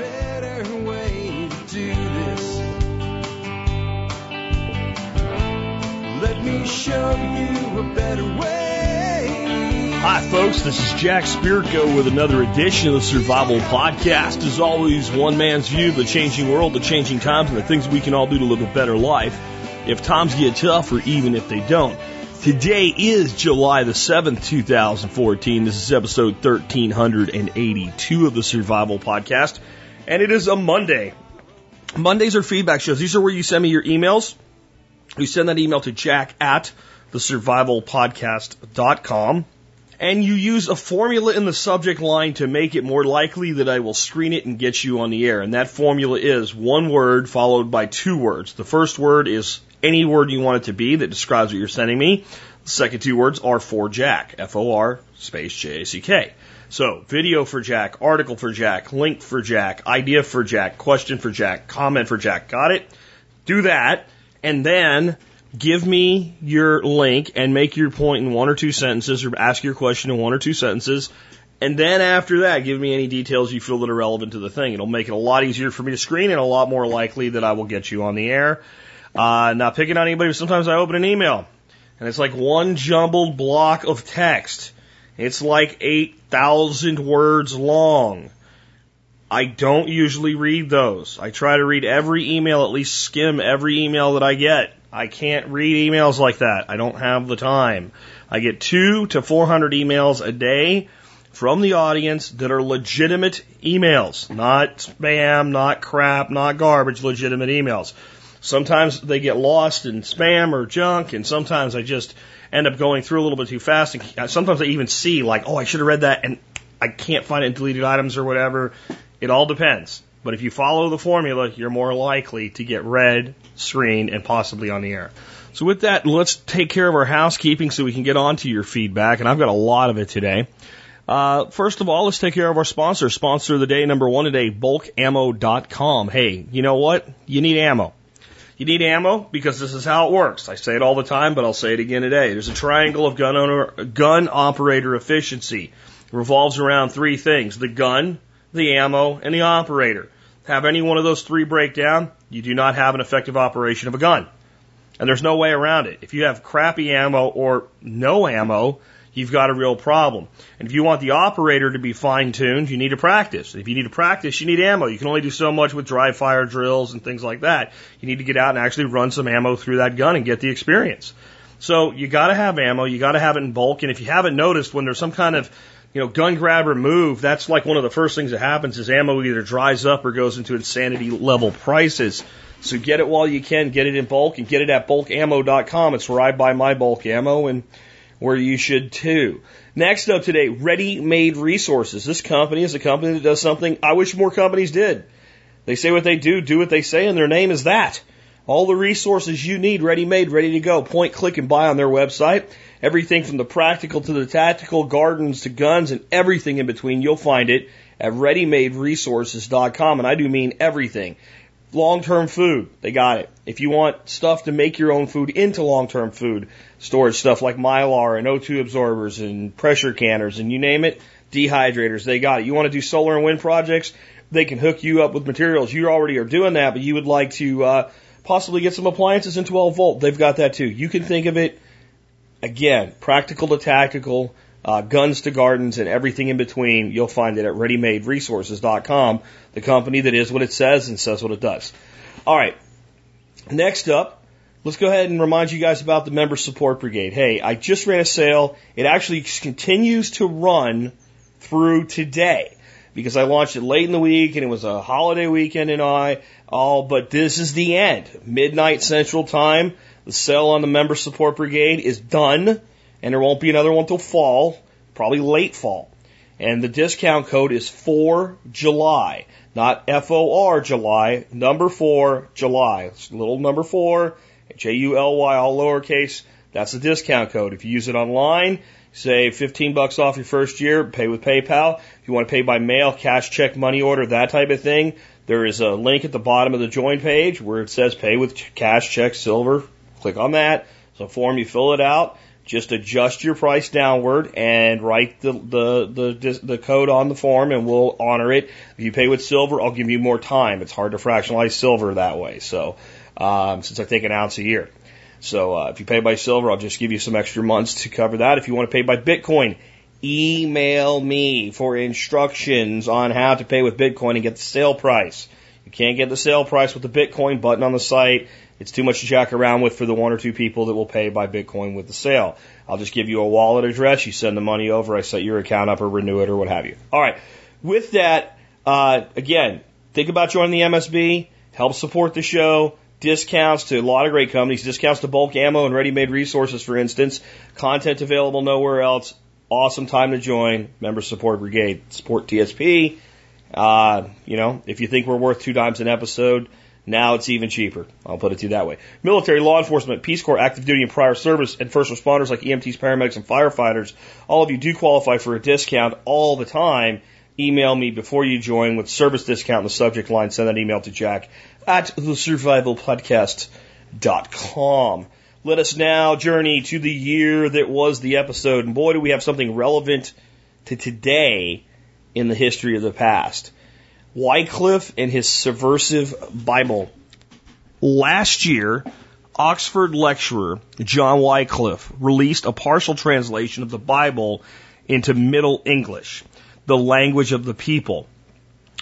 better way to do this. Let me show you a better way. Hi, folks. This is Jack Spirko with another edition of the Survival Podcast. As always, one man's view of the changing world, the changing times, and the things we can all do to live a better life if times get tough or even if they don't. Today is July the 7th, 2014. This is episode 1382 of the Survival Podcast, and it is a Monday. Mondays are feedback shows. These are where you send me your emails. You send that email to jack at thesurvivalpodcast.com and you use a formula in the subject line to make it more likely that I will screen it and get you on the air. And that formula is one word followed by two words. The first word is any word you want it to be that describes what you're sending me. The second two words are for Jack, F-O-R space J-A-C-K. So video for Jack, article for Jack, link for Jack, idea for Jack, question for Jack, comment for Jack. Got it? Do that and then give me your link and make your point in one or two sentences or ask your question in one or two sentences. And then after that, give me any details you feel that are relevant to the thing. It'll make it a lot easier for me to screen and a lot more likely that I will get you on the air. Uh, not picking on anybody, but sometimes I open an email and it's like one jumbled block of text. It's like 8,000 words long. I don't usually read those. I try to read every email, at least skim every email that I get. I can't read emails like that. I don't have the time. I get two to 400 emails a day from the audience that are legitimate emails, not spam, not crap, not garbage, legitimate emails. Sometimes they get lost in spam or junk, and sometimes I just end up going through a little bit too fast. And sometimes I even see, like, oh, I should have read that, and I can't find it in deleted items or whatever. It all depends. But if you follow the formula, you're more likely to get read, screened, and possibly on the air. So with that, let's take care of our housekeeping so we can get on to your feedback. And I've got a lot of it today. Uh, first of all, let's take care of our sponsor. Sponsor of the day, number one today, bulkammo.com. Hey, you know what? You need ammo. You need ammo because this is how it works. I say it all the time, but I'll say it again today. There's a triangle of gun owner, gun operator efficiency. It revolves around three things. The gun, the ammo, and the operator. Have any one of those three break down, you do not have an effective operation of a gun. And there's no way around it. If you have crappy ammo or no ammo, you've got a real problem. And if you want the operator to be fine tuned, you need to practice. If you need to practice, you need ammo. You can only do so much with dry fire drills and things like that. You need to get out and actually run some ammo through that gun and get the experience. So you gotta have ammo, you gotta have it in bulk, and if you haven't noticed when there's some kind of you know, gun grab or move, that's like one of the first things that happens is ammo either dries up or goes into insanity level prices. So get it while you can, get it in bulk and get it at bulkammo.com. It's where I buy my bulk ammo and where you should too. Next up today, Ready Made Resources. This company is a company that does something I wish more companies did. They say what they do, do what they say, and their name is that. All the resources you need ready made, ready to go. Point, click, and buy on their website. Everything from the practical to the tactical, gardens to guns, and everything in between, you'll find it at readymaderesources.com. And I do mean everything. Long term food, they got it. If you want stuff to make your own food into long term food, storage stuff like mylar and O2 absorbers and pressure canners and you name it, dehydrators, they got it. You want to do solar and wind projects, they can hook you up with materials. You already are doing that, but you would like to uh, possibly get some appliances in 12 volt. They've got that too. You can think of it Again, practical to tactical, uh, guns to gardens, and everything in between. You'll find it at readymaderesources.com, the company that is what it says and says what it does. All right. Next up, let's go ahead and remind you guys about the Member Support Brigade. Hey, I just ran a sale. It actually continues to run through today because I launched it late in the week and it was a holiday weekend and I all, but this is the end. Midnight Central Time. The sale on the member support brigade is done, and there won't be another one till fall, probably late fall. And the discount code is for July, not F O R July, number four July. It's little number four, J U L Y, all lowercase. That's the discount code. If you use it online, say 15 bucks off your first year, pay with PayPal. If you want to pay by mail, cash, check, money order, that type of thing, there is a link at the bottom of the join page where it says pay with cash, check, silver, Click on that. It's a form, you fill it out. Just adjust your price downward and write the, the, the, the code on the form and we'll honor it. If you pay with silver, I'll give you more time. It's hard to fractionalize silver that way. So, um, since I take an ounce a year. So, uh, if you pay by silver, I'll just give you some extra months to cover that. If you want to pay by Bitcoin, email me for instructions on how to pay with Bitcoin and get the sale price. You can't get the sale price with the Bitcoin button on the site. It's too much to jack around with for the one or two people that will pay by Bitcoin with the sale. I'll just give you a wallet address. You send the money over. I set your account up or renew it or what have you. All right. With that, uh, again, think about joining the MSB. Help support the show. Discounts to a lot of great companies. Discounts to bulk ammo and ready-made resources, for instance. Content available nowhere else. Awesome time to join. Member Support Brigade. Support TSP. Uh, you know, if you think we're worth two dimes an episode, now it's even cheaper. I'll put it to you that way. Military, law enforcement, Peace Corps, active duty and prior service, and first responders like EMTs, paramedics, and firefighters. All of you do qualify for a discount all the time. Email me before you join with service discount in the subject line. Send that email to Jack at thesurvivalpodcast.com. Let us now journey to the year that was the episode. And boy, do we have something relevant to today in the history of the past. Wycliffe and his subversive Bible. Last year, Oxford lecturer John Wycliffe released a partial translation of the Bible into Middle English, the language of the people.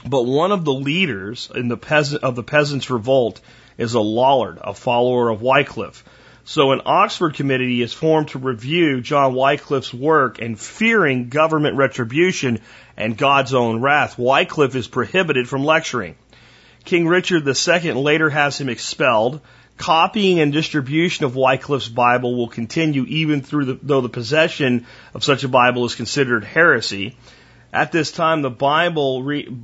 But one of the leaders in the peasant, of the peasants' revolt is a Lollard, a follower of Wycliffe. So an Oxford committee is formed to review John Wycliffe's work and fearing government retribution and God's own wrath, Wycliffe is prohibited from lecturing. King Richard II later has him expelled. Copying and distribution of Wycliffe's Bible will continue even through the, though the possession of such a Bible is considered heresy. At this time, the Bible re,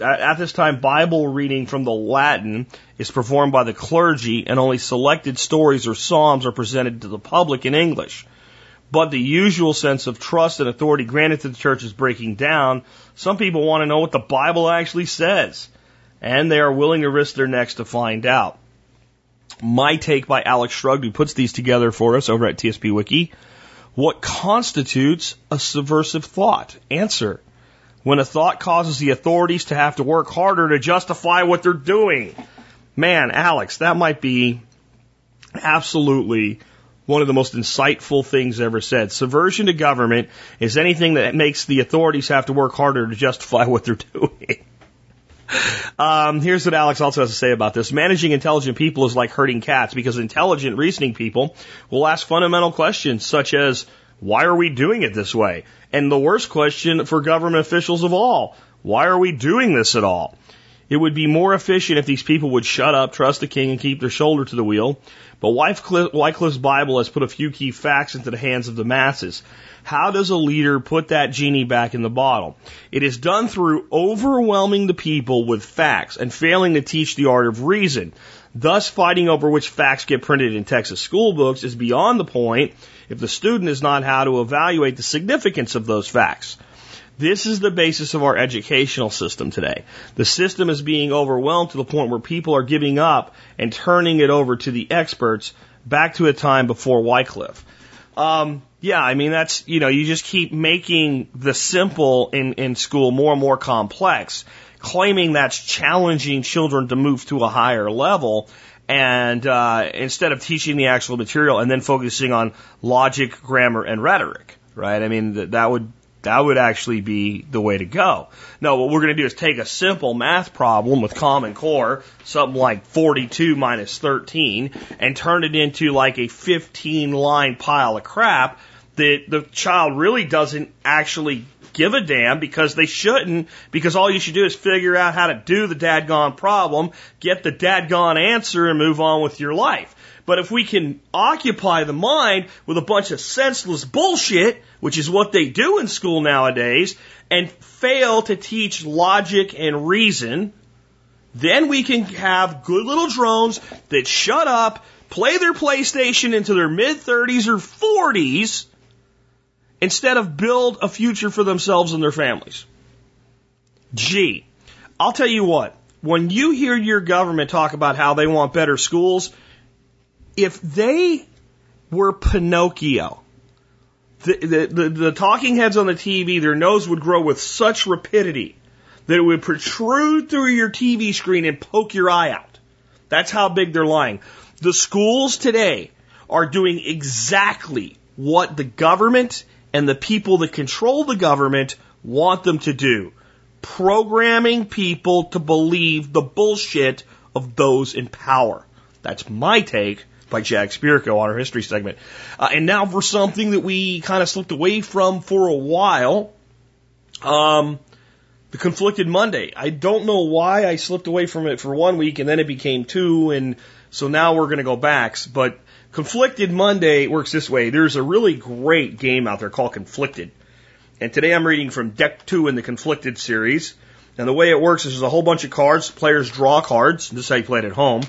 at this time, Bible reading from the Latin is performed by the clergy, and only selected stories or psalms are presented to the public in English. But the usual sense of trust and authority granted to the church is breaking down. Some people want to know what the Bible actually says, and they are willing to risk their necks to find out. My take by Alex Shrugged, who puts these together for us over at TSP Wiki. What constitutes a subversive thought? Answer when a thought causes the authorities to have to work harder to justify what they're doing. Man, Alex, that might be absolutely one of the most insightful things ever said. Subversion to government is anything that makes the authorities have to work harder to justify what they're doing. Um, here's what Alex also has to say about this. Managing intelligent people is like herding cats because intelligent reasoning people will ask fundamental questions such as, why are we doing it this way? And the worst question for government officials of all why are we doing this at all? It would be more efficient if these people would shut up, trust the king, and keep their shoulder to the wheel. But Wycliffe's Bible has put a few key facts into the hands of the masses. How does a leader put that genie back in the bottle? It is done through overwhelming the people with facts and failing to teach the art of reason. Thus, fighting over which facts get printed in Texas school books is beyond the point if the student is not how to evaluate the significance of those facts. This is the basis of our educational system today. The system is being overwhelmed to the point where people are giving up and turning it over to the experts back to a time before Wycliffe. Um, yeah, I mean, that's, you know, you just keep making the simple in, in school more and more complex, claiming that's challenging children to move to a higher level and uh, instead of teaching the actual material and then focusing on logic, grammar, and rhetoric, right? I mean, that, that would that would actually be the way to go. No, what we're going to do is take a simple math problem with Common Core, something like 42 minus 13, and turn it into like a 15 line pile of crap that the child really doesn't actually give a damn because they shouldn't, because all you should do is figure out how to do the dadgone problem, get the dadgone answer, and move on with your life. But if we can occupy the mind with a bunch of senseless bullshit, which is what they do in school nowadays, and fail to teach logic and reason, then we can have good little drones that shut up, play their PlayStation into their mid 30s or 40s, instead of build a future for themselves and their families. Gee, I'll tell you what, when you hear your government talk about how they want better schools, if they were Pinocchio, the, the, the, the talking heads on the TV, their nose would grow with such rapidity that it would protrude through your TV screen and poke your eye out. That's how big they're lying. The schools today are doing exactly what the government and the people that control the government want them to do. Programming people to believe the bullshit of those in power. That's my take by Jack Spirko on our history segment. Uh, and now for something that we kind of slipped away from for a while. Um, the conflicted Monday. I don't know why I slipped away from it for one week and then it became two, and so now we're going to go back. But conflicted Monday works this way. There's a really great game out there called Conflicted, and today I'm reading from deck two in the Conflicted series. And the way it works is there's a whole bunch of cards. Players draw cards. This is how you play it at home.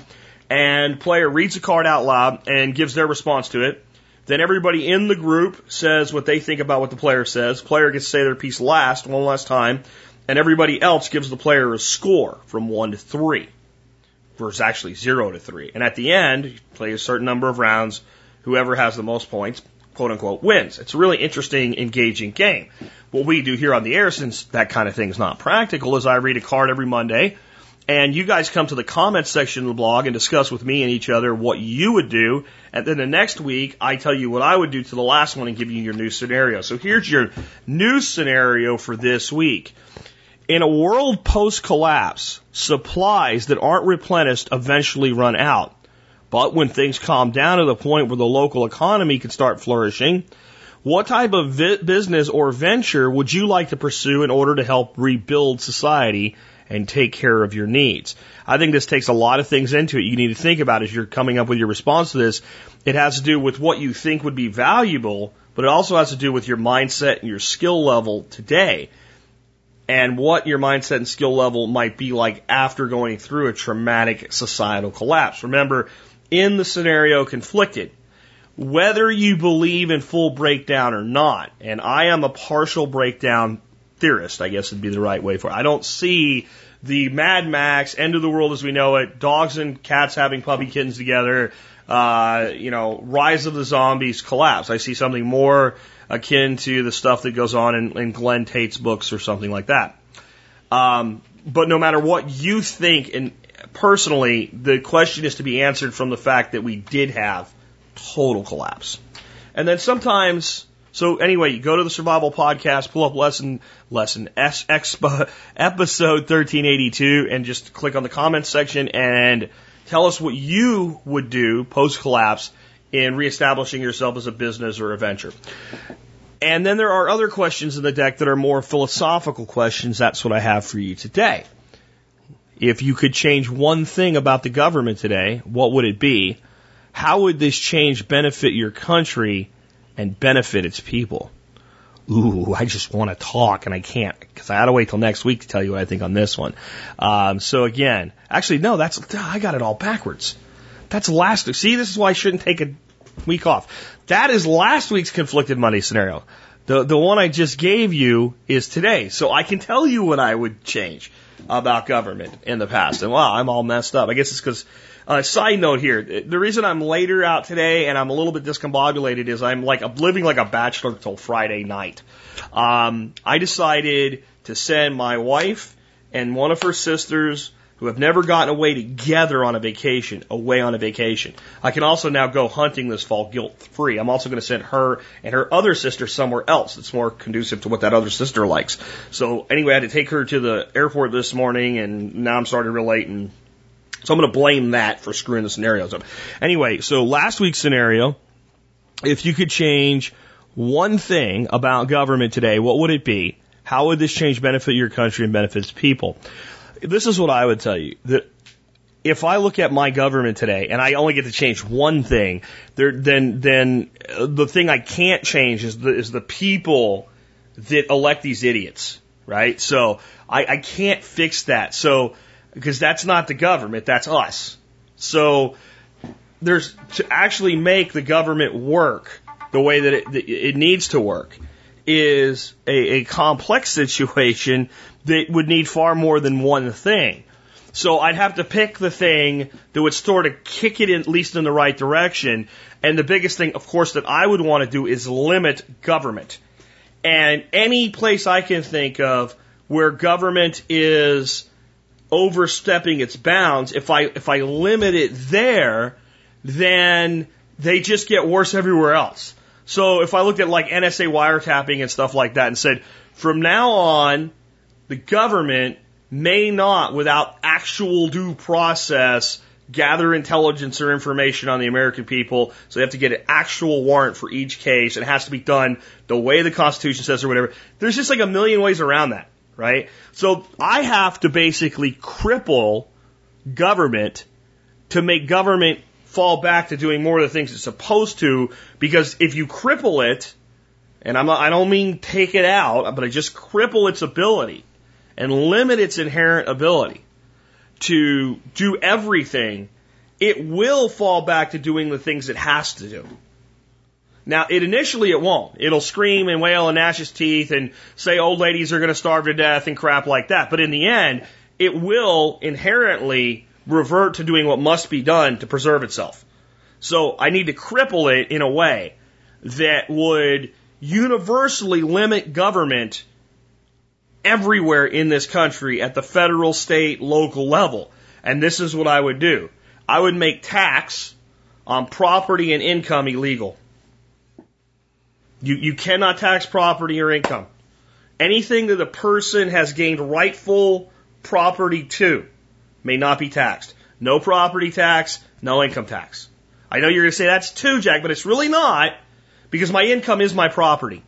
And player reads a card out loud and gives their response to it. Then everybody in the group says what they think about what the player says. Player gets to say their piece last, one last time and everybody else gives the player a score from one to three, versus actually zero to three. And at the end, you play a certain number of rounds. Whoever has the most points, quote unquote, wins. It's a really interesting, engaging game. What we do here on the air, since that kind of thing is not practical, is I read a card every Monday. And you guys come to the comments section of the blog and discuss with me and each other what you would do. And then the next week, I tell you what I would do to the last one and give you your new scenario. So here's your new scenario for this week. In a world post collapse, supplies that aren't replenished eventually run out. But when things calm down to the point where the local economy can start flourishing, what type of vi- business or venture would you like to pursue in order to help rebuild society and take care of your needs? I think this takes a lot of things into it. You need to think about as you're coming up with your response to this. It has to do with what you think would be valuable, but it also has to do with your mindset and your skill level today and what your mindset and skill level might be like after going through a traumatic societal collapse. Remember, in the scenario conflicted, whether you believe in full breakdown or not, and I am a partial breakdown theorist, I guess would be the right way for it. I don't see the Mad Max, end of the world as we know it, dogs and cats having puppy kittens together, uh, you know, rise of the zombies collapse. I see something more akin to the stuff that goes on in, in Glen Tate's books or something like that. Um, but no matter what you think, and personally, the question is to be answered from the fact that we did have total collapse. And then sometimes, so anyway, you go to the survival podcast, pull up lesson, lesson, S, expo, episode 1382, and just click on the comments section and tell us what you would do post collapse in reestablishing yourself as a business or a venture. And then there are other questions in the deck that are more philosophical questions. That's what I have for you today. If you could change one thing about the government today, what would it be? How would this change benefit your country and benefit its people? Ooh, I just want to talk and I can't because I had to wait till next week to tell you what I think on this one. Um, so again, actually, no, that's I got it all backwards. That's last week. See, this is why I shouldn't take a week off. That is last week's conflicted money scenario. The the one I just gave you is today. So I can tell you what I would change about government in the past. And wow, I'm all messed up. I guess it's because uh, side note here, the reason I'm later out today and I'm a little bit discombobulated is I'm like I'm living like a bachelor till Friday night. Um, I decided to send my wife and one of her sisters who have never gotten away together on a vacation, away on a vacation. I can also now go hunting this fall guilt free. I'm also going to send her and her other sister somewhere else that's more conducive to what that other sister likes. So anyway, I had to take her to the airport this morning and now I'm starting real late and so I'm going to blame that for screwing the scenarios up. Anyway, so last week's scenario, if you could change one thing about government today, what would it be? How would this change benefit your country and benefit its people? This is what I would tell you that if I look at my government today and I only get to change one thing, there, then then uh, the thing I can't change is the is the people that elect these idiots, right? So I, I can't fix that. So because that's not the government, that's us. So there's to actually make the government work the way that it, it needs to work is a, a complex situation that would need far more than one thing. So I'd have to pick the thing that would sort of kick it in, at least in the right direction. And the biggest thing, of course, that I would want to do is limit government. And any place I can think of where government is overstepping its bounds, if I if I limit it there, then they just get worse everywhere else. So if I looked at like NSA wiretapping and stuff like that and said, from now on, the government may not, without actual due process, gather intelligence or information on the American people. So they have to get an actual warrant for each case. It has to be done the way the Constitution says or whatever. There's just like a million ways around that, right? So I have to basically cripple government to make government fall back to doing more of the things it's supposed to because if you cripple it, and I'm not, I don't mean take it out, but I just cripple its ability and limit its inherent ability to do everything, it will fall back to doing the things it has to do. Now, it initially it won't. It'll scream and wail and gnash its teeth and say old ladies are going to starve to death and crap like that. But in the end, it will inherently revert to doing what must be done to preserve itself. So I need to cripple it in a way that would universally limit government everywhere in this country at the federal, state, local level. And this is what I would do. I would make tax on property and income illegal. You, you cannot tax property or income. Anything that a person has gained rightful property to may not be taxed. No property tax, no income tax. I know you're going to say that's too, Jack, but it's really not because my income is my property.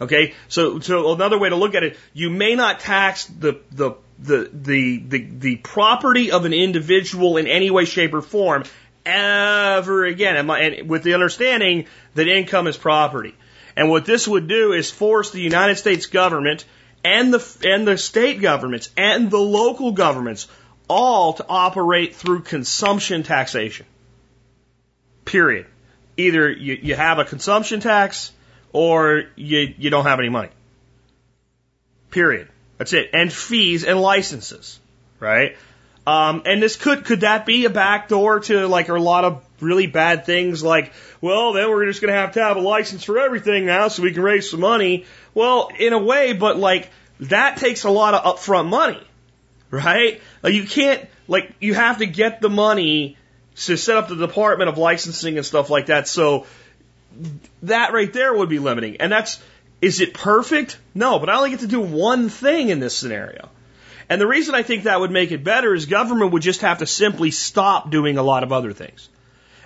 Okay, so so another way to look at it, you may not tax the the the the the, the property of an individual in any way, shape, or form ever again, and, my, and with the understanding that income is property. And what this would do is force the United States government and the and the state governments and the local governments all to operate through consumption taxation. Period. Either you, you have a consumption tax or you, you don't have any money. Period. That's it. And fees and licenses, right? Um, and this could could that be a backdoor to like a lot of really bad things like, well, then we're just going to have to have a license for everything now so we can raise some money. Well, in a way, but like that takes a lot of upfront money, right? Like you can't like you have to get the money to set up the department of licensing and stuff like that. So that right there would be limiting. And that's, is it perfect? No, but I only get to do one thing in this scenario. And the reason I think that would make it better is government would just have to simply stop doing a lot of other things.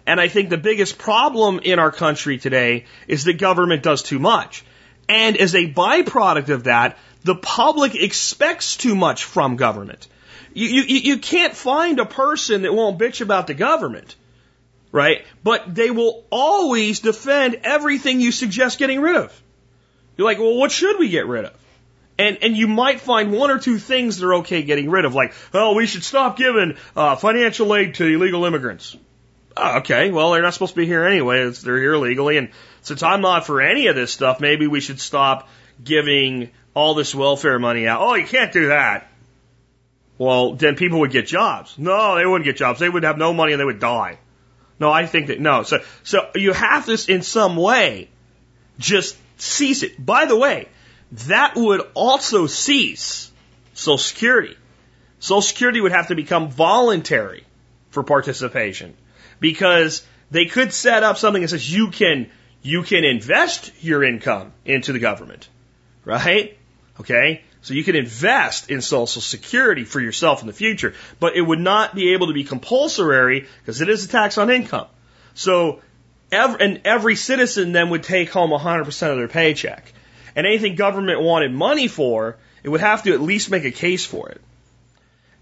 And I think the biggest problem in our country today is that government does too much. And as a byproduct of that, the public expects too much from government. You, you, you can't find a person that won't bitch about the government right? But they will always defend everything you suggest getting rid of. You're like, well, what should we get rid of? And and you might find one or two things that are okay getting rid of, like, oh, we should stop giving uh, financial aid to illegal immigrants. Oh, okay, well, they're not supposed to be here anyway. They're here legally, and since I'm not for any of this stuff, maybe we should stop giving all this welfare money out. Oh, you can't do that. Well, then people would get jobs. No, they wouldn't get jobs. They would have no money and they would die. No, I think that no. So so you have this in some way just cease it. By the way, that would also cease Social Security. Social Security would have to become voluntary for participation because they could set up something that says you can you can invest your income into the government, right? Okay, so you can invest in Social Security for yourself in the future, but it would not be able to be compulsory because it is a tax on income. So every, and every citizen then would take home 100% of their paycheck. And anything government wanted money for, it would have to at least make a case for it.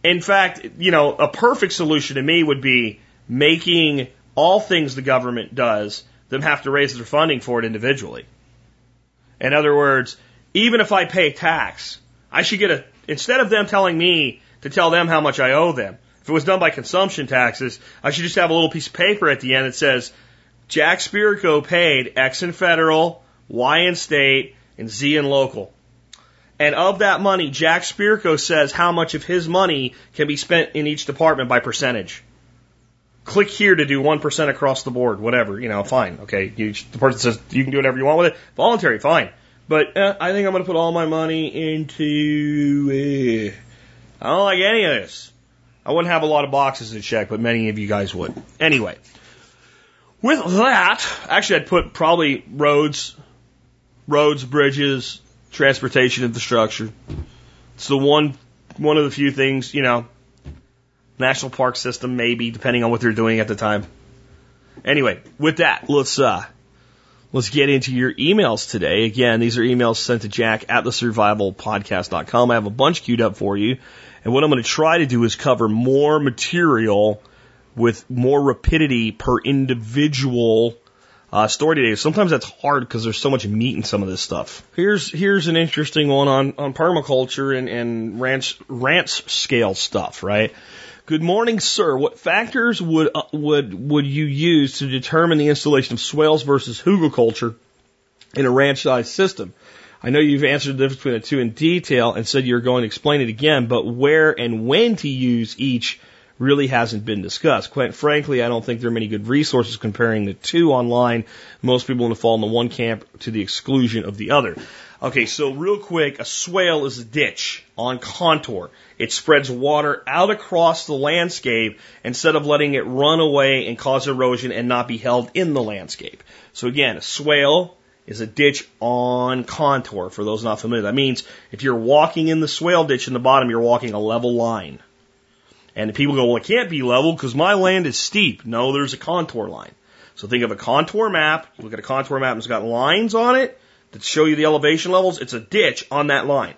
In fact, you know, a perfect solution to me would be making all things the government does them have to raise their funding for it individually. In other words, even if I pay tax, I should get a, instead of them telling me to tell them how much I owe them, if it was done by consumption taxes, I should just have a little piece of paper at the end that says, Jack Spirko paid X in federal, Y in state, and Z in local. And of that money, Jack Spirko says how much of his money can be spent in each department by percentage. Click here to do 1% across the board, whatever, you know, fine. Okay. You, the person says you can do whatever you want with it. Voluntary, fine. But uh, I think I'm going to put all my money into. Uh, I don't like any of this. I wouldn't have a lot of boxes to check, but many of you guys would. Anyway, with that, actually, I'd put probably roads, roads, bridges, transportation infrastructure. It's the one, one of the few things, you know, national park system, maybe, depending on what they're doing at the time. Anyway, with that, let's, uh, let's get into your emails today. Again, these are emails sent to Jack at the survivalpodcast.com. I have a bunch queued up for you. And what I'm going to try to do is cover more material with more rapidity per individual uh, story today. Sometimes that's hard because there's so much meat in some of this stuff. Here's here's an interesting one on on permaculture and and ranch ranch scale stuff, right? Good morning, sir. What factors would uh, would would you use to determine the installation of swales versus hugelkultur in a ranch-sized system? I know you've answered the difference between the two in detail and said you're going to explain it again, but where and when to use each really hasn't been discussed. Quite frankly, I don't think there are many good resources comparing the two online. Most people want to fall in the one camp to the exclusion of the other. Okay, so real quick, a swale is a ditch on contour. It spreads water out across the landscape instead of letting it run away and cause erosion and not be held in the landscape. So again, a swale is a ditch on contour for those not familiar. That means if you're walking in the swale ditch in the bottom, you're walking a level line. And people go, well, it can't be level because my land is steep. No, there's a contour line. So think of a contour map. You look at a contour map and it's got lines on it that show you the elevation levels. It's a ditch on that line.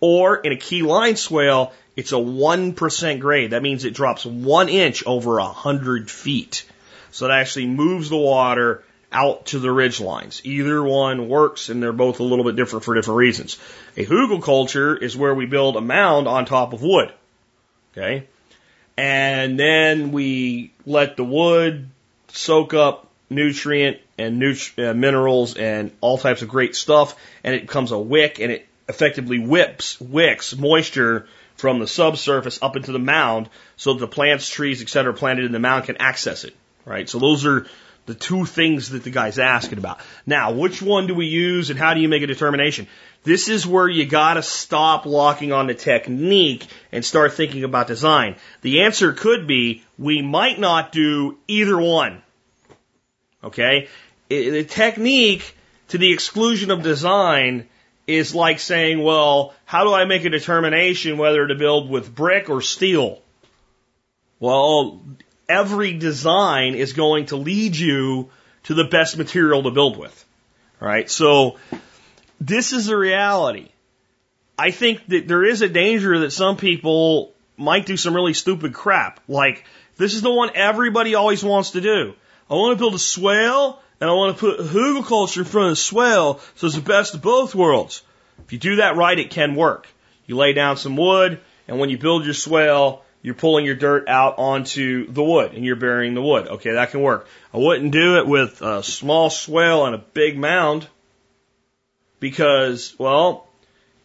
Or in a key line swale, it's a 1% grade. That means it drops one inch over a hundred feet. So it actually moves the water out to the ridge lines. Either one works and they're both a little bit different for different reasons. A hugelkultur is where we build a mound on top of wood. Okay? And then we let the wood soak up nutrient and uh, minerals and all types of great stuff and it becomes a wick and it effectively whips, wicks moisture from the subsurface up into the mound so that the plants, trees, etc. planted in the mound can access it. Right? So those are the two things that the guy's asking about. Now, which one do we use and how do you make a determination? This is where you gotta stop locking on the technique and start thinking about design. The answer could be we might not do either one. Okay? The technique to the exclusion of design is like saying, well, how do I make a determination whether to build with brick or steel? Well, every design is going to lead you to the best material to build with. Right. So this is the reality. I think that there is a danger that some people might do some really stupid crap. Like, this is the one everybody always wants to do. I want to build a swale and I want to put hugelkultur in front of the swale so it's the best of both worlds. If you do that right, it can work. You lay down some wood and when you build your swale, you're pulling your dirt out onto the wood and you're burying the wood. Okay, that can work. I wouldn't do it with a small swale and a big mound because, well,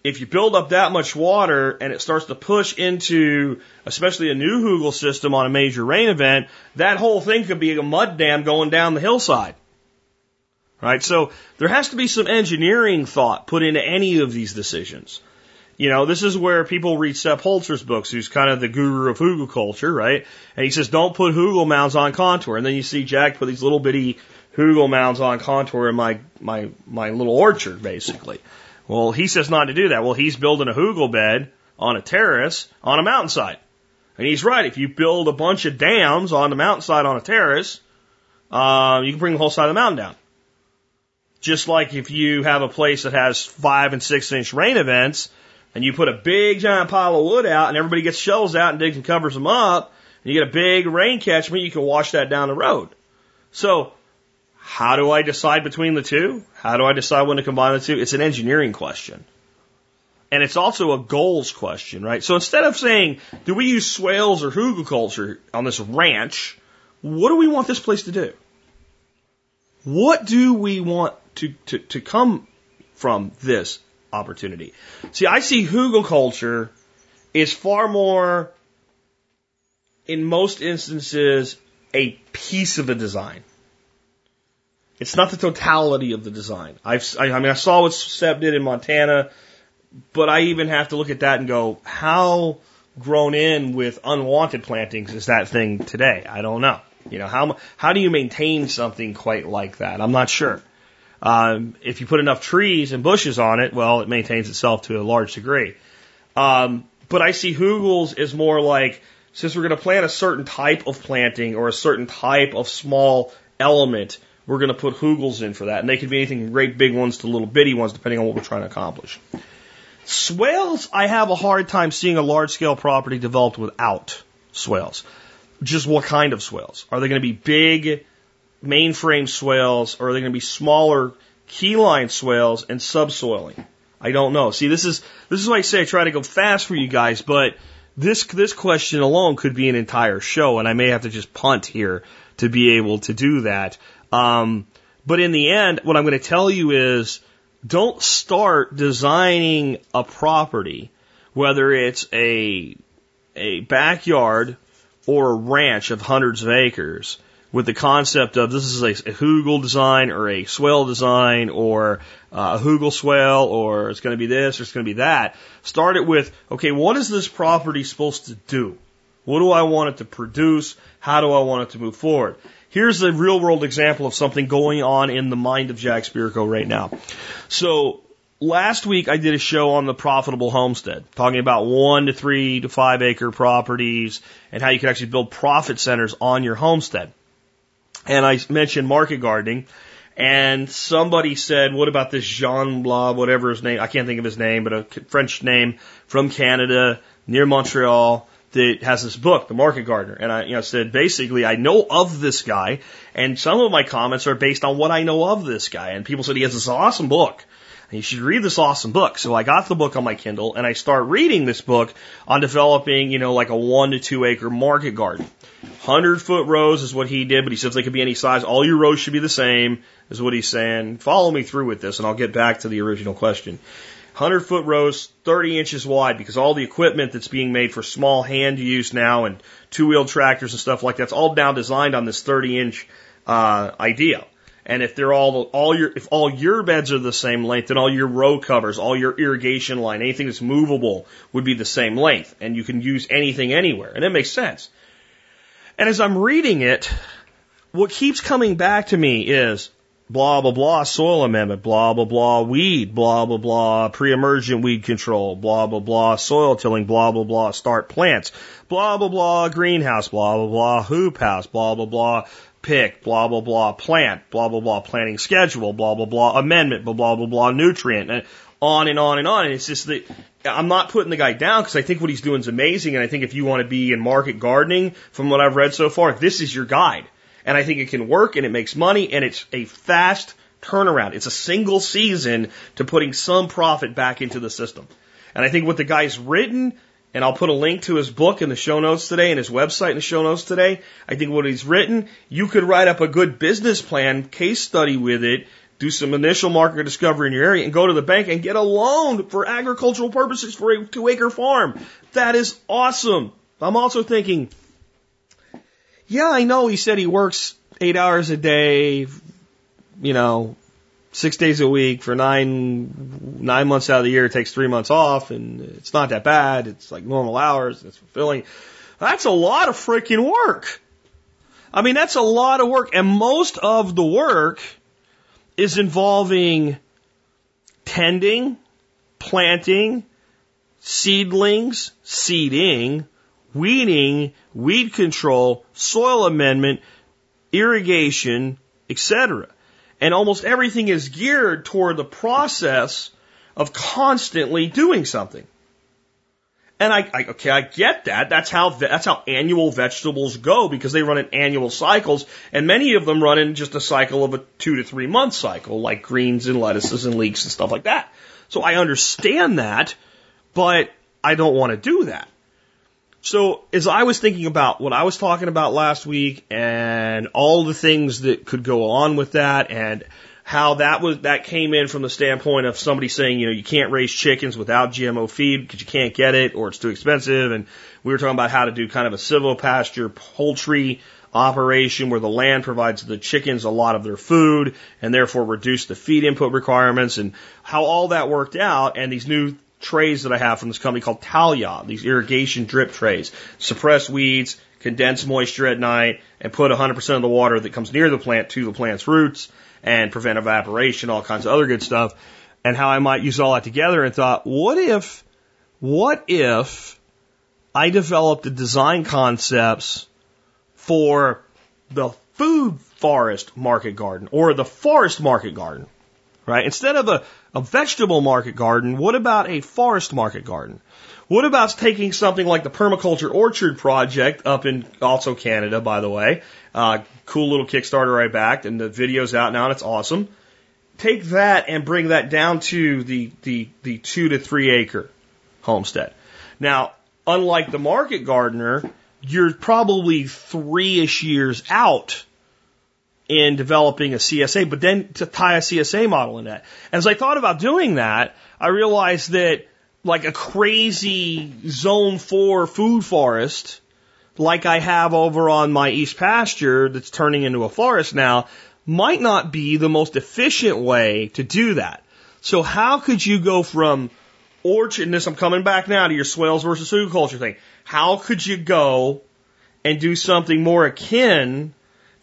if you build up that much water and it starts to push into, especially a new Hugel system on a major rain event, that whole thing could be a mud dam going down the hillside. Right? So there has to be some engineering thought put into any of these decisions. You know, this is where people read Sepp Holzer's books, who's kind of the guru of hugelkultur, right? And he says, don't put hugel mounds on contour. And then you see Jack put these little bitty hugel mounds on contour in my, my, my little orchard, basically. Well, he says not to do that. Well, he's building a hugel bed on a terrace on a mountainside. And he's right. If you build a bunch of dams on the mountainside on a terrace, uh, you can bring the whole side of the mountain down. Just like if you have a place that has five and six inch rain events, and you put a big giant pile of wood out and everybody gets shovels out and digs and covers them up, and you get a big rain catchment, you can wash that down the road. So, how do I decide between the two? How do I decide when to combine the two? It's an engineering question. And it's also a goals question, right? So instead of saying, do we use swales or hugelkultur on this ranch, what do we want this place to do? What do we want to, to, to come from this opportunity. See, I see hugelkultur is far more, in most instances, a piece of a design. It's not the totality of the design. I've, I, I mean, I saw what Sepp did in Montana, but I even have to look at that and go, how grown in with unwanted plantings is that thing today? I don't know. You know, how, how do you maintain something quite like that? I'm not sure. Um, if you put enough trees and bushes on it, well, it maintains itself to a large degree. Um, but I see Hugels as more like, since we're going to plant a certain type of planting or a certain type of small element, we're going to put Hugels in for that. And they could be anything from great big ones to little bitty ones, depending on what we're trying to accomplish. Swales, I have a hard time seeing a large scale property developed without swales. Just what kind of swales? Are they going to be big mainframe swales or are they going to be smaller keyline swales and subsoiling? I don't know. See, this is this is why I say I try to go fast for you guys, but this this question alone could be an entire show, and I may have to just punt here to be able to do that. Um, but in the end, what I'm going to tell you is don't start designing a property, whether it's a, a backyard or a ranch of hundreds of acres, with the concept of this is a, a Hugel design or a swale design or uh, a Hugel swale or it's going to be this or it's going to be that. Start it with, okay, what is this property supposed to do? What do I want it to produce? How do I want it to move forward? Here's a real world example of something going on in the mind of Jack Spirko right now. So last week I did a show on the profitable homestead, talking about one to three to five acre properties and how you can actually build profit centers on your homestead. And I mentioned market gardening. And somebody said, what about this Jean Blah, whatever his name, I can't think of his name, but a French name from Canada near Montreal that has this book, The Market Gardener. And I you know, said, basically, I know of this guy, and some of my comments are based on what I know of this guy. And people said he has this awesome book. And you should read this awesome book. So I got the book on my Kindle and I start reading this book on developing, you know, like a one to two acre market garden. Hundred foot rows is what he did, but he says they could be any size. All your rows should be the same, is what he's saying. Follow me through with this and I'll get back to the original question. 100 foot rows, 30 inches wide, because all the equipment that's being made for small hand use now and two wheel tractors and stuff like that's all now designed on this 30 inch uh, idea. And if they're all all your if all your beds are the same length, then all your row covers, all your irrigation line, anything that's movable would be the same length, and you can use anything anywhere, and it makes sense. And as I'm reading it, what keeps coming back to me is blah, blah, blah, soil amendment, blah, blah, blah, weed, blah, blah, blah, pre-emergent weed control, blah, blah, blah, soil tilling, blah, blah, blah, start plants, blah, blah, blah, greenhouse, blah, blah, blah, hoop house, blah, blah, blah, pick, blah, blah, blah, plant, blah, blah, blah, planting schedule, blah, blah, blah, amendment, blah, blah, blah, blah, nutrient, and on and on and on. And it's just that I'm not putting the guy down because I think what he's doing is amazing. And I think if you want to be in market gardening, from what I've read so far, this is your guide. And I think it can work and it makes money and it's a fast turnaround. It's a single season to putting some profit back into the system. And I think what the guy's written, and I'll put a link to his book in the show notes today and his website in the show notes today. I think what he's written, you could write up a good business plan, case study with it, do some initial market discovery in your area and go to the bank and get a loan for agricultural purposes for a two acre farm. That is awesome. I'm also thinking, yeah, I know he said he works eight hours a day, you know, six days a week for nine nine months out of the year. It takes three months off, and it's not that bad. It's like normal hours. It's fulfilling. That's a lot of freaking work. I mean, that's a lot of work, and most of the work is involving tending, planting, seedlings, seeding, weeding, weed control, soil amendment, irrigation, etc. And almost everything is geared toward the process of constantly doing something. And I, I, okay, I get that. That's how that's how annual vegetables go because they run in annual cycles, and many of them run in just a cycle of a two to three month cycle, like greens and lettuces and leeks and stuff like that. So I understand that, but I don't want to do that. So as I was thinking about what I was talking about last week and all the things that could go on with that and how that was that came in from the standpoint of somebody saying, you know, you can't raise chickens without GMO feed because you can't get it or it's too expensive. And we were talking about how to do kind of a civil silvopasture poultry operation where the land provides the chickens a lot of their food and therefore reduce the feed input requirements and how all that worked out and these new trays that I have from this company called Tal-Ya, these irrigation drip trays, suppress weeds, condense moisture at night, and put 100% of the water that comes near the plant to the plant's roots and prevent evaporation, all kinds of other good stuff, and how I might use all that together and thought, what if, what if I developed the design concepts for the food forest market garden or the forest market garden, right? Instead of a, a vegetable market garden, what about a forest market garden? What about taking something like the permaculture orchard project up in also Canada, by the way? Uh, cool little Kickstarter I backed, and the video's out now, and it's awesome. Take that and bring that down to the the the two to three acre homestead. Now, unlike the market gardener, you're probably three ish years out in developing a CSA, but then to tie a CSA model in that. As I thought about doing that, I realized that like a crazy zone four food forest, like I have over on my east pasture that's turning into a forest now, might not be the most efficient way to do that. So how could you go from orchard, and this I'm coming back now to your swales versus hugelkultur thing. How could you go and do something more akin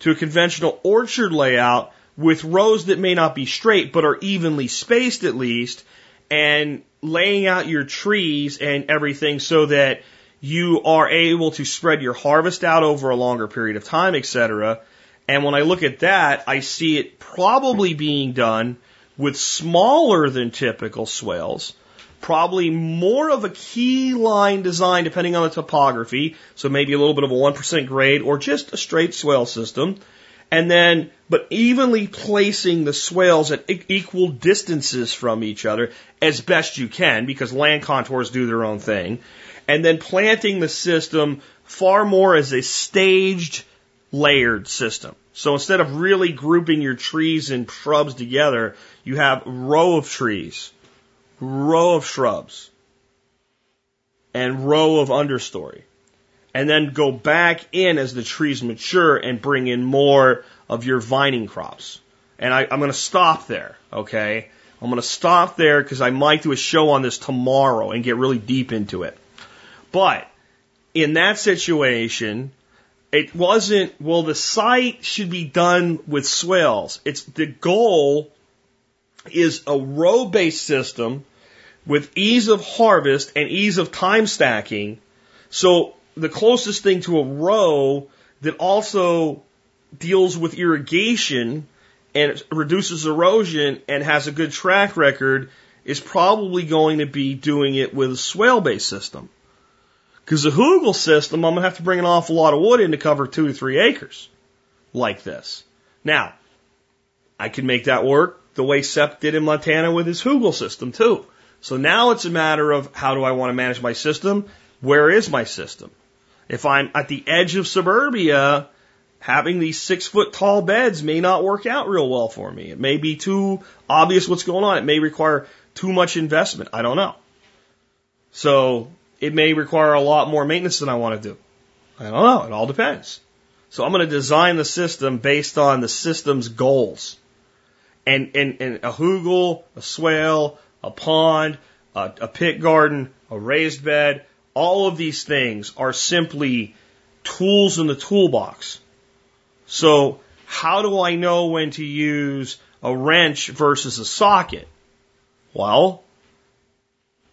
to a conventional orchard layout with rows that may not be straight but are evenly spaced at least and laying out your trees and everything so that you are able to spread your harvest out over a longer period of time, etc. And when I look at that, I see it probably being done with smaller than typical swales probably more of a key line design depending on the topography. So maybe a little bit of a 1% grade or just a straight swale system. And then, but evenly placing the swales at equal distances from each other as best you can because land contours do their own thing. And then planting the system far more as a staged layered system. So instead of really grouping your trees and shrubs together, you have a row of trees row of shrubs and row of understory. And then go back in as the trees mature and bring in more of your vining crops. And I, am going to stop there, okay? I'm going to stop there because I might do a show on this tomorrow and get really deep into it. But in that situation, it wasn't, well, the site should be done with swales. It's the goal is a row based system with ease of harvest and ease of time stacking. So the closest thing to a row that also deals with irrigation and reduces erosion and has a good track record is probably going to be doing it with a swale based system. Because the Hugel system, I'm going to have to bring an awful lot of wood in to cover two to three acres like this. Now, I can make that work the way Sepp did in Montana with his Hugel system too. So now it's a matter of how do I want to manage my system? Where is my system? If I'm at the edge of suburbia, having these six foot tall beds may not work out real well for me. It may be too obvious what's going on. It may require too much investment. I don't know. So it may require a lot more maintenance than I want to do. I don't know. It all depends. So I'm going to design the system based on the system's goals. And, and, and a hugel, a swale, a pond, a, a pit garden, a raised bed, all of these things are simply tools in the toolbox. So how do I know when to use a wrench versus a socket? Well,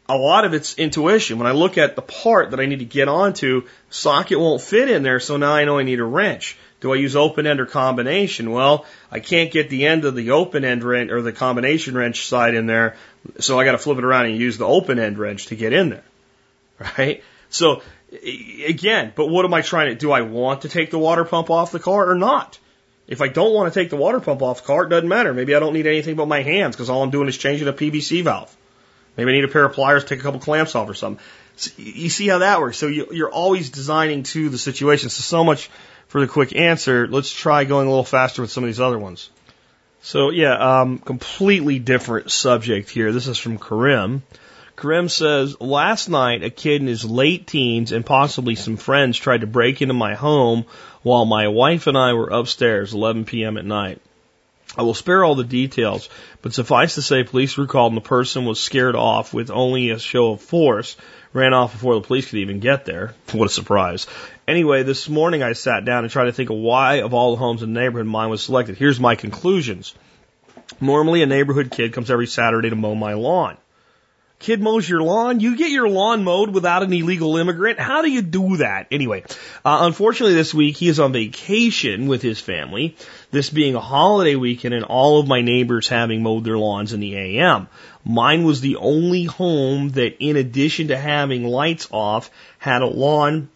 a lot of it's intuition. When I look at the part that I need to get onto, socket won't fit in there, so now I know I need a wrench. Do I use open end or combination? Well, I can't get the end of the open end wrench or the combination wrench side in there, so I got to flip it around and use the open end wrench to get in there. Right? So again, but what am I trying to do? I want to take the water pump off the car or not? If I don't want to take the water pump off the car, it doesn't matter. Maybe I don't need anything but my hands because all I'm doing is changing a PCV valve. Maybe I need a pair of pliers take a couple clamps off or something. So you see how that works. So you, are always designing to the situation. So so much for the quick answer. Let's try going a little faster with some of these other ones. So yeah, um, completely different subject here. This is from Karim. Karim says, last night a kid in his late teens and possibly some friends tried to break into my home while my wife and I were upstairs 11 p.m. at night. I will spare all the details, but suffice to say police were called and the person was scared off with only a show of force, ran off before the police could even get there. What a surprise. Anyway, this morning I sat down and tried to think of why of all the homes in the neighborhood mine was selected. Here's my conclusions. Normally a neighborhood kid comes every Saturday to mow my lawn kid mows your lawn. You get your lawn mowed without an illegal immigrant. How do you do that? Anyway, uh, unfortunately, this week he is on vacation with his family. This being a holiday weekend, and all of my neighbors having mowed their lawns in the AM. Mine was the only home that, in addition to having lights off, had a lawn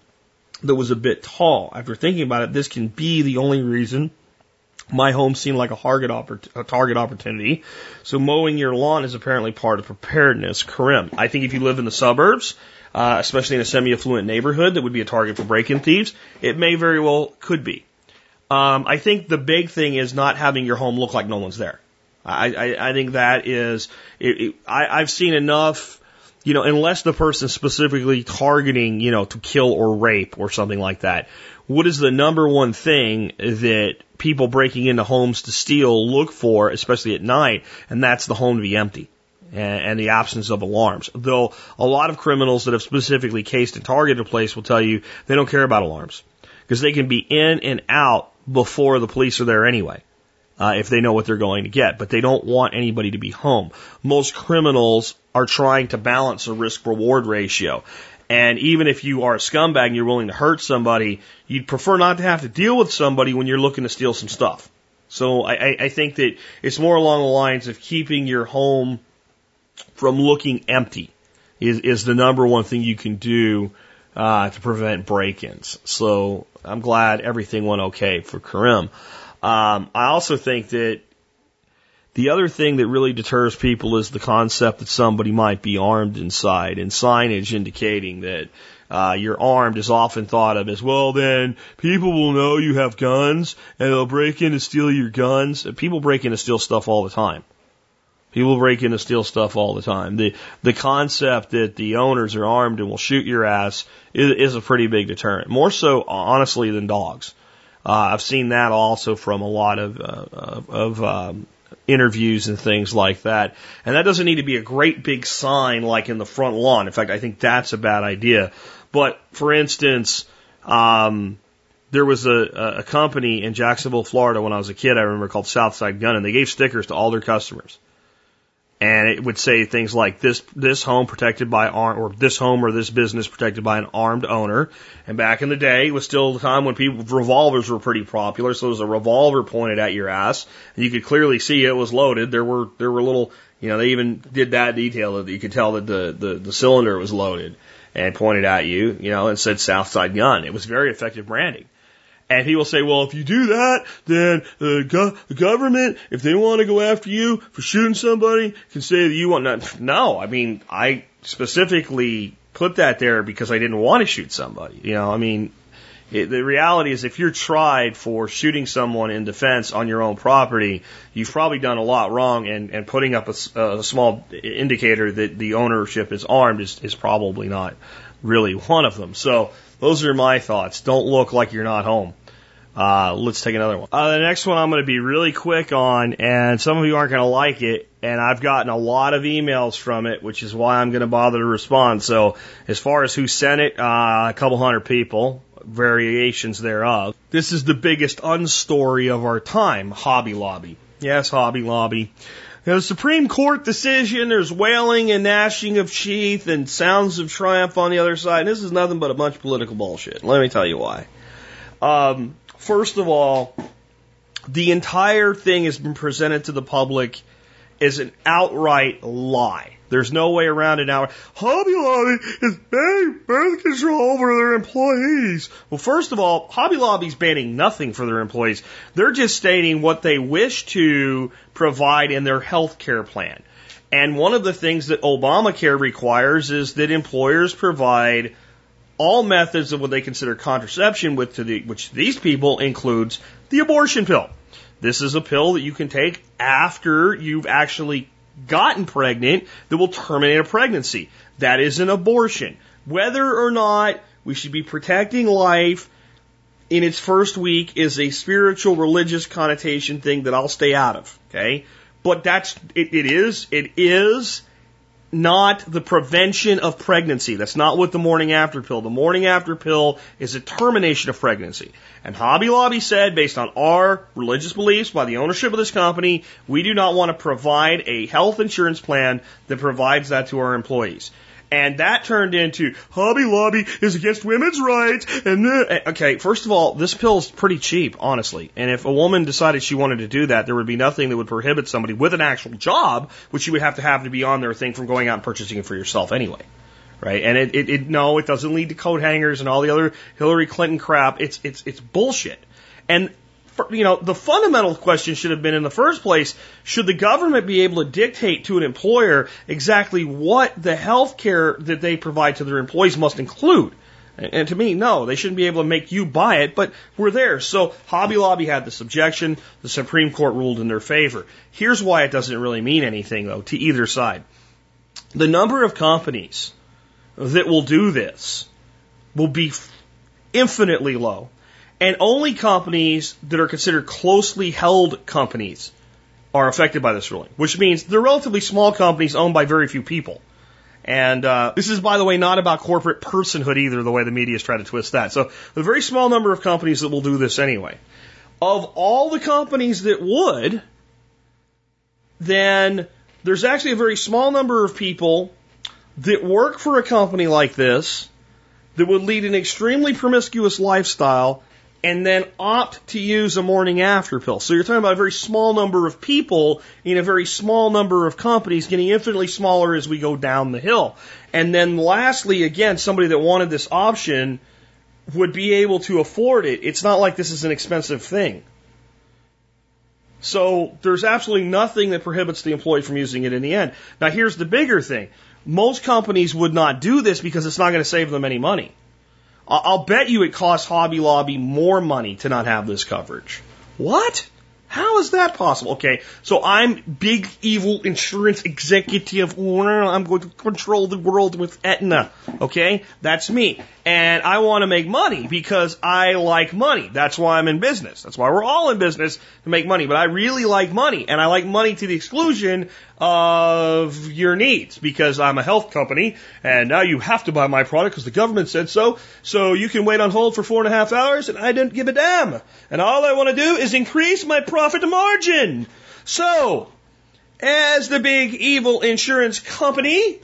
that was a bit tall. After thinking about it, this can be the only reason my home seemed like a target, a target opportunity. So mowing your lawn is apparently part of preparedness. Karim. I think if you live in the suburbs, uh, especially in a semi-affluent neighborhood that would be a target for break-in thieves, it may very well could be. Um, I think the big thing is not having your home look like no one's there. I, I, I think that is, it, it, I, I've seen enough you know, unless the person specifically targeting, you know, to kill or rape or something like that, what is the number one thing that people breaking into homes to steal look for, especially at night, and that's the home to be empty and, and the absence of alarms. Though a lot of criminals that have specifically cased and targeted a place will tell you they don't care about alarms because they can be in and out before the police are there anyway. Uh, if they know what they're going to get, but they don't want anybody to be home. Most criminals are trying to balance a risk reward ratio. And even if you are a scumbag and you're willing to hurt somebody, you'd prefer not to have to deal with somebody when you're looking to steal some stuff. So I, I think that it's more along the lines of keeping your home from looking empty is, is the number one thing you can do uh, to prevent break-ins. So I'm glad everything went okay for Karim. Um, I also think that the other thing that really deters people is the concept that somebody might be armed inside, and signage indicating that uh, you're armed is often thought of as well. Then people will know you have guns, and they'll break in to steal your guns. People break in to steal stuff all the time. People break in to steal stuff all the time. The the concept that the owners are armed and will shoot your ass is, is a pretty big deterrent. More so, honestly, than dogs. Uh, I've seen that also from a lot of uh, of um, interviews and things like that. And that doesn't need to be a great big sign like in the front lawn. In fact, I think that's a bad idea. But for instance, um, there was a, a company in Jacksonville, Florida when I was a kid, I remember called Southside Gun, and they gave stickers to all their customers and it would say things like this this home protected by arm or this home or this business protected by an armed owner. And back in the day, it was still the time when people revolvers were pretty popular, so there was a revolver pointed at your ass, and you could clearly see it was loaded. There were there were little you know they even did that detail that you could tell that the the, the cylinder was loaded and pointed at you, you know, and said Southside Gun. It was very effective branding. And he will say, well, if you do that, then the, go- the government, if they want to go after you for shooting somebody, can say that you want not. No, I mean, I specifically put that there because I didn't want to shoot somebody. You know, I mean, it, the reality is if you're tried for shooting someone in defense on your own property, you've probably done a lot wrong, and, and putting up a, a small indicator that the ownership is armed is, is probably not really one of them. So those are my thoughts. Don't look like you're not home. Uh, let's take another one. Uh, the next one I'm going to be really quick on, and some of you aren't going to like it, and I've gotten a lot of emails from it, which is why I'm going to bother to respond. So, as far as who sent it, uh, a couple hundred people, variations thereof. This is the biggest unstory of our time, Hobby Lobby. Yes, Hobby Lobby. The Supreme Court decision, there's wailing and gnashing of teeth and sounds of triumph on the other side. And this is nothing but a bunch of political bullshit. Let me tell you why. Um, First of all, the entire thing has been presented to the public as an outright lie. There's no way around it now. Hobby Lobby is banning birth control over their employees. Well, first of all, Hobby Lobby's banning nothing for their employees. They're just stating what they wish to provide in their health care plan. And one of the things that Obamacare requires is that employers provide all methods of what they consider contraception, with to the, which these people includes the abortion pill. This is a pill that you can take after you've actually gotten pregnant that will terminate a pregnancy. That is an abortion. Whether or not we should be protecting life in its first week is a spiritual religious connotation thing that I'll stay out of. Okay. But that's, it, it is, it is not the prevention of pregnancy. That's not what the morning after pill. The morning after pill is a termination of pregnancy. And Hobby Lobby said, based on our religious beliefs by the ownership of this company, we do not want to provide a health insurance plan that provides that to our employees. And that turned into Hobby Lobby is against women's rights. And the, eh, okay, first of all, this pill is pretty cheap, honestly. And if a woman decided she wanted to do that, there would be nothing that would prohibit somebody with an actual job, which you would have to have to be on their thing from going out and purchasing it for yourself anyway. Right? And it, it, it no, it doesn't lead to coat hangers and all the other Hillary Clinton crap. It's, it's, it's bullshit. And you know, the fundamental question should have been in the first place, should the government be able to dictate to an employer exactly what the health care that they provide to their employees must include? And to me, no, they shouldn't be able to make you buy it, but we're there. So Hobby Lobby had this objection. The Supreme Court ruled in their favor. Here's why it doesn't really mean anything, though, to either side. The number of companies that will do this will be infinitely low and only companies that are considered closely held companies are affected by this ruling, which means they're relatively small companies owned by very few people. And uh, this is, by the way, not about corporate personhood either, the way the media is trying to twist that. So, a very small number of companies that will do this anyway. Of all the companies that would, then there's actually a very small number of people that work for a company like this that would lead an extremely promiscuous lifestyle and then opt to use a morning after pill. So you're talking about a very small number of people in a very small number of companies getting infinitely smaller as we go down the hill. And then lastly, again, somebody that wanted this option would be able to afford it. It's not like this is an expensive thing. So there's absolutely nothing that prohibits the employee from using it in the end. Now here's the bigger thing. Most companies would not do this because it's not going to save them any money. I'll bet you it costs Hobby Lobby more money to not have this coverage. What? How is that possible? Okay, so I'm big evil insurance executive. I'm going to control the world with Aetna. Okay, that's me. And I want to make money because I like money. That's why I'm in business. That's why we're all in business to make money. But I really like money and I like money to the exclusion of your needs because I'm a health company and now you have to buy my product because the government said so. So you can wait on hold for four and a half hours and I don't give a damn. And all I want to do is increase my profit margin. So, as the big evil insurance company,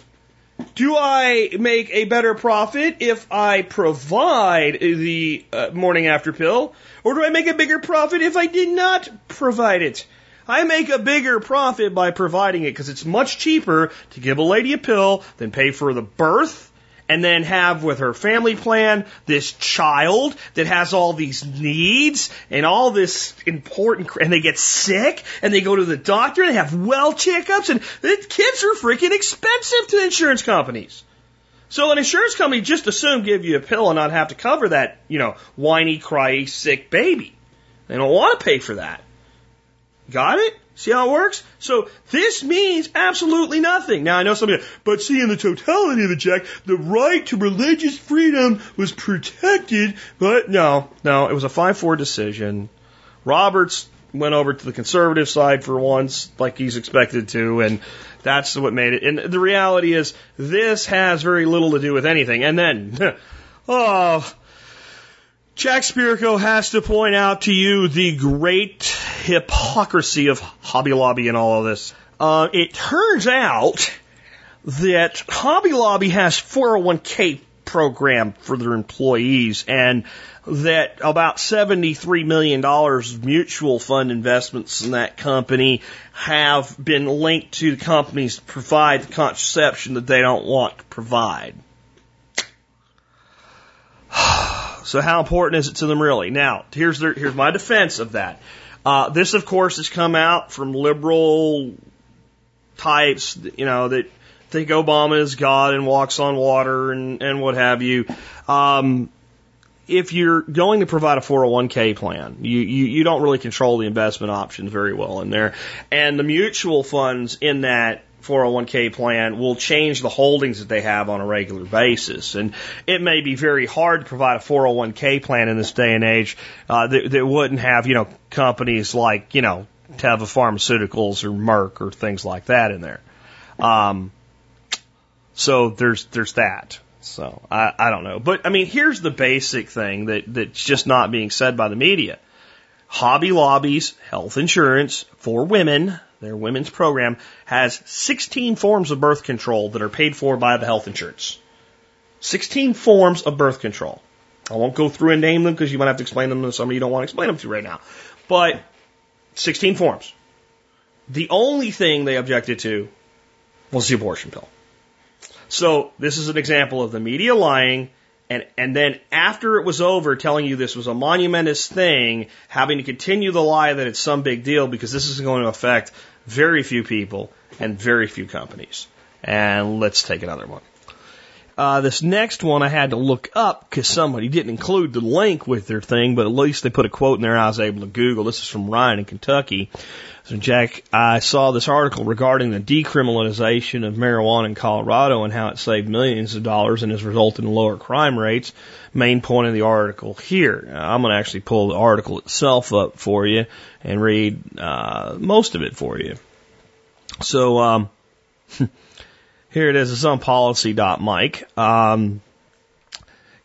do I make a better profit if I provide the uh, morning after pill? Or do I make a bigger profit if I did not provide it? I make a bigger profit by providing it because it's much cheaper to give a lady a pill than pay for the birth and then have with her family plan this child that has all these needs and all this important, and they get sick and they go to the doctor and they have well checkups and the kids are freaking expensive to insurance companies. So an insurance company just assume give you a pill and not have to cover that, you know, whiny, cryy, sick baby. They don't want to pay for that. Got it? See how it works? So this means absolutely nothing. Now I know somebody, but see in the totality of the check, the right to religious freedom was protected, but no, no, it was a 5-4 decision. Roberts went over to the conservative side for once, like he's expected to, and that's what made it. And the reality is, this has very little to do with anything. And then, oh, Jack Spirko has to point out to you the great hypocrisy of Hobby Lobby and all of this. Uh, it turns out that Hobby Lobby has 401k program for their employees and that about $73 million of mutual fund investments in that company have been linked to the companies to provide the contraception that they don't want to provide. So how important is it to them really? Now, here's their, here's my defense of that. Uh, this, of course, has come out from liberal types, you know, that think Obama is God and walks on water and, and what have you. Um, if you're going to provide a 401k plan, you, you, you don't really control the investment options very well in there. And the mutual funds in that 401k plan will change the holdings that they have on a regular basis. And it may be very hard to provide a 401k plan in this day and age uh, that, that wouldn't have, you know, companies like, you know, Teva Pharmaceuticals or Merck or things like that in there. Um, so there's there's that. So I, I don't know. But I mean here's the basic thing that, that's just not being said by the media. Hobby Lobby's health insurance for women, their women's program, has 16 forms of birth control that are paid for by the health insurance. 16 forms of birth control. I won't go through and name them because you might have to explain them to somebody you don't want to explain them to right now. But 16 forms. The only thing they objected to was the abortion pill. So this is an example of the media lying and, and then after it was over telling you this was a monumentous thing, having to continue the lie that it's some big deal because this is going to affect very few people and very few companies. And let's take another one. Uh, this next one I had to look up because somebody didn't include the link with their thing, but at least they put a quote in there I was able to Google. This is from Ryan in Kentucky. So, Jack, I saw this article regarding the decriminalization of marijuana in Colorado and how it saved millions of dollars and has resulted in lower crime rates. Main point of the article here. I'm going to actually pull the article itself up for you and read uh, most of it for you. So, um, here it is. It's on policy.mic. Um,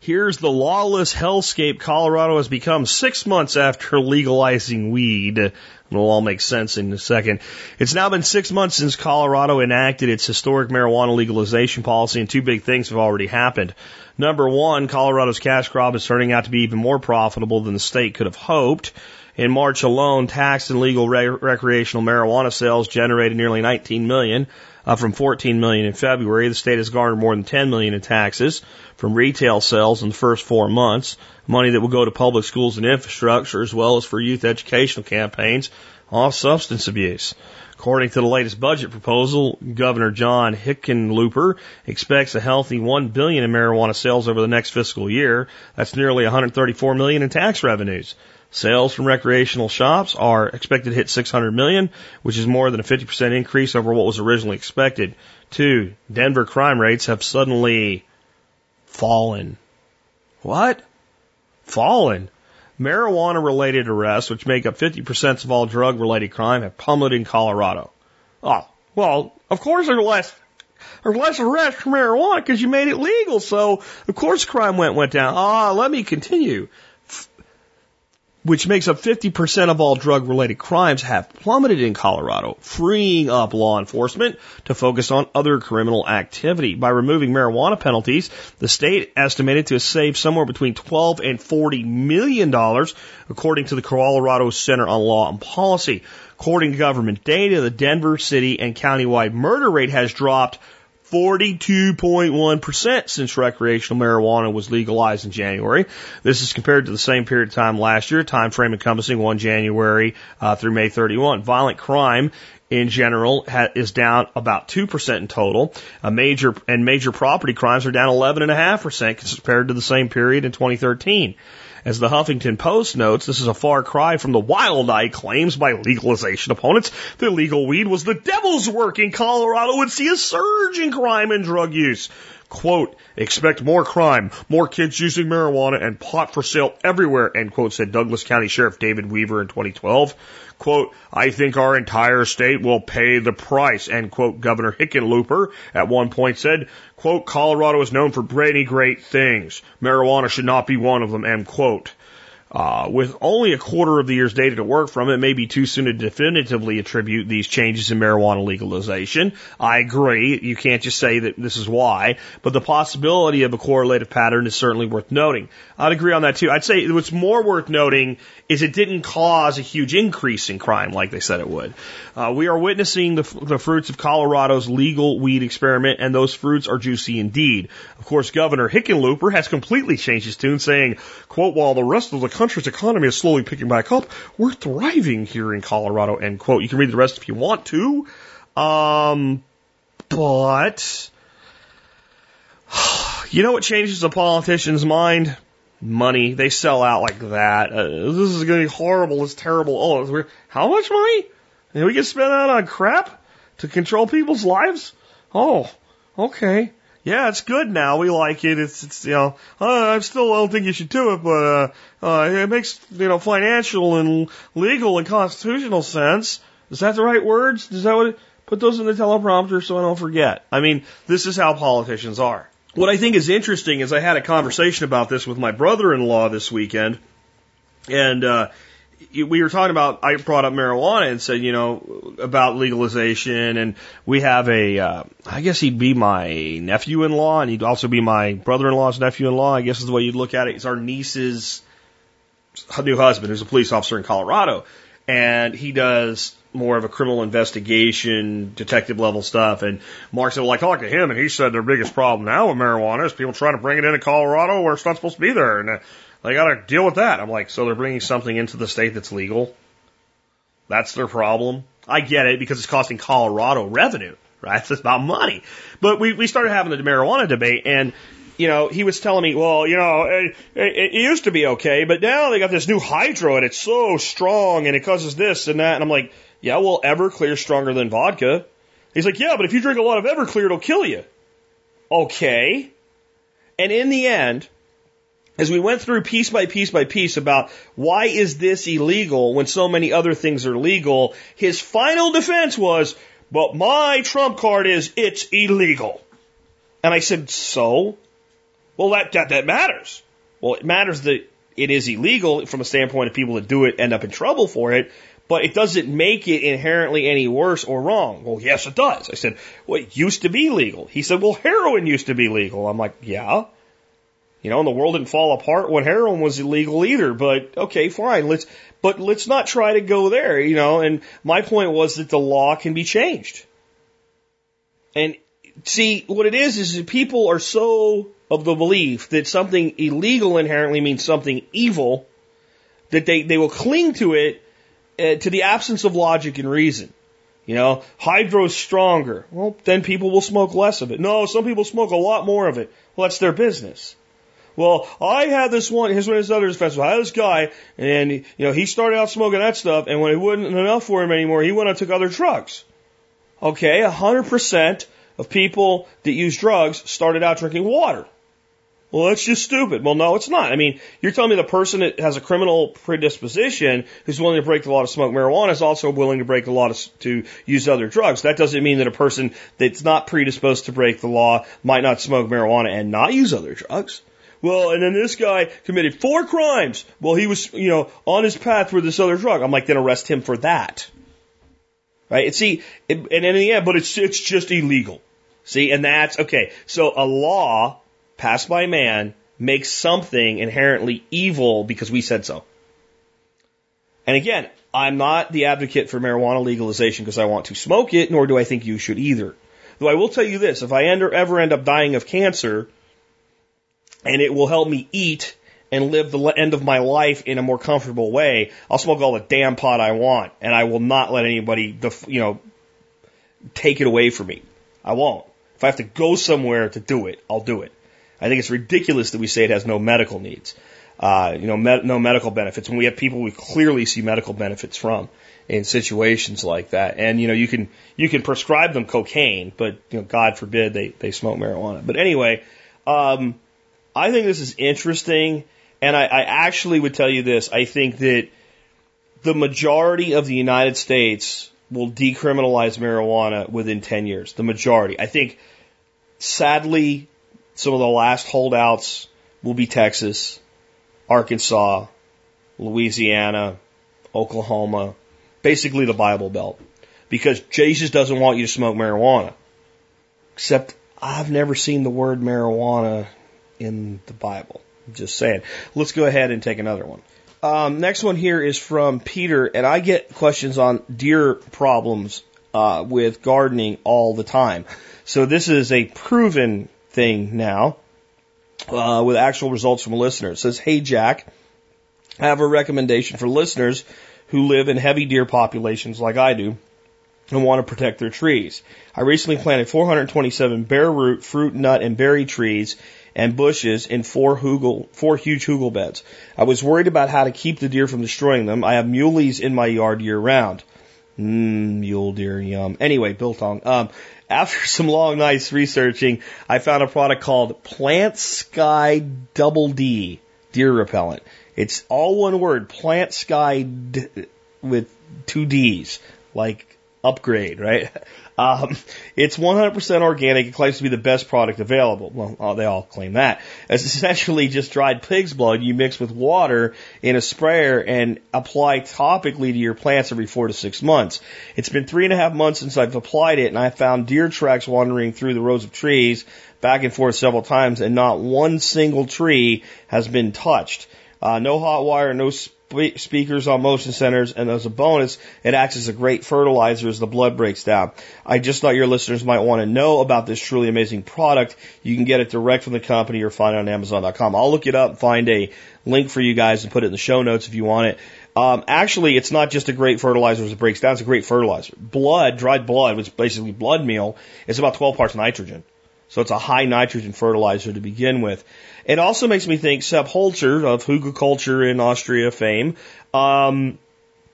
Here's the lawless hellscape Colorado has become six months after legalizing weed. It'll all make sense in a second. It's now been six months since Colorado enacted its historic marijuana legalization policy, and two big things have already happened. Number one, Colorado's cash crop is turning out to be even more profitable than the state could have hoped. In March alone, taxed and legal re- recreational marijuana sales generated nearly 19 million, up from 14 million in February. The state has garnered more than 10 million in taxes from retail sales in the first four months, money that will go to public schools and infrastructure as well as for youth educational campaigns off substance abuse. According to the latest budget proposal, Governor John Hickenlooper expects a healthy 1 billion in marijuana sales over the next fiscal year. That's nearly 134 million in tax revenues. Sales from recreational shops are expected to hit 600 million, which is more than a 50% increase over what was originally expected. Two, Denver crime rates have suddenly fallen. What? Fallen. Marijuana related arrests, which make up 50% of all drug related crime, have plummeted in Colorado. Oh, well, of course there's less, there's less arrests for marijuana because you made it legal. So, of course crime went, went down. Ah, let me continue which makes up 50% of all drug related crimes, have plummeted in Colorado, freeing up law enforcement to focus on other criminal activity. By removing marijuana penalties, the state estimated to save somewhere between 12 and 40 million dollars, according to the Colorado Center on Law and Policy. According to government data, the Denver city and countywide murder rate has dropped 42.1% since recreational marijuana was legalized in January. This is compared to the same period of time last year, time frame encompassing 1 January uh, through May 31. Violent crime in general ha- is down about 2% in total. A major and major property crimes are down 11.5% compared to the same period in 2013. As the Huffington Post notes, this is a far cry from the wild eyed claims by legalization opponents that legal weed was the devil's work in Colorado would see a surge in crime and drug use. Quote, expect more crime, more kids using marijuana and pot for sale everywhere, end quote, said Douglas County Sheriff David Weaver in 2012. Quote, I think our entire state will pay the price, end quote, Governor Hickenlooper at one point said, quote, Colorado is known for many great things. Marijuana should not be one of them, end quote. Uh, with only a quarter of the year's data to work from, it may be too soon to definitively attribute these changes in marijuana legalization. I agree. You can't just say that this is why, but the possibility of a correlative pattern is certainly worth noting. I'd agree on that too. I'd say what's more worth noting is it didn't cause a huge increase in crime like they said it would. Uh, we are witnessing the, the fruits of Colorado's legal weed experiment, and those fruits are juicy indeed. Of course, Governor Hickenlooper has completely changed his tune, saying, quote, while the rest of the country's economy is slowly picking back up, we're thriving here in Colorado, end quote. You can read the rest if you want to. Um, but, you know what changes a politician's mind? Money. They sell out like that. Uh, this is going to be horrible. It's terrible. Oh, it's weird. how much money? And we can spend that on crap to control people's lives? Oh, okay. Yeah, it's good now. We like it. It's, it's you know, uh, I still don't think you should do it, but uh, uh, it makes you know financial and legal and constitutional sense. Is that the right words? Is that what? It, put those in the teleprompter so I don't forget. I mean, this is how politicians are. What I think is interesting is I had a conversation about this with my brother-in-law this weekend, and uh, we were talking about. I brought up marijuana and said, you know, about legalization, and we have a. Uh, I guess he'd be my nephew-in-law, and he'd also be my brother-in-law's nephew-in-law. I guess is the way you'd look at it. He's our niece's new husband, who's a police officer in Colorado, and he does more of a criminal investigation, detective level stuff. And Mark said, well, I talked to him and he said their biggest problem now with marijuana is people trying to bring it into Colorado where it's not supposed to be there. And uh, they got to deal with that. I'm like, so they're bringing something into the state that's legal? That's their problem? I get it because it's costing Colorado revenue, right? It's about money. But we, we started having the marijuana debate and you know, he was telling me, well, you know, it, it, it, used to be okay, but now they got this new hydro and it's so strong and it causes this and that. And I'm like, yeah, well, Everclear's stronger than vodka. He's like, yeah, but if you drink a lot of Everclear, it'll kill you. Okay. And in the end, as we went through piece by piece by piece about why is this illegal when so many other things are legal, his final defense was, but my trump card is it's illegal. And I said, so? Well, that, that, that matters. Well, it matters that it is illegal from a standpoint of people that do it end up in trouble for it, but it doesn't make it inherently any worse or wrong. Well, yes, it does. I said, well, it used to be legal. He said, well, heroin used to be legal. I'm like, yeah. You know, and the world didn't fall apart when heroin was illegal either, but okay, fine. Let's, but let's not try to go there, you know, and my point was that the law can be changed. And see, what it is, is that people are so of the belief that something illegal inherently means something evil that they, they will cling to it uh, to the absence of logic and reason. You know, hydro's stronger. Well, then people will smoke less of it. No, some people smoke a lot more of it. Well, that's their business. Well, I had this one, here's one of his other defenses. I had this guy, and, you know, he started out smoking that stuff, and when it wasn't enough for him anymore, he went and took other drugs. Okay, a 100% of people that use drugs started out drinking water. Well, that's just stupid. Well, no, it's not. I mean, you're telling me the person that has a criminal predisposition who's willing to break the law to smoke marijuana is also willing to break the law to, to use other drugs. That doesn't mean that a person that's not predisposed to break the law might not smoke marijuana and not use other drugs. Well, and then this guy committed four crimes. Well, he was, you know, on his path for this other drug. I'm like, then arrest him for that. Right? And see, and in the end, but it's, it's just illegal. See, and that's, okay. So a law passed by man makes something inherently evil because we said so. And again, I'm not the advocate for marijuana legalization because I want to smoke it, nor do I think you should either. Though I will tell you this, if I ever end up dying of cancer, and it will help me eat and live the end of my life in a more comfortable way, I'll smoke all the damn pot I want, and I will not let anybody, you know, take it away from me. I won't. If I have to go somewhere to do it, I'll do it. I think it's ridiculous that we say it has no medical needs, uh, you know, med- no medical benefits when we have people we clearly see medical benefits from in situations like that. And you know, you can you can prescribe them cocaine, but you know, God forbid they they smoke marijuana. But anyway, um, I think this is interesting, and I, I actually would tell you this: I think that the majority of the United States will decriminalize marijuana within 10 years. The majority. I think, sadly, some of the last holdouts will be Texas, Arkansas, Louisiana, Oklahoma, basically the Bible Belt. Because Jesus doesn't want you to smoke marijuana. Except I've never seen the word marijuana in the Bible. I'm just saying. Let's go ahead and take another one. Um, next one here is from Peter, and I get questions on deer problems uh, with gardening all the time. So this is a proven thing now uh, with actual results from a listener. It says, Hey, Jack, I have a recommendation for listeners who live in heavy deer populations like I do and want to protect their trees. I recently planted 427 bare root, fruit, nut, and berry trees and bushes in four, hugel, four huge hugel beds. I was worried about how to keep the deer from destroying them. I have muleys in my yard year round. Mmm, mule deer, yum. Anyway, biltong. Um, after some long nights researching, I found a product called Plant Sky Double D deer repellent. It's all one word, Plant Sky D- with two D's, like upgrade, right? Um, it's 100% organic. It claims to be the best product available. Well, uh, they all claim that. It's essentially just dried pig's blood you mix with water in a sprayer and apply topically to your plants every four to six months. It's been three and a half months since I've applied it and I found deer tracks wandering through the rows of trees back and forth several times and not one single tree has been touched. Uh, no hot wire, no speakers on motion centers, and as a bonus, it acts as a great fertilizer as the blood breaks down. I just thought your listeners might want to know about this truly amazing product. You can get it direct from the company or find it on Amazon.com. I'll look it up find a link for you guys and put it in the show notes if you want it. Um, actually, it's not just a great fertilizer as it breaks down, it's a great fertilizer. Blood, dried blood, which is basically blood meal, is about 12 parts nitrogen. So it's a high nitrogen fertilizer to begin with. It also makes me think Sepp Holzer of Hugelkultur in Austria fame um,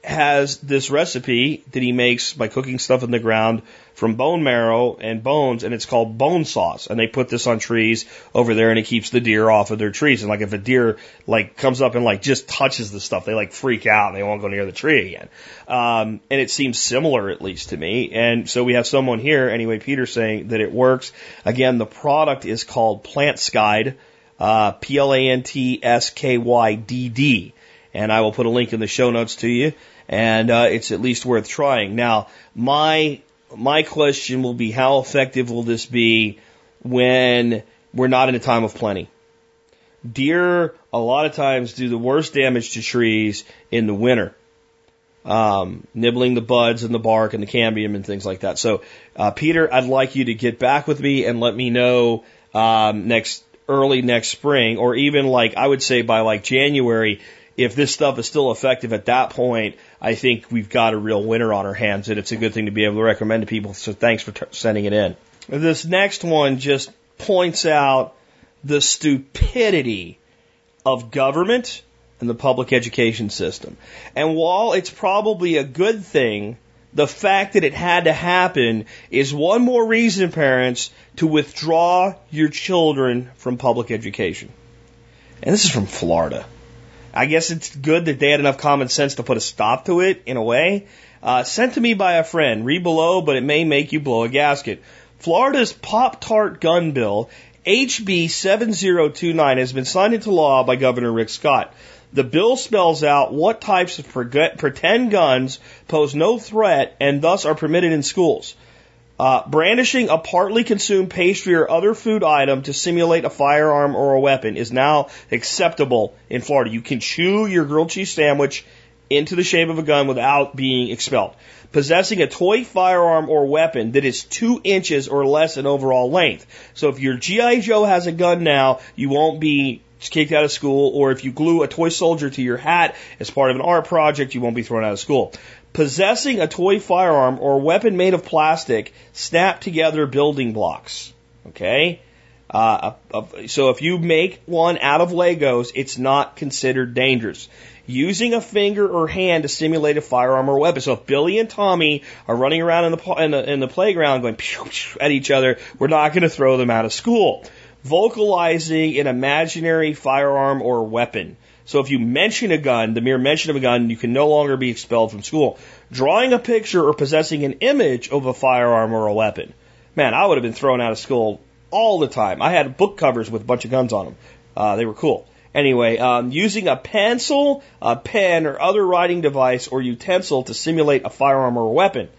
has this recipe that he makes by cooking stuff in the ground from bone marrow and bones, and it's called bone sauce. And they put this on trees over there, and it keeps the deer off of their trees. And like if a deer like comes up and like just touches the stuff, they like freak out and they won't go near the tree again. Um, and it seems similar at least to me. And so we have someone here, anyway, Peter saying that it works. Again, the product is called Plantskydd, uh, P L A N T S K Y D D. And I will put a link in the show notes to you and uh, it's at least worth trying. Now, my my question will be, how effective will this be when we're not in a time of plenty? Deer, a lot of times, do the worst damage to trees in the winter, um, nibbling the buds and the bark and the cambium and things like that. So, uh, Peter, I'd like you to get back with me and let me know um, next early next spring, or even like I would say by like January, if this stuff is still effective at that point, I think we've got a real winner on our hands, and it's a good thing to be able to recommend to people. So thanks for t- sending it in. This next one just points out the stupidity of government and the public education system. And while it's probably a good thing, the fact that it had to happen is one more reason, parents, to withdraw your children from public education. And this is from Florida. I guess it's good that they had enough common sense to put a stop to it in a way. Uh, sent to me by a friend. Read below, but it may make you blow a gasket. Florida's Pop Tart gun bill, HB 7029, has been signed into law by Governor Rick Scott. The bill spells out what types of pretend guns pose no threat and thus are permitted in schools. Uh, brandishing a partly consumed pastry or other food item to simulate a firearm or a weapon is now acceptable in Florida. You can chew your grilled cheese sandwich into the shape of a gun without being expelled. Possessing a toy firearm or weapon that is two inches or less in overall length. So if your G.I. Joe has a gun now, you won't be kicked out of school, or if you glue a toy soldier to your hat as part of an art project, you won't be thrown out of school possessing a toy firearm or weapon made of plastic snap together building blocks. Okay? Uh, so if you make one out of Legos, it's not considered dangerous. Using a finger or hand to simulate a firearm or weapon. So if Billy and Tommy are running around in the in the, in the playground going pew, pew, at each other, we're not going to throw them out of school. Vocalizing an imaginary firearm or weapon. So if you mention a gun, the mere mention of a gun, you can no longer be expelled from school. Drawing a picture or possessing an image of a firearm or a weapon. Man, I would have been thrown out of school all the time. I had book covers with a bunch of guns on them. Uh, they were cool. Anyway, um, using a pencil, a pen, or other writing device or utensil to simulate a firearm or a weapon.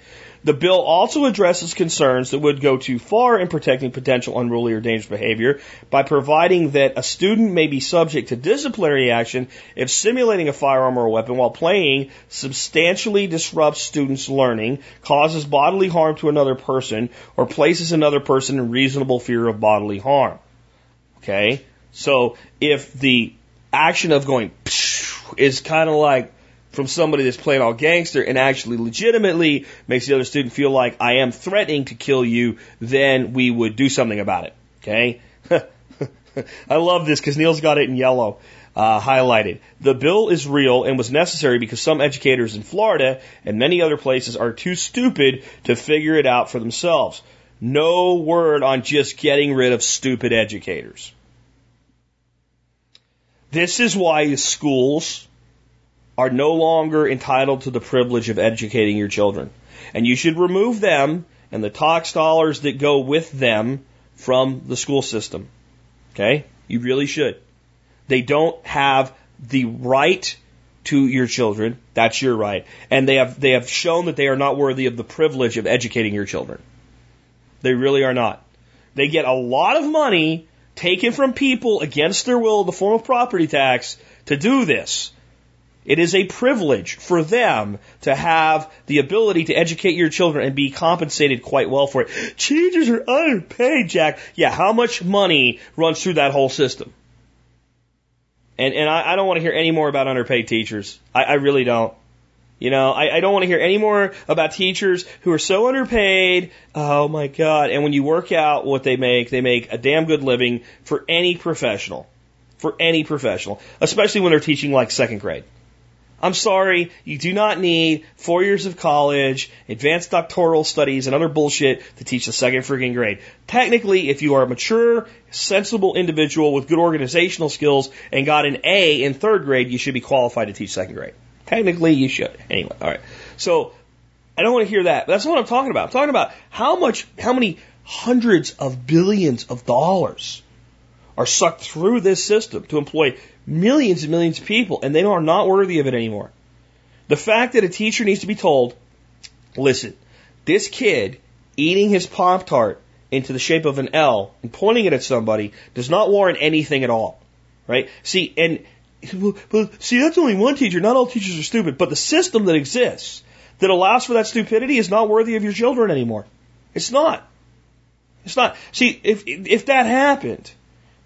The bill also addresses concerns that would go too far in protecting potential unruly or dangerous behavior by providing that a student may be subject to disciplinary action if simulating a firearm or a weapon while playing substantially disrupts students' learning, causes bodily harm to another person, or places another person in reasonable fear of bodily harm. Okay? So if the action of going is kind of like from somebody that's playing all gangster and actually legitimately makes the other student feel like I am threatening to kill you, then we would do something about it. Okay? I love this because Neil's got it in yellow uh, highlighted. The bill is real and was necessary because some educators in Florida and many other places are too stupid to figure it out for themselves. No word on just getting rid of stupid educators. This is why schools are no longer entitled to the privilege of educating your children. And you should remove them and the tax dollars that go with them from the school system. Okay? You really should. They don't have the right to your children. That's your right. And they have, they have shown that they are not worthy of the privilege of educating your children. They really are not. They get a lot of money taken from people against their will in the form of property tax to do this. It is a privilege for them to have the ability to educate your children and be compensated quite well for it. Teachers are underpaid, Jack. Yeah, how much money runs through that whole system? And and I, I don't want to hear any more about underpaid teachers. I, I really don't. You know, I, I don't want to hear any more about teachers who are so underpaid. Oh my God. And when you work out what they make, they make a damn good living for any professional. For any professional. Especially when they're teaching like second grade. I'm sorry, you do not need four years of college, advanced doctoral studies, and other bullshit to teach the second freaking grade. Technically, if you are a mature, sensible individual with good organizational skills and got an A in third grade, you should be qualified to teach second grade. Technically, you should. Anyway, all right. So, I don't want to hear that. But that's not what I'm talking about. I'm talking about how much, how many hundreds of billions of dollars are sucked through this system to employ millions and millions of people, and they are not worthy of it anymore. The fact that a teacher needs to be told, listen, this kid eating his Pop Tart into the shape of an L and pointing it at somebody does not warrant anything at all. Right? See, and see, that's only one teacher. Not all teachers are stupid, but the system that exists that allows for that stupidity is not worthy of your children anymore. It's not. It's not. See, if if that happened,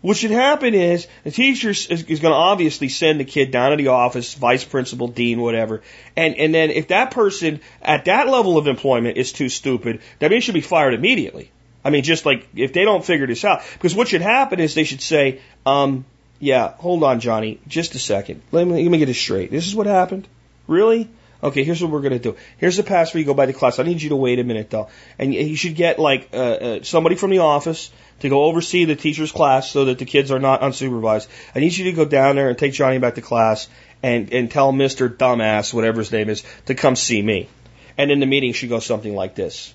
what should happen is the teacher is, is going to obviously send the kid down to the office, vice principal, dean, whatever, and and then if that person at that level of employment is too stupid, that means should be fired immediately. I mean, just like if they don't figure this out, because what should happen is they should say, um, yeah, hold on, Johnny, just a second. Let me let me get this straight. This is what happened. Really? Okay, here's what we're going to do. Here's the pass for you go by the class. I need you to wait a minute though. And you should get like uh, uh, somebody from the office to go oversee the teacher's class so that the kids are not unsupervised. I need you to go down there and take Johnny back to class and, and tell Mr. Dumbass, whatever his name is, to come see me. And in the meeting should go something like this.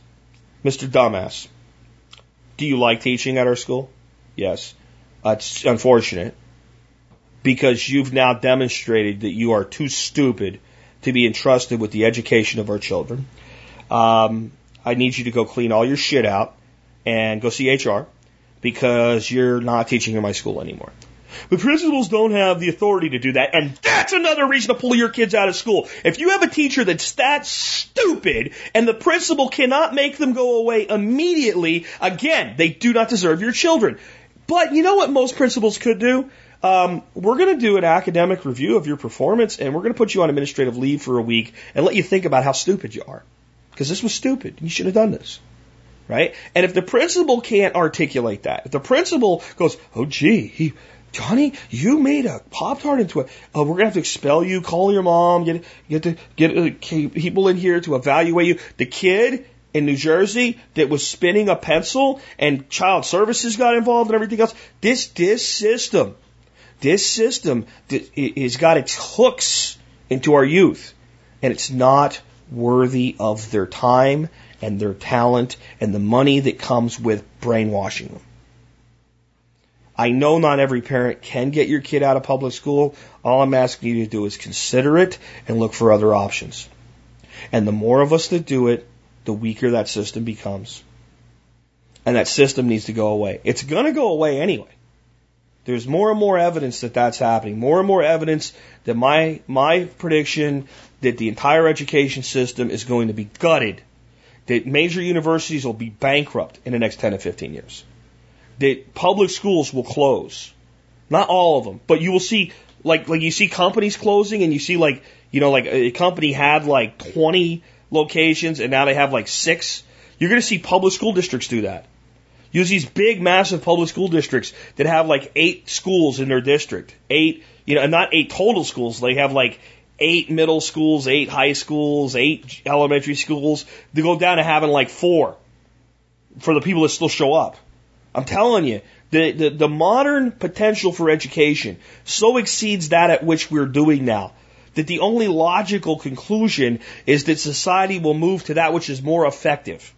Mr. Dumbass, do you like teaching at our school? Yes. Uh, it's unfortunate because you've now demonstrated that you are too stupid to be entrusted with the education of our children. Um, I need you to go clean all your shit out and go see HR because you're not teaching in my school anymore. The principals don't have the authority to do that, and that's another reason to pull your kids out of school. If you have a teacher that's that stupid and the principal cannot make them go away immediately, again, they do not deserve your children. But you know what most principals could do? Um, we're going to do an academic review of your performance, and we're going to put you on administrative leave for a week and let you think about how stupid you are. Because this was stupid. You should have done this. Right? And if the principal can't articulate that, if the principal goes, oh, gee, he, Johnny, you made a Pop Tart into a. Uh, we're gonna have to expel you. Call your mom. Get get to get uh, people in here to evaluate you. The kid in New Jersey that was spinning a pencil and child services got involved and everything else. This this system this system has got its hooks into our youth, and it's not worthy of their time and their talent and the money that comes with brainwashing them. I know not every parent can get your kid out of public school. All I'm asking you to do is consider it and look for other options. And the more of us that do it, the weaker that system becomes. And that system needs to go away. It's going to go away anyway. There's more and more evidence that that's happening. More and more evidence that my my prediction that the entire education system is going to be gutted. That major universities will be bankrupt in the next 10 to 15 years. That public schools will close. Not all of them, but you will see Like like you see companies closing and you see like you know like a company had like 20 locations and now they have like 6. You're going to see public school districts do that. Use these big massive public school districts that have like 8 schools in their district. 8, you know, and not 8 total schools. They have like eight middle schools, eight high schools, eight elementary schools, to go down to having like four for the people that still show up. I'm telling you, the, the, the modern potential for education so exceeds that at which we're doing now that the only logical conclusion is that society will move to that which is more effective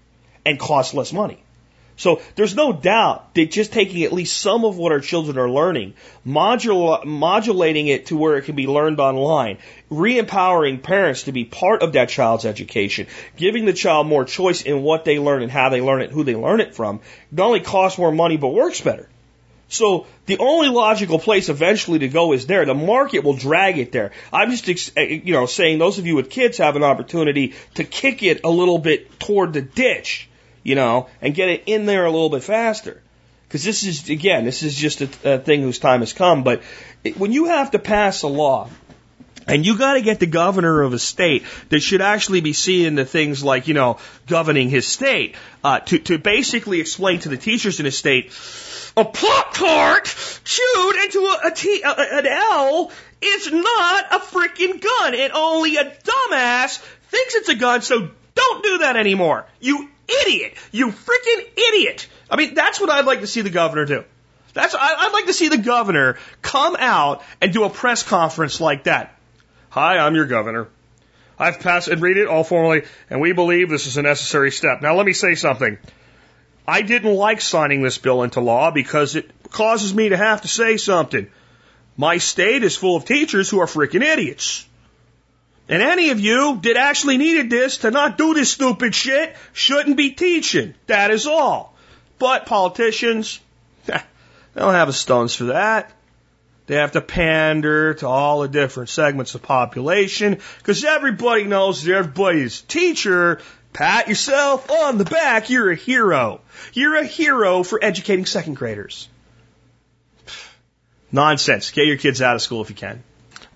and costs less money. So there's no doubt that just taking at least some of what our children are learning, modul- modulating it to where it can be learned online, re-empowering parents to be part of that child's education, giving the child more choice in what they learn and how they learn it, who they learn it from, not only costs more money but works better. So the only logical place eventually to go is there. The market will drag it there. I'm just, eh, you know, saying those of you with kids have an opportunity to kick it a little bit toward the ditch you know, and get it in there a little bit faster. Because this is, again, this is just a, a thing whose time has come. But it, when you have to pass a law, and you got to get the governor of a state that should actually be seeing the things like, you know, governing his state, uh, to, to basically explain to the teachers in his state, a Pop Tart chewed into a, a T, a, an L is not a freaking gun, and only a dumbass thinks it's a gun, so don't do that anymore. You idiot. You freaking idiot. I mean, that's what I'd like to see the governor do. That's, I'd like to see the governor come out and do a press conference like that. Hi, I'm your governor. I've passed and read it all formally, and we believe this is a necessary step. Now, let me say something. I didn't like signing this bill into law because it causes me to have to say something. My state is full of teachers who are freaking idiots. And any of you that actually needed this to not do this stupid shit shouldn't be teaching. That is all. But politicians, they don't have the stones for that. They have to pander to all the different segments of population because everybody knows everybody's teacher. Pat yourself on the back. You're a hero. You're a hero for educating second graders. Nonsense. Get your kids out of school if you can.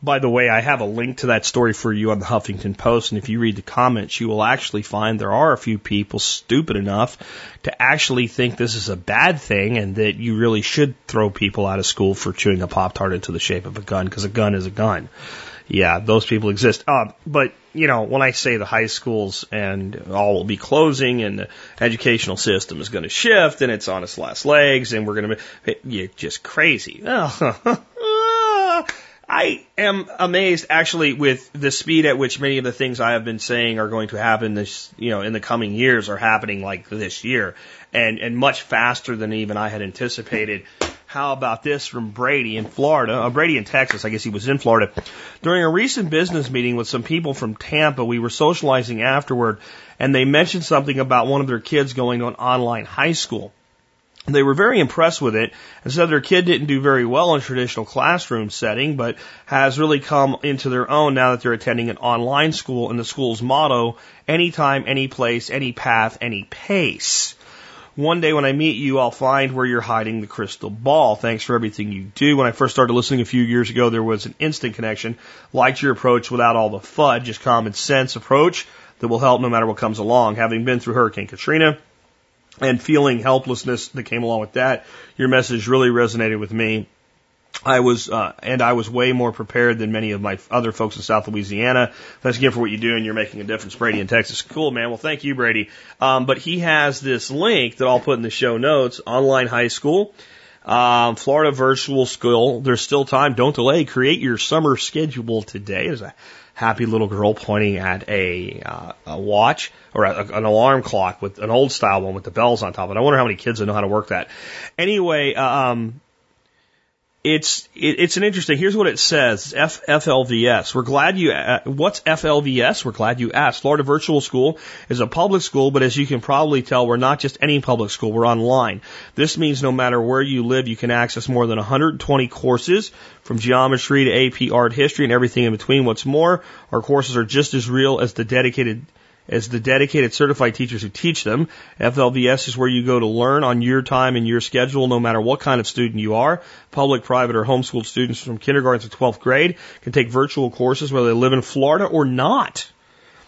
By the way, I have a link to that story for you on the Huffington Post, and if you read the comments, you will actually find there are a few people stupid enough to actually think this is a bad thing and that you really should throw people out of school for chewing a Pop Tart into the shape of a gun, because a gun is a gun. Yeah, those people exist. Uh, but, you know, when I say the high schools and all will be closing and the educational system is going to shift and it's on its last legs and we're going to be, you're just crazy. I am amazed actually with the speed at which many of the things I have been saying are going to happen this, you know, in the coming years are happening like this year and, and much faster than even I had anticipated. How about this from Brady in Florida? Uh, Brady in Texas. I guess he was in Florida. During a recent business meeting with some people from Tampa, we were socializing afterward and they mentioned something about one of their kids going to an online high school. They were very impressed with it and said their kid didn't do very well in traditional classroom setting, but has really come into their own now that they're attending an online school and the school's motto, anytime, any place, any path, any pace. One day when I meet you, I'll find where you're hiding the crystal ball. Thanks for everything you do. When I first started listening a few years ago, there was an instant connection. Liked your approach without all the FUD, just common sense approach that will help no matter what comes along. Having been through Hurricane Katrina, and feeling helplessness that came along with that. Your message really resonated with me. I was, uh, and I was way more prepared than many of my other folks in South Louisiana. Thanks again for what you do, and you're making a difference, Brady in Texas. Cool, man. Well, thank you, Brady. Um, but he has this link that I'll put in the show notes. Online high school, um, Florida virtual school. There's still time. Don't delay. Create your summer schedule today. There's a happy little girl pointing at a, uh, a watch or a, an alarm clock with an old style one with the bells on top it. I wonder how many kids know how to work that. Anyway, uh, um, it's it, it's an interesting. Here's what it says: F, FLVS. We're glad you. Uh, what's FLVS? We're glad you asked. Florida Virtual School is a public school, but as you can probably tell, we're not just any public school. We're online. This means no matter where you live, you can access more than 120 courses from geometry to AP art history and everything in between. What's more, our courses are just as real as the dedicated as the dedicated certified teachers who teach them. FLVS is where you go to learn on your time and your schedule, no matter what kind of student you are. Public, private, or homeschooled students from kindergarten to 12th grade can take virtual courses whether they live in Florida or not.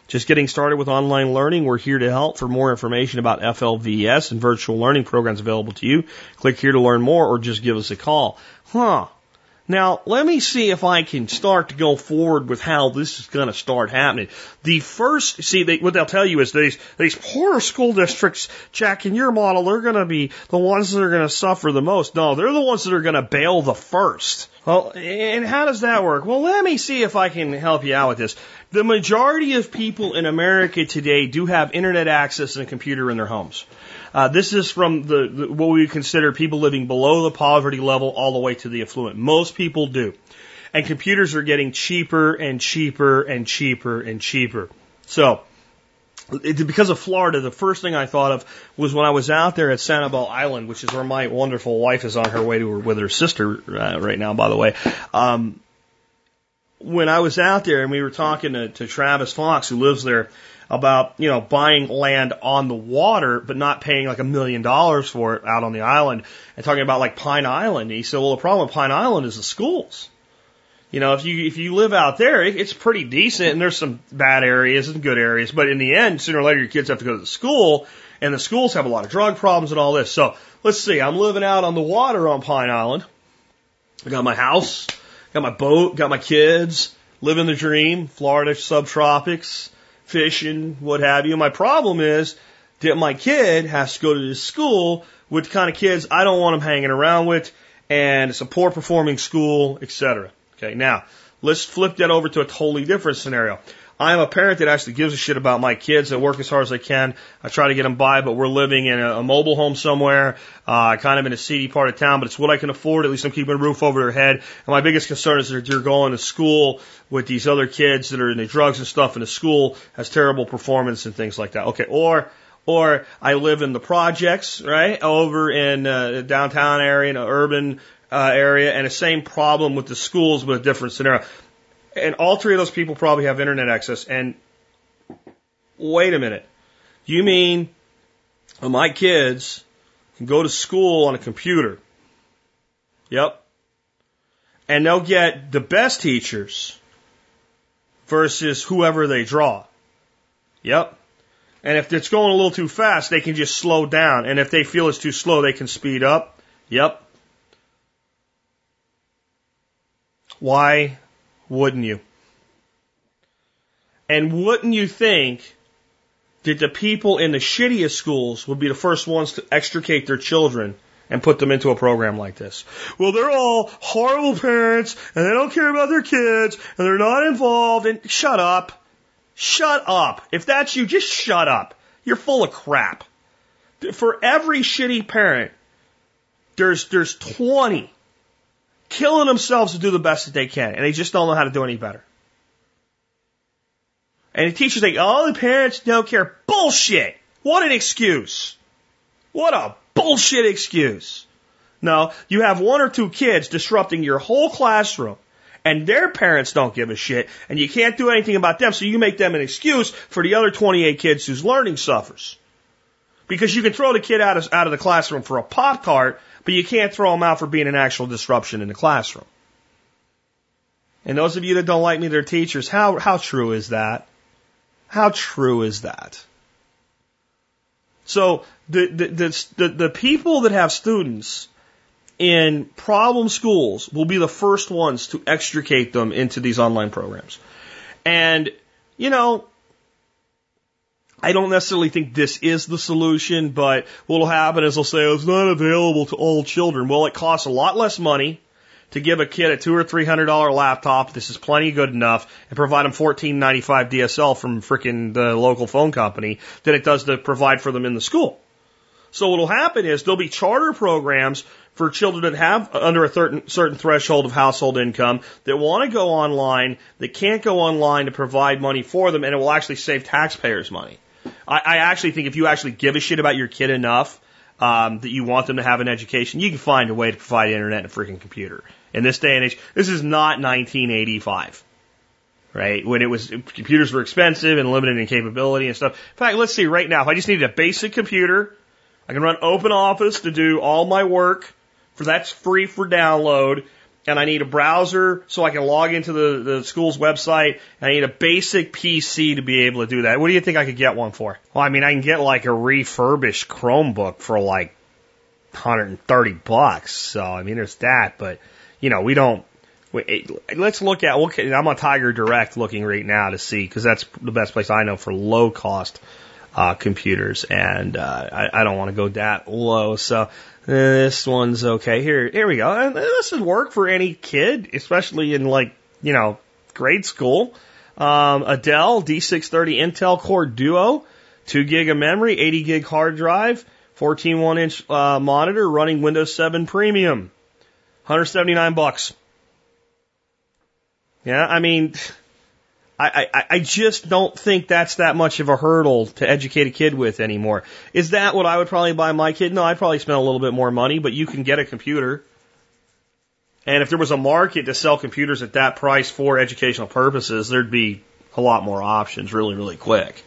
Just getting started with online learning, we're here to help. For more information about FLVS and virtual learning programs available to you, click here to learn more or just give us a call. Huh. Now, let me see if I can start to go forward with how this is going to start happening. The first, see, they, what they'll tell you is these, these poor school districts, Jack, in your model, they're going to be the ones that are going to suffer the most. No, they're the ones that are going to bail the first. Well, and how does that work? Well, let me see if I can help you out with this. The majority of people in America today do have internet access and a computer in their homes. Uh, this is from the, the, what we consider people living below the poverty level all the way to the affluent. Most people do. And computers are getting cheaper and cheaper and cheaper and cheaper. So, it, because of Florida, the first thing I thought of was when I was out there at Sanibel Island, which is where my wonderful wife is on her way to her with her sister uh, right now, by the way. Um, when I was out there and we were talking to, to Travis Fox, who lives there, about, you know, buying land on the water, but not paying like a million dollars for it out on the island and talking about like Pine Island. he said, well, the problem with Pine Island is the schools. You know, if you, if you live out there, it, it's pretty decent and there's some bad areas and good areas, but in the end, sooner or later, your kids have to go to the school and the schools have a lot of drug problems and all this. So let's see, I'm living out on the water on Pine Island. I got my house, got my boat, got my kids, living the dream, Florida subtropics fishing, what have you. My problem is that my kid has to go to this school with the kind of kids I don't want him hanging around with, and it's a poor performing school, etc. Okay, now let's flip that over to a totally different scenario. I'm a parent that actually gives a shit about my kids. I work as hard as I can. I try to get them by, but we're living in a, a mobile home somewhere, uh, kind of in a seedy part of town, but it's what I can afford. At least I'm keeping a roof over their head. And my biggest concern is that you're going to school with these other kids that are into drugs and stuff, and the school has terrible performance and things like that. Okay, or or I live in the projects, right, over in uh, downtown area, in an urban uh, area, and the same problem with the schools, but a different scenario. And all three of those people probably have internet access. And wait a minute. You mean my kids can go to school on a computer? Yep. And they'll get the best teachers versus whoever they draw. Yep. And if it's going a little too fast, they can just slow down. And if they feel it's too slow, they can speed up. Yep. Why wouldn't you? And wouldn't you think that the people in the shittiest schools would be the first ones to extricate their children and put them into a program like this? Well, they're all horrible parents and they don't care about their kids and they're not involved and shut up. Shut up. If that's you, just shut up. You're full of crap. For every shitty parent, there's, there's 20 killing themselves to do the best that they can, and they just don't know how to do any better. And the teachers think, oh, the parents don't care. Bullshit! What an excuse! What a bullshit excuse! No, you have one or two kids disrupting your whole classroom, and their parents don't give a shit, and you can't do anything about them, so you make them an excuse for the other 28 kids whose learning suffers. Because you can throw the kid out of, out of the classroom for a Pop Tart, but you can't throw them out for being an actual disruption in the classroom. And those of you that don't like me, they're teachers. How, how true is that? How true is that? So the, the, the, the, people that have students in problem schools will be the first ones to extricate them into these online programs. And, you know, I don't necessarily think this is the solution, but what'll happen is they'll say oh, it's not available to all children. Well, it costs a lot less money to give a kid a two or three hundred dollar laptop. This is plenty good enough, and provide them fourteen ninety five DSL from frickin' the local phone company than it does to provide for them in the school. So what'll happen is there'll be charter programs for children that have under a certain, certain threshold of household income that want to go online, that can't go online to provide money for them, and it will actually save taxpayers money. I, I actually think if you actually give a shit about your kid enough um, that you want them to have an education, you can find a way to provide internet and a freaking computer. In this day and age, this is not 1985. right? When it was, computers were expensive and limited in capability and stuff. In fact, let's see right now, if I just needed a basic computer, I can run Open Office to do all my work, for that's free for download, and I need a browser so I can log into the, the school's website, and I need a basic PC to be able to do that. What do you think I could get one for? Well, I mean, I can get like a refurbished Chromebook for like 130 bucks. So, I mean, there's that, but, you know, we don't, we, let's look at, okay, I'm on Tiger Direct looking right now to see, because that's the best place I know for low cost uh, computers, and uh, I, I don't want to go that low. So this one's okay. Here, here we go. This would work for any kid, especially in like you know grade school. Um, a Dell D630 Intel Core Duo, two gig of memory, 80 gig hard drive, 14 one inch uh, monitor, running Windows 7 Premium, 179 bucks. Yeah, I mean, I, I, I just don't think that's that much of a hurdle to educate a kid with anymore. Is that what I would probably buy my kid? No, I'd probably spend a little bit more money, but you can get a computer. And if there was a market to sell computers at that price for educational purposes, there'd be a lot more options really, really quick.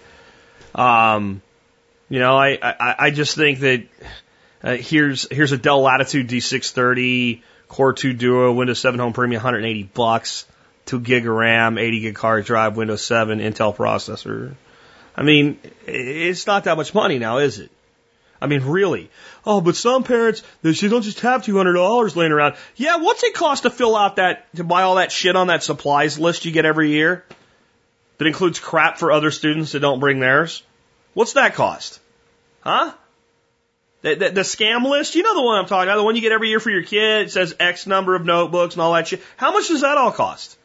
Um, you know, I, I, I just think that uh, here's here's a Dell Latitude D630 Core 2 Duo Windows 7 Home Premium, 180 bucks, 2 gig of RAM, 80 gig hard drive, Windows 7 Intel processor. I mean, it's not that much money now, is it? I mean, really. Oh, but some parents, they don't just have $200 laying around. Yeah, what's it cost to fill out that, to buy all that shit on that supplies list you get every year? That includes crap for other students that don't bring theirs? What's that cost? Huh? The, the, the, scam list, you know the one I'm talking about, the one you get every year for your kid. It says X number of notebooks and all that shit. How much does that all cost?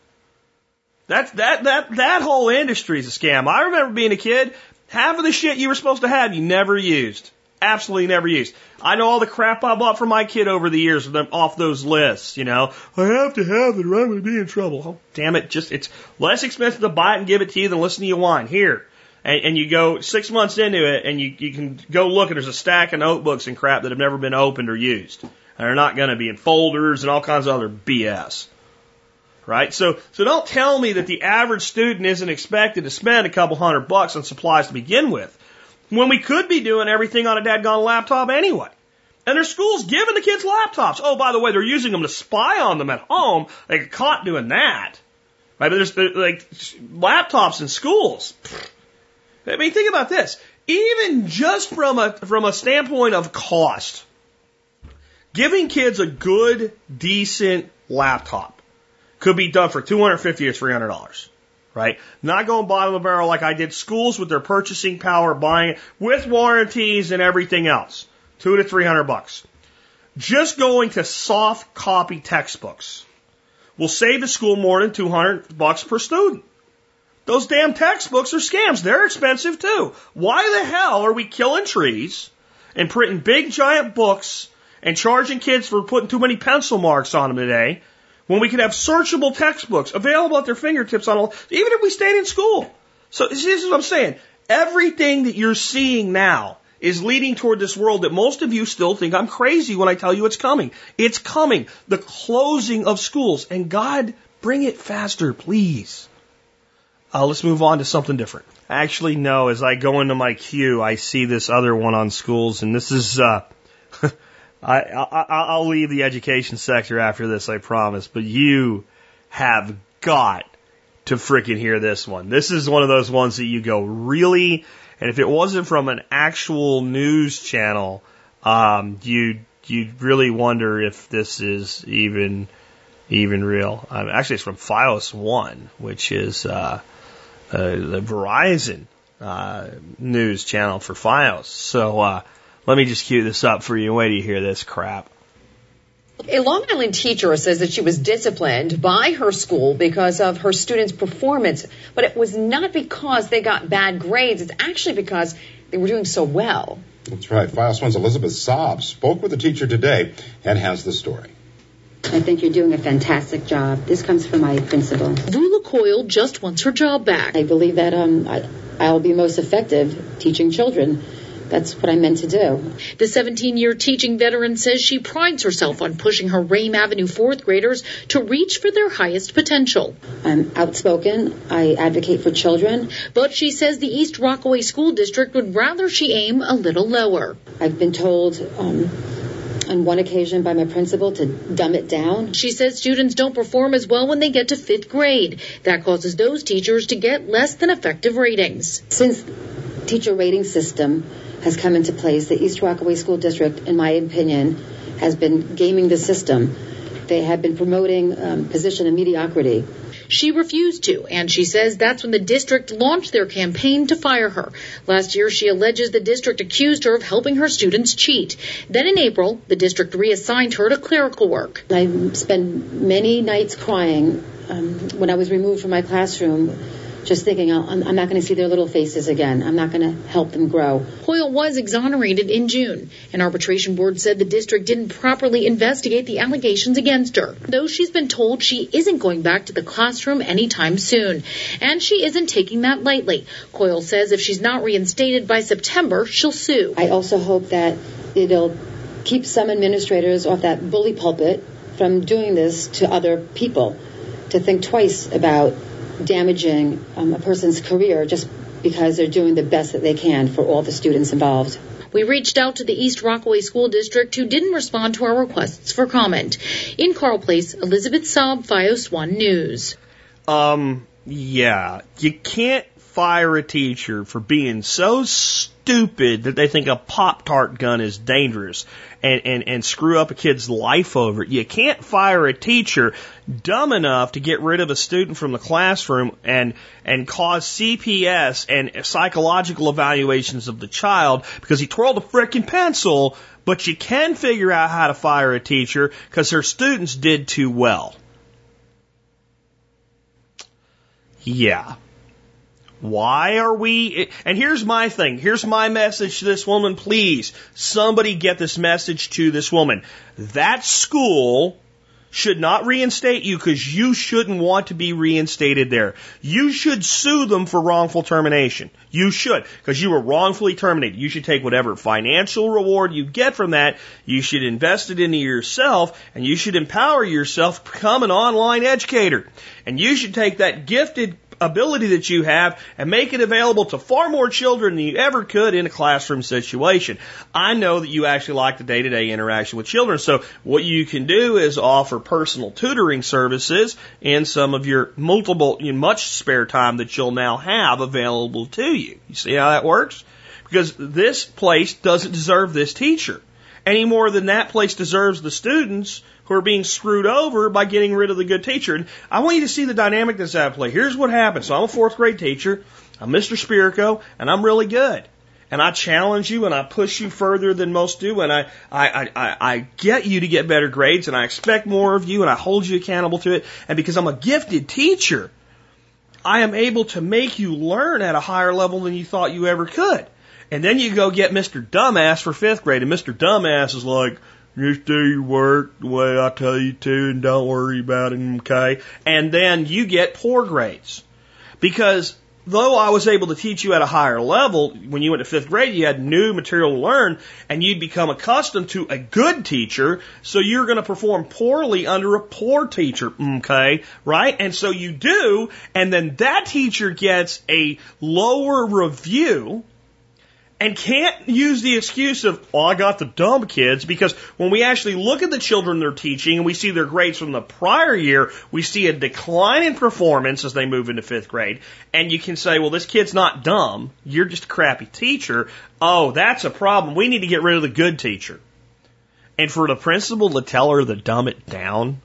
That that that that whole industry is a scam. I remember being a kid, half of the shit you were supposed to have, you never used. Absolutely never used. I know all the crap I bought for my kid over the years off those lists, you know. I have to have it or I'm going to be in trouble. Oh, damn it. Just, it's less expensive to buy it and give it to you than listen to you whine. Here and, and you go six months into it and you, you can go look and there's a stack of notebooks and crap that have never been opened or used. And they're not going to be in folders and all kinds of other BS. Right? So, so don't tell me that the average student isn't expected to spend a couple hundred bucks on supplies to begin with when we could be doing everything on a dadgone laptop anyway. And there's schools giving the kids laptops. Oh, by the way, they're using them to spy on them at home. They get caught doing that. Right? But there's like laptops in schools. I mean, think about this. Even just from a, from a standpoint of cost, giving kids a good, decent laptop could be done for 250 or $300 right? Not going bottom of the barrel like I did schools with their purchasing power, buying it with warranties and everything else. Two to three hundred bucks. Just going to soft copy textbooks will save the school more than 200 bucks per student. Those damn textbooks are scams. They're expensive too. Why the hell are we killing trees and printing big giant books and charging kids for putting too many pencil marks on them today when we could have searchable textbooks available at their fingertips on all, even if we stayed in school? So this is what I'm saying. Everything that you're seeing now is leading toward this world that most of you still think I'm crazy when I tell you it's coming. It's coming. The closing of schools. And God, bring it faster, please. Uh, let's move on to something different. Actually, no. As I go into my queue, I see this other one on schools, and this is. Uh, I, I I'll leave the education sector after this, I promise. But you have got to freaking hear this one. This is one of those ones that you go really, and if it wasn't from an actual news channel, um, you you'd really wonder if this is even even real. Um, actually, it's from FiOS One, which is uh, uh, the Verizon uh, news channel for FiOS. So uh, let me just cue this up for you. Wait till you hear this crap. A Long Island teacher says that she was disciplined by her school because of her students' performance, but it was not because they got bad grades. It's actually because they were doing so well. That's right. FiOS One's Elizabeth Saab spoke with the teacher today and has the story. I think you're doing a fantastic job. This comes from my principal. Lula Coyle just wants her job back. I believe that um, I, I'll be most effective teaching children that's what I'm meant to do. The 17 year teaching veteran says she prides herself on pushing her Rhame Avenue fourth graders to reach for their highest potential. I'm outspoken. I advocate for children. But she says the East Rockaway School District would rather she aim a little lower. I've been told um, on one occasion by my principal to dumb it down. She says students don't perform as well when they get to fifth grade. That causes those teachers to get less than effective ratings. Since teacher rating system has come into place, the East Rockaway School District, in my opinion, has been gaming the system. They have been promoting um, position of mediocrity. She refused to, and she says that's when the district launched their campaign to fire her. Last year, she alleges the district accused her of helping her students cheat. Then in April, the district reassigned her to clerical work. I spent many nights crying um, when I was removed from my classroom just thinking, oh, I'm, I'm not going to see their little faces again. I'm not going to help them grow. Coyle was exonerated in June. An arbitration board said the district didn't properly investigate the allegations against her, though she's been told she isn't going back to the classroom anytime soon. And she isn't taking that lightly. Coyle says if she's not reinstated by September, she'll sue. I also hope that it'll keep some administrators off that bully pulpit from doing this to other people, to think twice about damaging um, a person's career just because they're doing the best that they can for all the students involved. We reached out to the East Rockaway School District who didn't respond to our requests for comment. In Carle Place, Elizabeth Saab, FiOS 1 News. Um, yeah. You can't fire a teacher for being so stupid that they think a Pop Tart gun is dangerous and, and, and screw up a kid's life over it. You can't fire a teacher dumb enough to get rid of a student from the classroom and, and cause CPS and psychological evaluations of the child because he twirled a frickin' pencil, but you can figure out how to fire a teacher because her students did too well. Yeah. Why are we? And here's my thing. Here's my message to this woman. Please, somebody get this message to this woman. That school should not reinstate you because you shouldn't want to be reinstated there. You should sue them for wrongful termination. You should because you were wrongfully terminated. You should take whatever financial reward you get from that. You should invest it into yourself and you should empower yourself become an online educator. And you should take that gifted ability that you have and make it available to far more children than you ever could in a classroom situation. I know that you actually like the day to day interaction with children. So what you can do is offer personal tutoring services in some of your multiple, know, much spare time that you'll now have available to you. You see how that works? Because this place doesn't deserve this teacher any more than that place deserves the students who are being screwed over by getting rid of the good teacher. And I want you to see the dynamic that's at play. Here's what happens. So I'm a fourth grade teacher. I'm Mr. Spirico, and I'm really good. And I challenge you and I push you further than most do, and I, I, I, I get you to get better grades, and I expect more of you, and I hold you accountable to it. And because I'm a gifted teacher, I am able to make you learn at a higher level than you thought you ever could. And then you go get Mr. Dumbass for fifth grade, and Mr. Dumbass is like, just do your work the way I tell you to and don't worry about it, okay? And then you get poor grades. Because though I was able to teach you at a higher level, when you went to fifth grade, you had new material to learn and you'd become accustomed to a good teacher. So you're going to perform poorly under a poor teacher. Okay. Right. And so you do. And then that teacher gets a lower review and can't use the excuse of, oh, I got the dumb kids, because when we actually look at the children they're teaching and we see their grades from the prior year, we see a decline in performance as they move into fifth grade. And you can say, well, this kid's not dumb. You're just a crappy teacher. Oh, that's a problem. We need to get rid of the good teacher. And for the principal to tell her to dumb it down,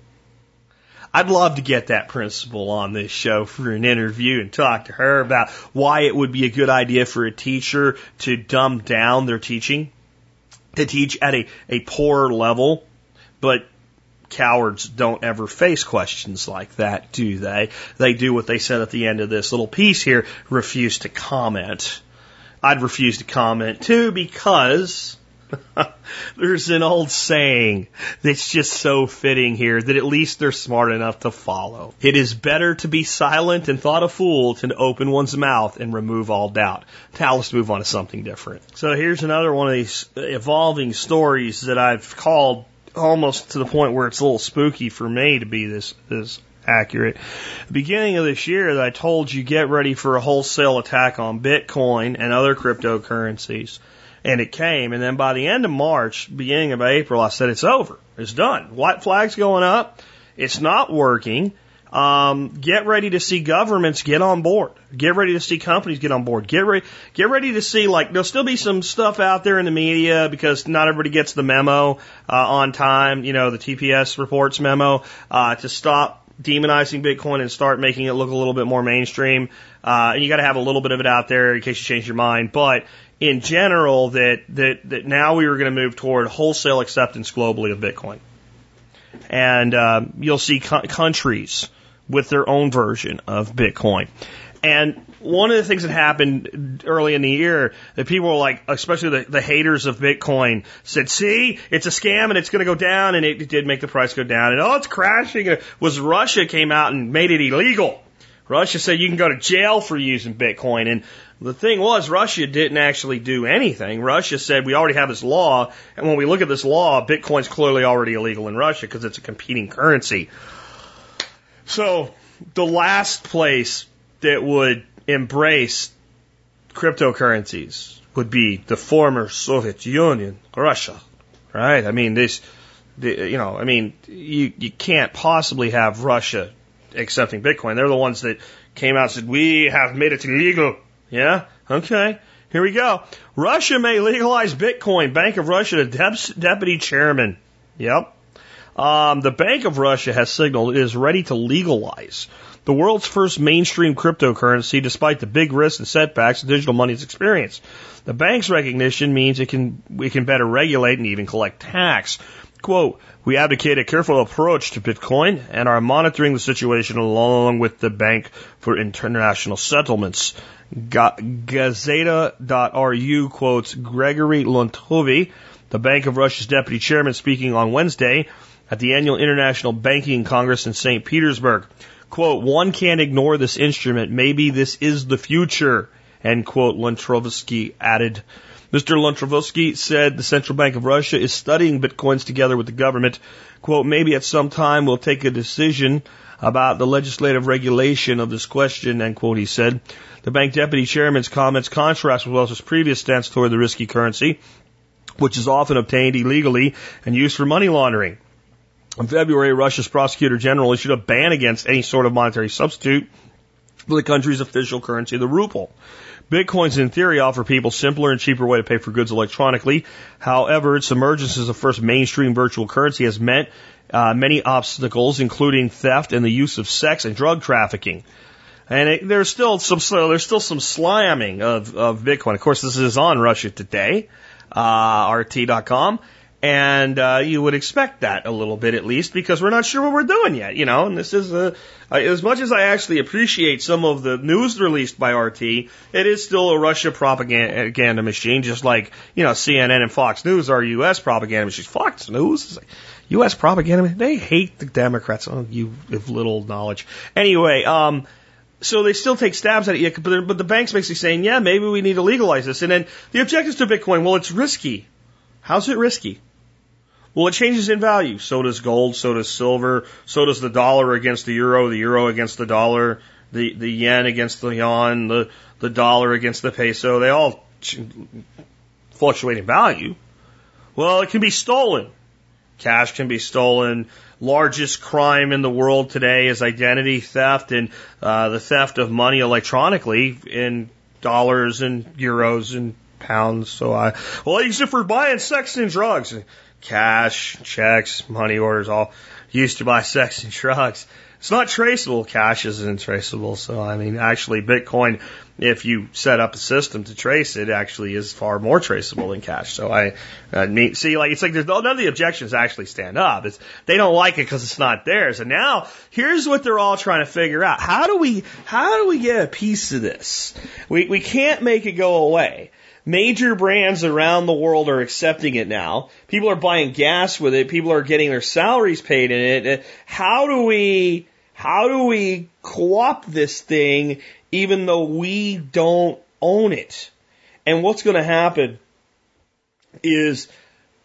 I'd love to get that principal on this show for an interview and talk to her about why it would be a good idea for a teacher to dumb down their teaching, to teach at a, a poor level. But cowards don't ever face questions like that, do they? They do what they said at the end of this little piece here, refuse to comment. I'd refuse to comment too because There's an old saying that's just so fitting here that at least they're smart enough to follow. It is better to be silent and thought a fool than to open one's mouth and remove all doubt. Now let's move on to something different. So here's another one of these evolving stories that I've called almost to the point where it's a little spooky for me to be this this accurate. Beginning of this year, I told you get ready for a wholesale attack on Bitcoin and other cryptocurrencies and it came. And then by the end of March, beginning of April, I said it's over. It's done. White flag's going up. It's not working. Um, get ready to see governments get on board. Get ready to see companies get on board. Get ready, get ready to see like there'll still be some stuff out there in the media because not everybody gets the memo uh, on time. You know the TPS reports memo uh, to stop demonizing Bitcoin and start making it look a little bit more mainstream. Uh, and you got to have a little bit of it out there in case you change your mind. But in general that, that, that now we were going to move toward wholesale acceptance globally of Bitcoin. And uh, you'll see co- countries with their own version of Bitcoin. And one of the things that happened early in the year that people were like, especially the, the haters of Bitcoin, said, "See, it's a scam and it's going to go down," and it, it did make the price go down. And oh, it's crashing. Was Russia came out and made it illegal? Russia said you can go to jail for using Bitcoin, and the thing was, Russia didn't actually do anything. Russia said we already have this law, and when we look at this law, Bitcoin's clearly already illegal in Russia because it's a competing currency. So the last place that would embrace cryptocurrencies would be the former Soviet Union, Russia, right? I mean, this, the, you know, I mean, you you can't possibly have Russia accepting Bitcoin. They're the ones that came out and said we have made it illegal yeah? Okay. Here we go. Russia may legalize Bitcoin. Bank of Russia deputy chairman. Yep. Um, the Bank of Russia has signaled it is ready to legalize the world's first mainstream cryptocurrency despite the big risks and setbacks digital money has experienced. The bank's recognition means it can, we can better regulate and even collect tax. Quote, we advocate a careful approach to Bitcoin and are monitoring the situation along with the Bank for International Settlements. Gazeta.ru quotes Gregory Lontovi, the Bank of Russia's deputy chairman, speaking on Wednesday at the annual International Banking Congress in St. Petersburg. Quote, one can't ignore this instrument. Maybe this is the future. End quote, Lontrovsky added. Mr. Lontrovsky said the Central Bank of Russia is studying bitcoins together with the government. Quote, maybe at some time we'll take a decision about the legislative regulation of this question, end quote, he said. The bank deputy chairman's comments contrast with Wells' previous stance toward the risky currency, which is often obtained illegally and used for money laundering. In February, Russia's prosecutor general issued a ban against any sort of monetary substitute for the country's official currency, the ruble. Bitcoins, in theory, offer people simpler and cheaper way to pay for goods electronically. However, its emergence as the first mainstream virtual currency has meant uh, many obstacles, including theft and the use of sex and drug trafficking. And it, there's still some there's still some slamming of, of Bitcoin. Of course, this is on Russia Today, uh, RT.com, and uh, you would expect that a little bit at least because we're not sure what we're doing yet, you know. And this is a, as much as I actually appreciate some of the news released by RT, it is still a Russia propaganda machine, just like you know CNN and Fox News are U.S. propaganda machines. Fox News. U.S. propaganda. They hate the Democrats. Oh, you have little knowledge. Anyway, um, so they still take stabs at it, but, but the bank's basically saying, yeah, maybe we need to legalize this. And then the objectives to Bitcoin, well, it's risky. How's it risky? Well, it changes in value. So does gold, so does silver, so does the dollar against the euro, the euro against the dollar, the, the yen against the yuan, the, the dollar against the peso. They all fluctuate in value. Well, it can be stolen. Cash can be stolen largest crime in the world today is identity theft and uh, the theft of money electronically in dollars and euros and pounds. So I, well, I use it for buying sex and drugs, cash, checks, money orders, all used to buy sex and drugs. It's not traceable. Cash isn't traceable. So, I mean, actually, Bitcoin, if you set up a system to trace it, actually is far more traceable than cash. So I, uh, I mean, see, like, it's like there's none of the objections actually stand up. It's, they don't like it because it's not theirs. And now here's what they're all trying to figure out. How do we, how do we get a piece of this? We, we can't make it go away. Major brands around the world are accepting it now. People are buying gas with it. People are getting their salaries paid in it. How do we, how do we co-opt this thing even though we don't own it? And what's going to happen is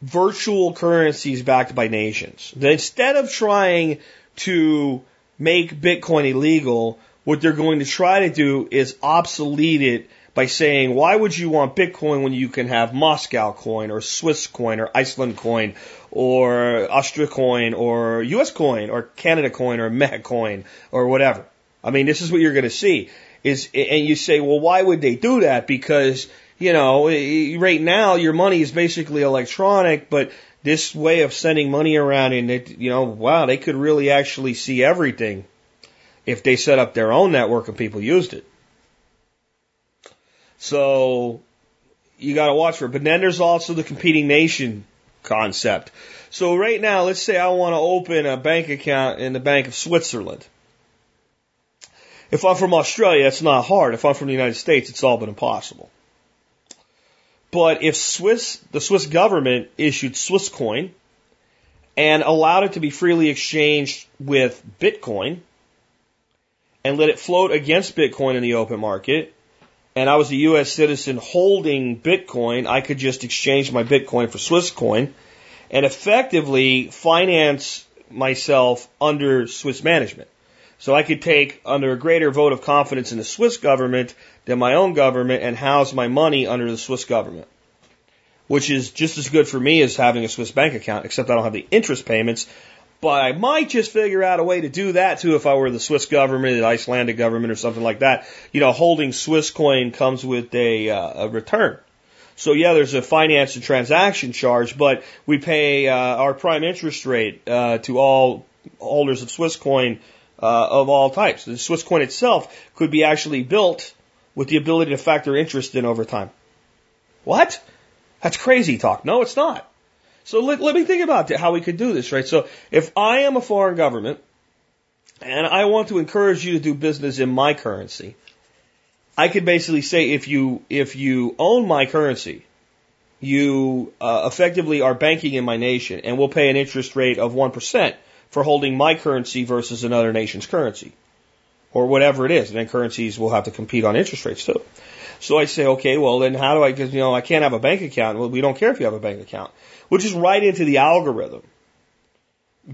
virtual currencies backed by nations. Instead of trying to make Bitcoin illegal, what they're going to try to do is obsolete it by saying, why would you want Bitcoin when you can have Moscow coin or Swiss coin or Iceland coin or Austria coin or US coin or Canada coin or Meta coin or whatever? I mean, this is what you're going to see is, and you say, well, why would they do that? Because, you know, right now your money is basically electronic, but this way of sending money around and it, you know, wow, they could really actually see everything if they set up their own network and people used it. So you got to watch for it. But then there's also the competing nation concept. So right now, let's say I want to open a bank account in the Bank of Switzerland. If I'm from Australia, it's not hard. If I'm from the United States, it's all but impossible. But if Swiss, the Swiss government issued Swiss coin and allowed it to be freely exchanged with Bitcoin and let it float against Bitcoin in the open market, and I was a U.S. citizen holding Bitcoin, I could just exchange my Bitcoin for Swiss coin and effectively finance myself under Swiss management. So I could take under a greater vote of confidence in the Swiss government than my own government and house my money under the Swiss government. Which is just as good for me as having a Swiss bank account, except I don't have the interest payments but I might just figure out a way to do that too if I were the Swiss government, the Icelandic government, or something like that. You know, holding Swiss coin comes with a, uh, a return. So yeah, there's a finance and transaction charge, but we pay uh, our prime interest rate uh, to all holders of Swiss coin uh, of all types. The Swiss coin itself could be actually built with the ability to factor interest in over time. What? That's crazy talk. No, it's not. So let, let me think about how we could do this, right? So if I am a foreign government and I want to encourage you to do business in my currency, I could basically say if you if you own my currency, you uh, effectively are banking in my nation, and we'll pay an interest rate of one percent for holding my currency versus another nation's currency, or whatever it is. And then currencies will have to compete on interest rates too. So I say, okay, well then how do I? Because you know I can't have a bank account. Well, we don't care if you have a bank account which is right into the algorithm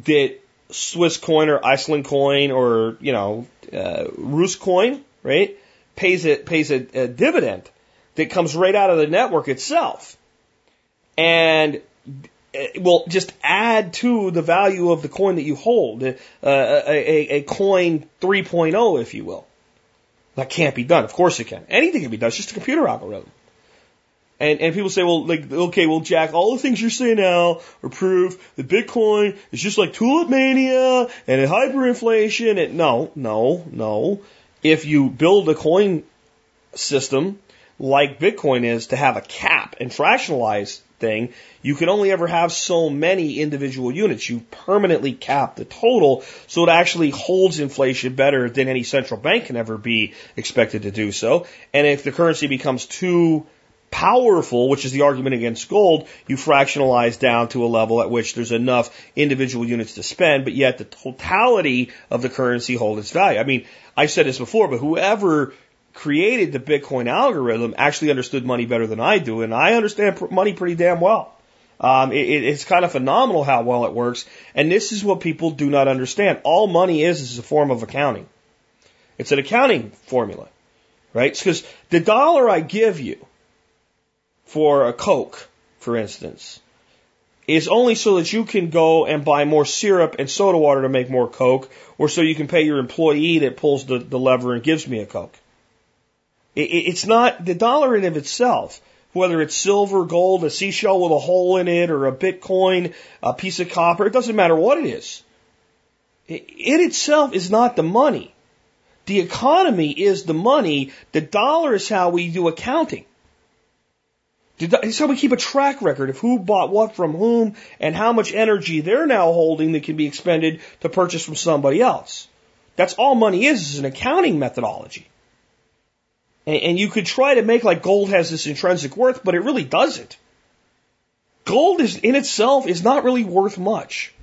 that Swiss coin or Iceland coin or, you know, uh, Rus coin, right, pays it, pays a, a dividend that comes right out of the network itself. And it will just add to the value of the coin that you hold, uh, a, a, a coin 3.0, if you will. That can't be done. Of course it can. Anything can be done. It's just a computer algorithm. And, and people say, well, like, okay, well, Jack, all the things you're saying now are proof that Bitcoin is just like tulip mania and hyperinflation. And no, no, no. If you build a coin system like Bitcoin is to have a cap and fractionalize thing, you can only ever have so many individual units. You permanently cap the total so it actually holds inflation better than any central bank can ever be expected to do so. And if the currency becomes too powerful, which is the argument against gold, you fractionalize down to a level at which there's enough individual units to spend, but yet the totality of the currency hold its value. I mean, I've said this before, but whoever created the Bitcoin algorithm actually understood money better than I do, and I understand money pretty damn well. Um, it, it's kind of phenomenal how well it works, and this is what people do not understand. All money is is a form of accounting. It's an accounting formula, right? Because the dollar I give you for a Coke, for instance, is only so that you can go and buy more syrup and soda water to make more Coke, or so you can pay your employee that pulls the, the lever and gives me a Coke. It, it's not the dollar in of itself, whether it's silver, gold, a seashell with a hole in it, or a Bitcoin, a piece of copper, it doesn't matter what it is. It, it itself is not the money. The economy is the money. The dollar is how we do accounting. So we keep a track record of who bought what from whom and how much energy they're now holding that can be expended to purchase from somebody else. That's all money is, is an accounting methodology. And, and you could try to make like gold has this intrinsic worth, but it really doesn't. Gold is in itself is not really worth much.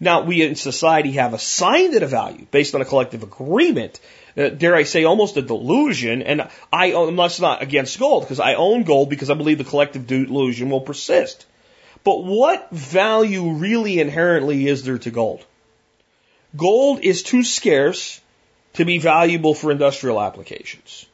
Now, we in society have assigned it a value based on a collective agreement. Uh, dare I say, almost a delusion. And I, am not against gold because I own gold because I believe the collective delusion will persist. But what value really inherently is there to gold? Gold is too scarce to be valuable for industrial applications.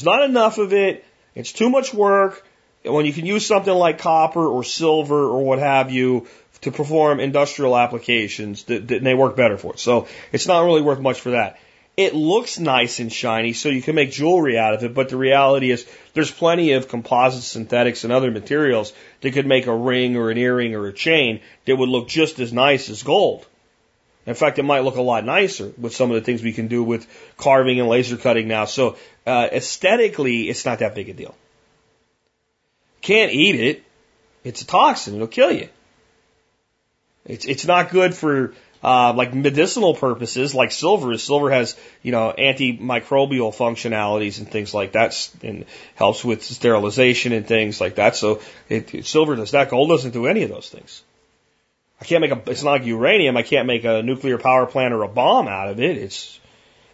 There's not enough of it. It's too much work. When you can use something like copper or silver or what have you to perform industrial applications, they work better for it. So it's not really worth much for that. It looks nice and shiny, so you can make jewelry out of it, but the reality is there's plenty of composite synthetics and other materials that could make a ring or an earring or a chain that would look just as nice as gold. In fact, it might look a lot nicer with some of the things we can do with carving and laser cutting now. So uh, aesthetically, it's not that big a deal. Can't eat it. It's a toxin. It'll kill you. It's it's not good for uh, like medicinal purposes, like silver. Silver has you know antimicrobial functionalities and things like that, and helps with sterilization and things like that. So it, silver does that. Gold doesn't do any of those things. I can't make a. It's not like uranium. I can't make a nuclear power plant or a bomb out of it. It's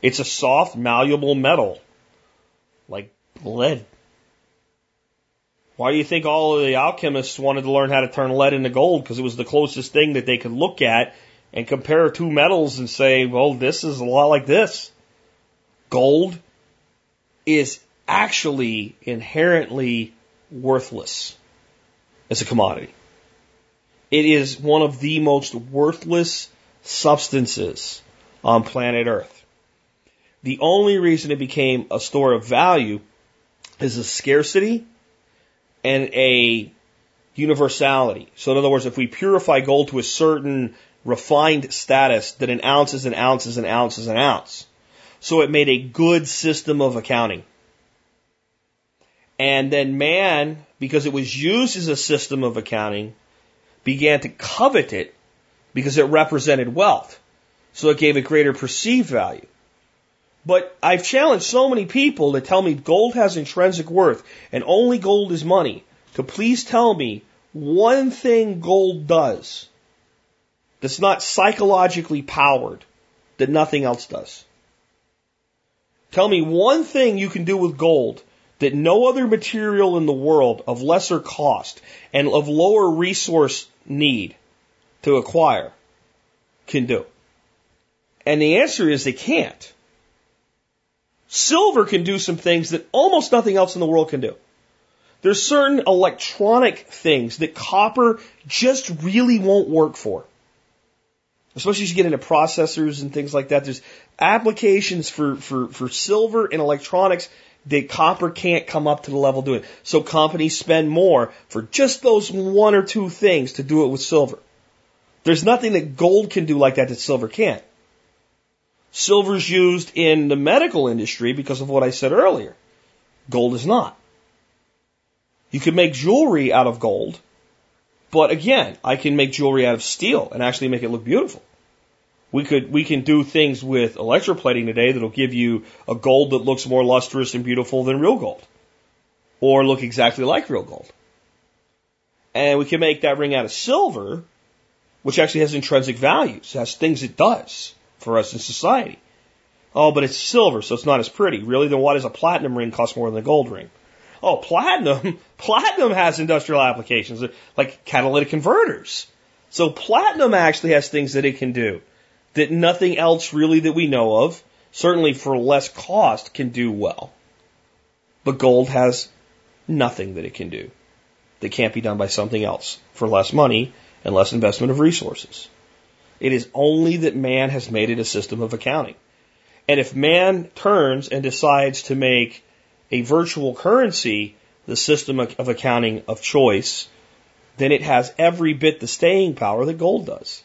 it's a soft, malleable metal, like lead. Why do you think all of the alchemists wanted to learn how to turn lead into gold? Because it was the closest thing that they could look at and compare two metals and say, well, this is a lot like this. Gold is actually inherently worthless as a commodity. It is one of the most worthless substances on planet Earth. The only reason it became a store of value is a scarcity and a universality. So in other words, if we purify gold to a certain refined status, that an ounce is an ounce is an ounce is an ounce. So it made a good system of accounting. And then man, because it was used as a system of accounting, began to covet it because it represented wealth. So it gave it greater perceived value. But I've challenged so many people to tell me gold has intrinsic worth and only gold is money to please tell me one thing gold does that's not psychologically powered that nothing else does. Tell me one thing you can do with gold that no other material in the world of lesser cost and of lower resource need to acquire can do. And the answer is they can't. Silver can do some things that almost nothing else in the world can do. There's certain electronic things that copper just really won't work for. Especially as you get into processors and things like that. There's applications for, for, for silver and electronics that copper can't come up to the level doing. So companies spend more for just those one or two things to do it with silver. There's nothing that gold can do like that that silver can't. Silver's used in the medical industry because of what I said earlier. Gold is not. You can make jewelry out of gold, but again, I can make jewelry out of steel and actually make it look beautiful. We could we can do things with electroplating today that'll give you a gold that looks more lustrous and beautiful than real gold, or look exactly like real gold. And we can make that ring out of silver, which actually has intrinsic values, has things it does for us in society. Oh, but it's silver, so it's not as pretty. Really, then why does a platinum ring cost more than a gold ring? Oh, platinum, platinum has industrial applications, like catalytic converters. So platinum actually has things that it can do that nothing else really that we know of, certainly for less cost, can do well. But gold has nothing that it can do that can't be done by something else for less money and less investment of resources. It is only that man has made it a system of accounting. And if man turns and decides to make a virtual currency the system of accounting of choice, then it has every bit the staying power that gold does.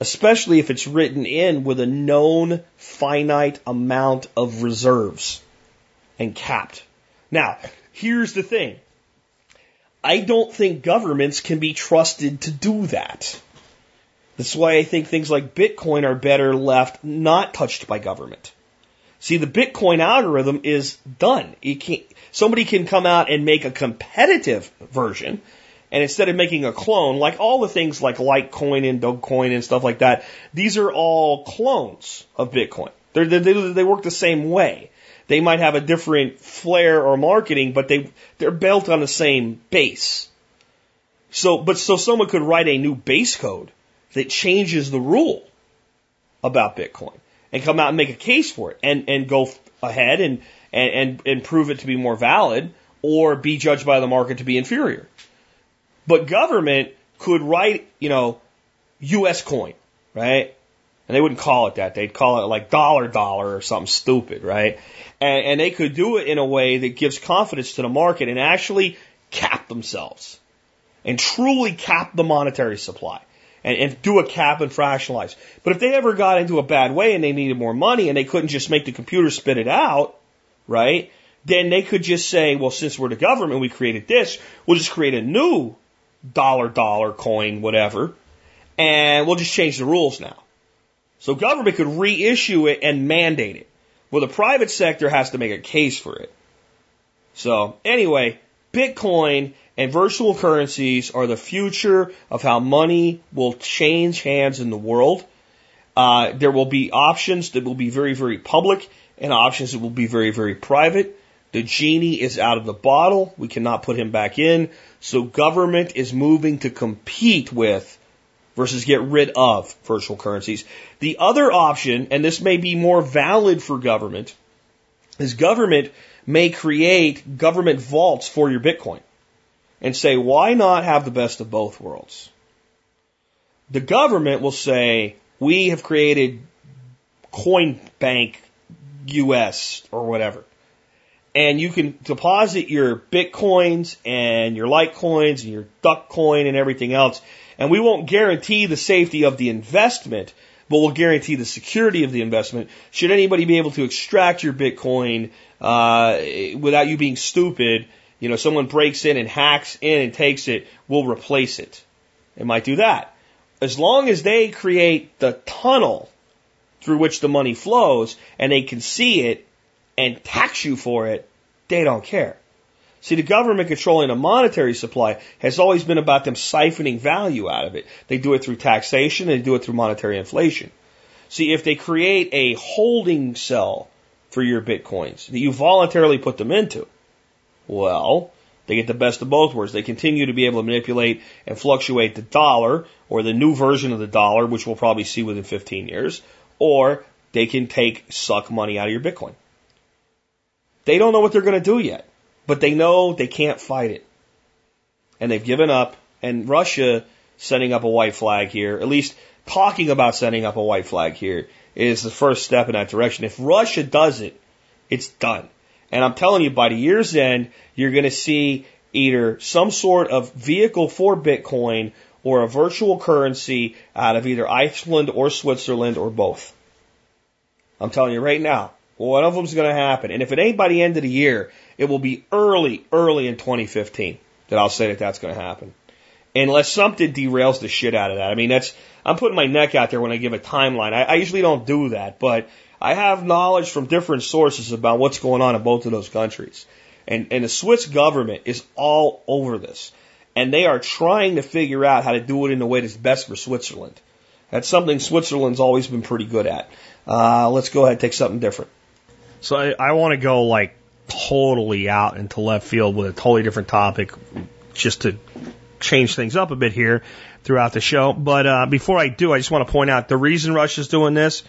Especially if it's written in with a known finite amount of reserves and capped. Now, here's the thing. I don't think governments can be trusted to do that. That's why I think things like Bitcoin are better left not touched by government. See, the Bitcoin algorithm is done. Can't, somebody can come out and make a competitive version. And instead of making a clone, like all the things like Litecoin and Dogecoin and stuff like that, these are all clones of Bitcoin. They're, they they work the same way. They might have a different flair or marketing, but they, they're built on the same base. So, but so someone could write a new base code that changes the rule about Bitcoin and come out and make a case for it and, and go ahead and, and, and, prove it to be more valid or be judged by the market to be inferior. But government could write, you know, US coin, right? And they wouldn't call it that. They'd call it like dollar dollar or something stupid, right? And, and they could do it in a way that gives confidence to the market and actually cap themselves and truly cap the monetary supply and, and do a cap and fractionalize. But if they ever got into a bad way and they needed more money and they couldn't just make the computer spit it out, right? Then they could just say, well, since we're the government, we created this, we'll just create a new dollar dollar coin, whatever, and we'll just change the rules now. So government could reissue it and mandate it. Well, the private sector has to make a case for it. So anyway, Bitcoin and virtual currencies are the future of how money will change hands in the world. Uh, there will be options that will be very, very public and options that will be very, very private. The genie is out of the bottle. We cannot put him back in. So government is moving to compete with versus get rid of virtual currencies. The other option, and this may be more valid for government, is government may create government vaults for your Bitcoin and say, why not have the best of both worlds? The government will say, we have created Coinbank US or whatever. And you can deposit your Bitcoins and your Litecoins and your Duckcoin and everything else and we won't guarantee the safety of the investment, but we'll guarantee the security of the investment. Should anybody be able to extract your Bitcoin uh, without you being stupid, you know, someone breaks in and hacks in and takes it, we'll replace it. It might do that. As long as they create the tunnel through which the money flows and they can see it and tax you for it, they don't care. See, the government controlling a monetary supply has always been about them siphoning value out of it. They do it through taxation, they do it through monetary inflation. See, if they create a holding cell for your bitcoins that you voluntarily put them into, well, they get the best of both worlds. They continue to be able to manipulate and fluctuate the dollar or the new version of the dollar, which we'll probably see within 15 years, or they can take, suck money out of your Bitcoin. They don't know what they're going to do yet but they know they can't fight it. And they've given up. And Russia setting up a white flag here, at least talking about setting up a white flag here, is the first step in that direction. If Russia does it, it's done. And I'm telling you, by the year's end, you're going to see either some sort of vehicle for Bitcoin or a virtual currency out of either Iceland or Switzerland or both. I'm telling you right now, one of them's going to happen. And if it ain't by the end of the year, it will be early, early in 2015 that I'll say that that's going to happen. Unless something derails the shit out of that. I mean, that's, I'm putting my neck out there when I give a timeline. I, I usually don't do that, but I have knowledge from different sources about what's going on in both of those countries. And, and the Swiss government is all over this. And they are trying to figure out how to do it in a way that's best for Switzerland. That's something Switzerland's always been pretty good at. Uh, let's go ahead and take something different. So I, I want to go like totally out into left field with a totally different topic just to change things up a bit here throughout the show. But uh, before I do, I just want to point out the reason Russia's doing this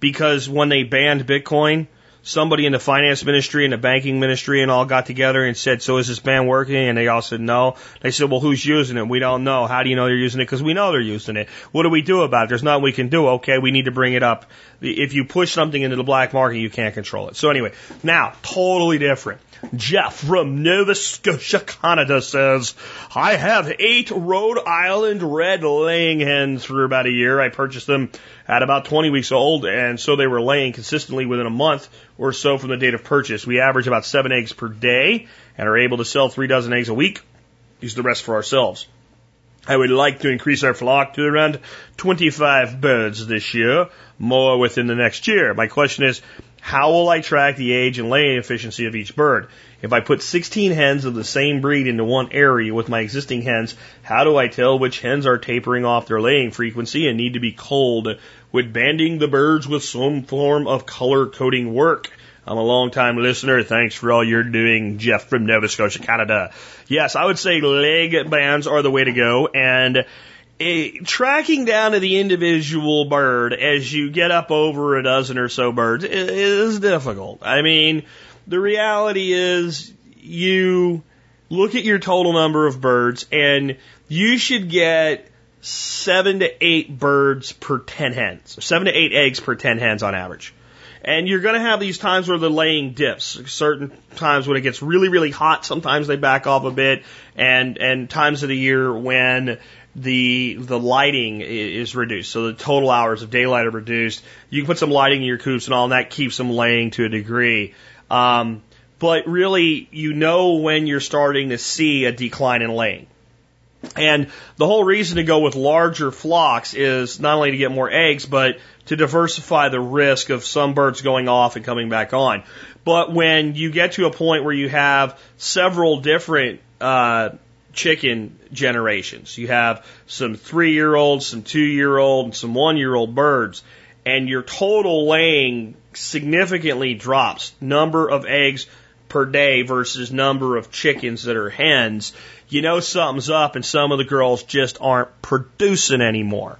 because when they banned Bitcoin, somebody in the finance ministry and the banking ministry and all got together and said, so is this ban working? And they all said no. They said, well, who's using it? We don't know. How do you know they're using it? Because we know they're using it. What do we do about it? There's nothing we can do. Okay, we need to bring it up. If you push something into the black market, you can't control it. So anyway, now, totally different. Jeff from Nova Scotia, Canada says, I have eight Rhode Island red laying hens for about a year. I purchased them at about 20 weeks old, and so they were laying consistently within a month or so from the date of purchase. We average about seven eggs per day and are able to sell three dozen eggs a week. Use the rest for ourselves. I would like to increase our flock to around 25 birds this year, more within the next year. My question is, How will I track the age and laying efficiency of each bird? If I put 16 hens of the same breed into one area with my existing hens, how do I tell which hens are tapering off their laying frequency and need to be culled? Would banding the birds with some form of color coding work? I'm a long time listener. Thanks for all you're doing, Jeff from Nova Scotia, Canada. Yes, I would say leg bands are the way to go and tracking down to the individual bird as you get up over a dozen or so birds is difficult. I mean, the reality is you look at your total number of birds and you should get seven to eight birds per 10 hens, seven to eight eggs per 10 hens on average. And you're going to have these times where the laying dips. Certain times when it gets really, really hot, sometimes they back off a bit, and and times of the year when the the lighting is reduced, so the total hours of daylight are reduced. You can put some lighting in your coops and all, and that keeps them laying to a degree. Um, but really, you know when you're starting to see a decline in laying. And the whole reason to go with larger flocks is not only to get more eggs, but to diversify the risk of some birds going off and coming back on. But when you get to a point where you have several different uh, chicken generations, you have some three year olds, some two year old, and some one year old birds, and your total laying significantly drops. Number of eggs per day versus number of chickens that are hens, you know something's up and some of the girls just aren't producing anymore.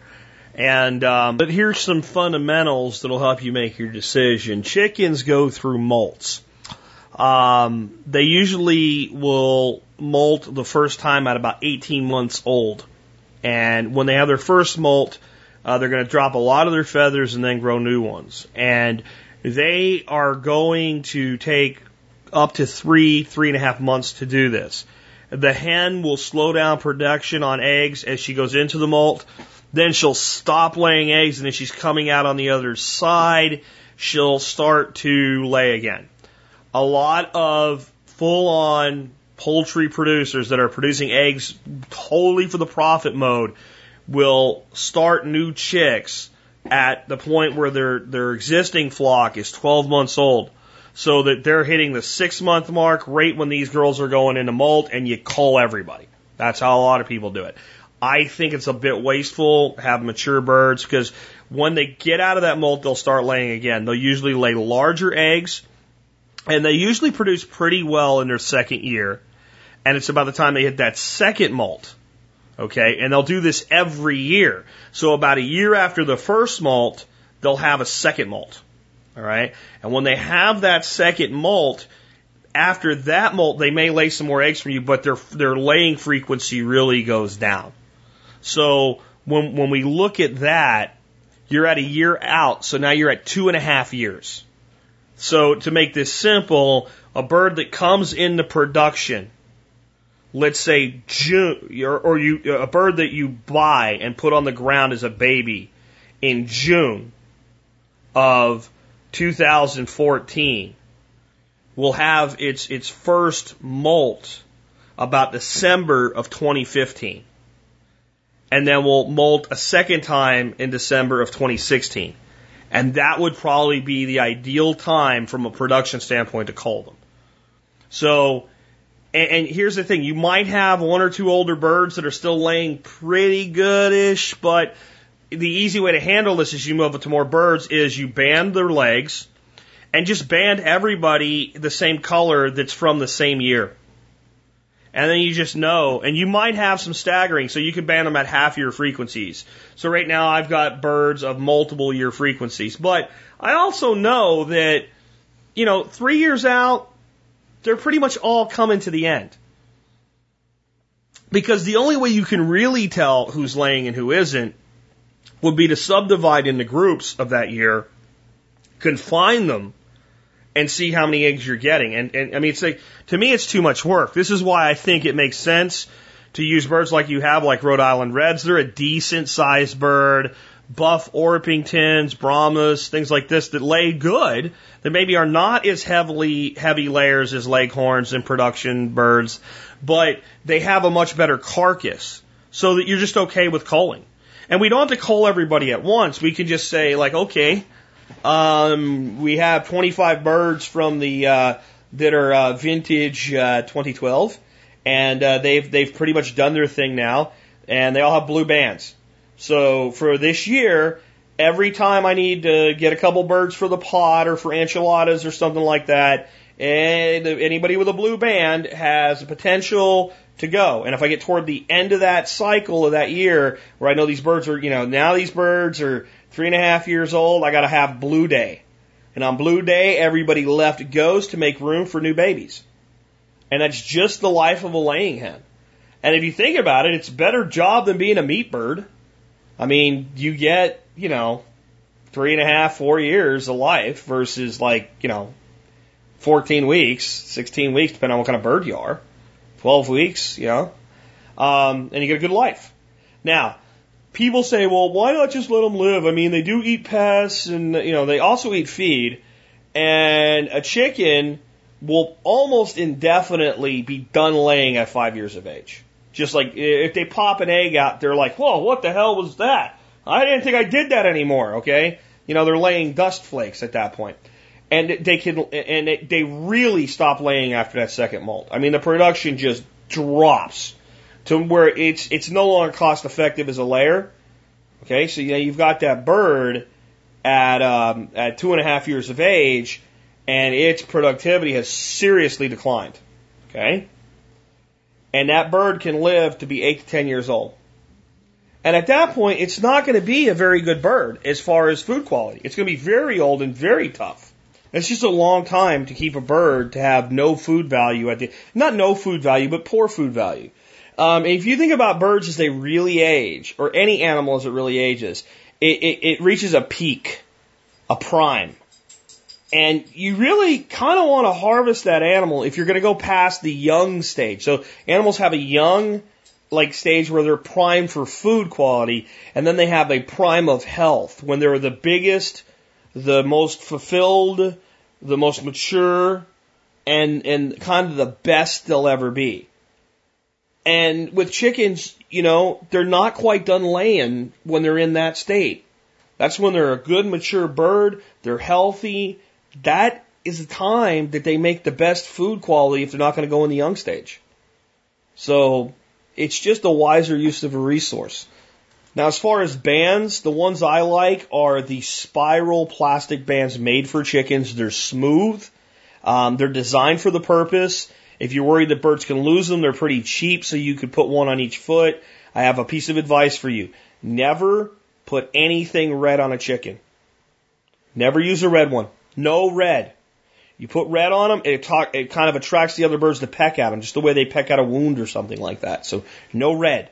And um, but here's some fundamentals that'll help you make your decision. Chickens go through molts. Um, they usually will molt the first time at about 18 months old, and when they have their first molt, uh, they're going to drop a lot of their feathers and then grow new ones. And they are going to take up to three, three and a half months to do this. The hen will slow down production on eggs as she goes into the molt. Then she'll stop laying eggs, and as she's coming out on the other side, she'll start to lay again. A lot of full on poultry producers that are producing eggs totally for the profit mode will start new chicks at the point where their their existing flock is 12 months old so that they're hitting the six month mark right when these girls are going into molt and you call everybody. That's how a lot of people do it. I think it's a bit wasteful have mature birds because when they get out of that molt, they'll start laying again. They'll usually lay larger eggs and they usually produce pretty well in their second year. And it's about the time they hit that second molt. Okay. And they'll do this every year. So about a year after the first molt, they'll have a second molt. All right. And when they have that second molt, after that molt, they may lay some more eggs for you, but their their laying frequency really goes down. So when when we look at that, you're at a year out. So now you're at two and a half years. So to make this simple, a bird that comes into production, let's say June, or, or you a bird that you buy and put on the ground as a baby in June of 2014 will have its its first molt about December of 2015. And then we'll molt a second time in December of 2016. And that would probably be the ideal time from a production standpoint to call them. So, and, and here's the thing, you might have one or two older birds that are still laying pretty goodish, but the easy way to handle this as you move it to more birds is you band their legs and just band everybody the same color that's from the same year. And then you just know, and you might have some staggering, so you can band them at half your frequencies. So right now I've got birds of multiple year frequencies, but I also know that, you know, three years out, they're pretty much all coming to the end. Because the only way you can really tell who's laying and who isn't would be to subdivide into groups of that year, confine them, and see how many eggs you're getting. And, and I mean, it's like, to me, it's too much work. This is why I think it makes sense to use birds like you have, like Rhode Island Reds. They're a decent sized bird. Buff Orpingtons, Brahmas, things like this that lay good, that maybe are not as heavily heavy layers as leghorns and production birds, but they have a much better carcass, so that you're just okay with culling. And we don't have to cull everybody at once. We can just say, like, okay, Um, we have 25 birds from the uh, that are uh, vintage uh, 2012, and uh, they've they've pretty much done their thing now, and they all have blue bands. So for this year, every time I need to get a couple birds for the pot or for enchiladas or something like that, and anybody with a blue band has potential to go. And if I get toward the end of that cycle of that year, where I know these birds are, you know, now these birds are three and a half years old, I got to have blue day. And on blue day, everybody left goes to make room for new babies. And that's just the life of a laying hen. And if you think about it, it's a better job than being a meat bird. I mean, you get, you know, three and a half, four years of life versus like, you know, 14 weeks, 16 weeks, depending on what kind of bird you are. 12 weeks, you know, um, and you get a good life. Now, people say, well, why not just let them live? I mean, they do eat pests and, you know, they also eat feed. And a chicken will almost indefinitely be done laying at five years of age. Just like if they pop an egg out, they're like, whoa, what the hell was that? I didn't think I did that anymore, okay? You know, they're laying dust flakes at that point. And they can, and they really stop laying after that second molt. I mean, the production just drops to where it's, it's no longer cost effective as a layer. Okay, so you know, you've got that bird at, um, at two and a half years of age, and its productivity has seriously declined. Okay? And that bird can live to be eight to ten years old. And at that point, it's not going to be a very good bird as far as food quality. It's going to be very old and very tough. It's just a long time to keep a bird to have no food value at the, not no food value, but poor food value. Um, if you think about birds as they really age, or any animal as it really ages, it, it, it reaches a peak, a prime. And you really kind of want to harvest that animal if you're going to go past the young stage. So animals have a young like stage where they're prime for food quality, and then they have a prime of health when they're the biggest, the most fulfilled, the most mature, and and kind of the best they'll ever be. And with chickens, you know, they're not quite done laying when they're in that state. That's when they're a good mature bird, they're healthy. That is the time that they make the best food quality if they're not going to go in the young stage. So it's just a wiser use of a resource. Now, as far as bands, the ones I like are the spiral plastic bands made for chickens. They're smooth. Um, they're designed for the purpose. If you're worried that birds can lose them, they're pretty cheap, so you could put one on each foot. I have a piece of advice for you. Never put anything red on a chicken. Never use a red one. No red. You put red on them, it, talk, it kind of attracts the other birds to peck at them, just the way they peck at a wound or something like that. So no red.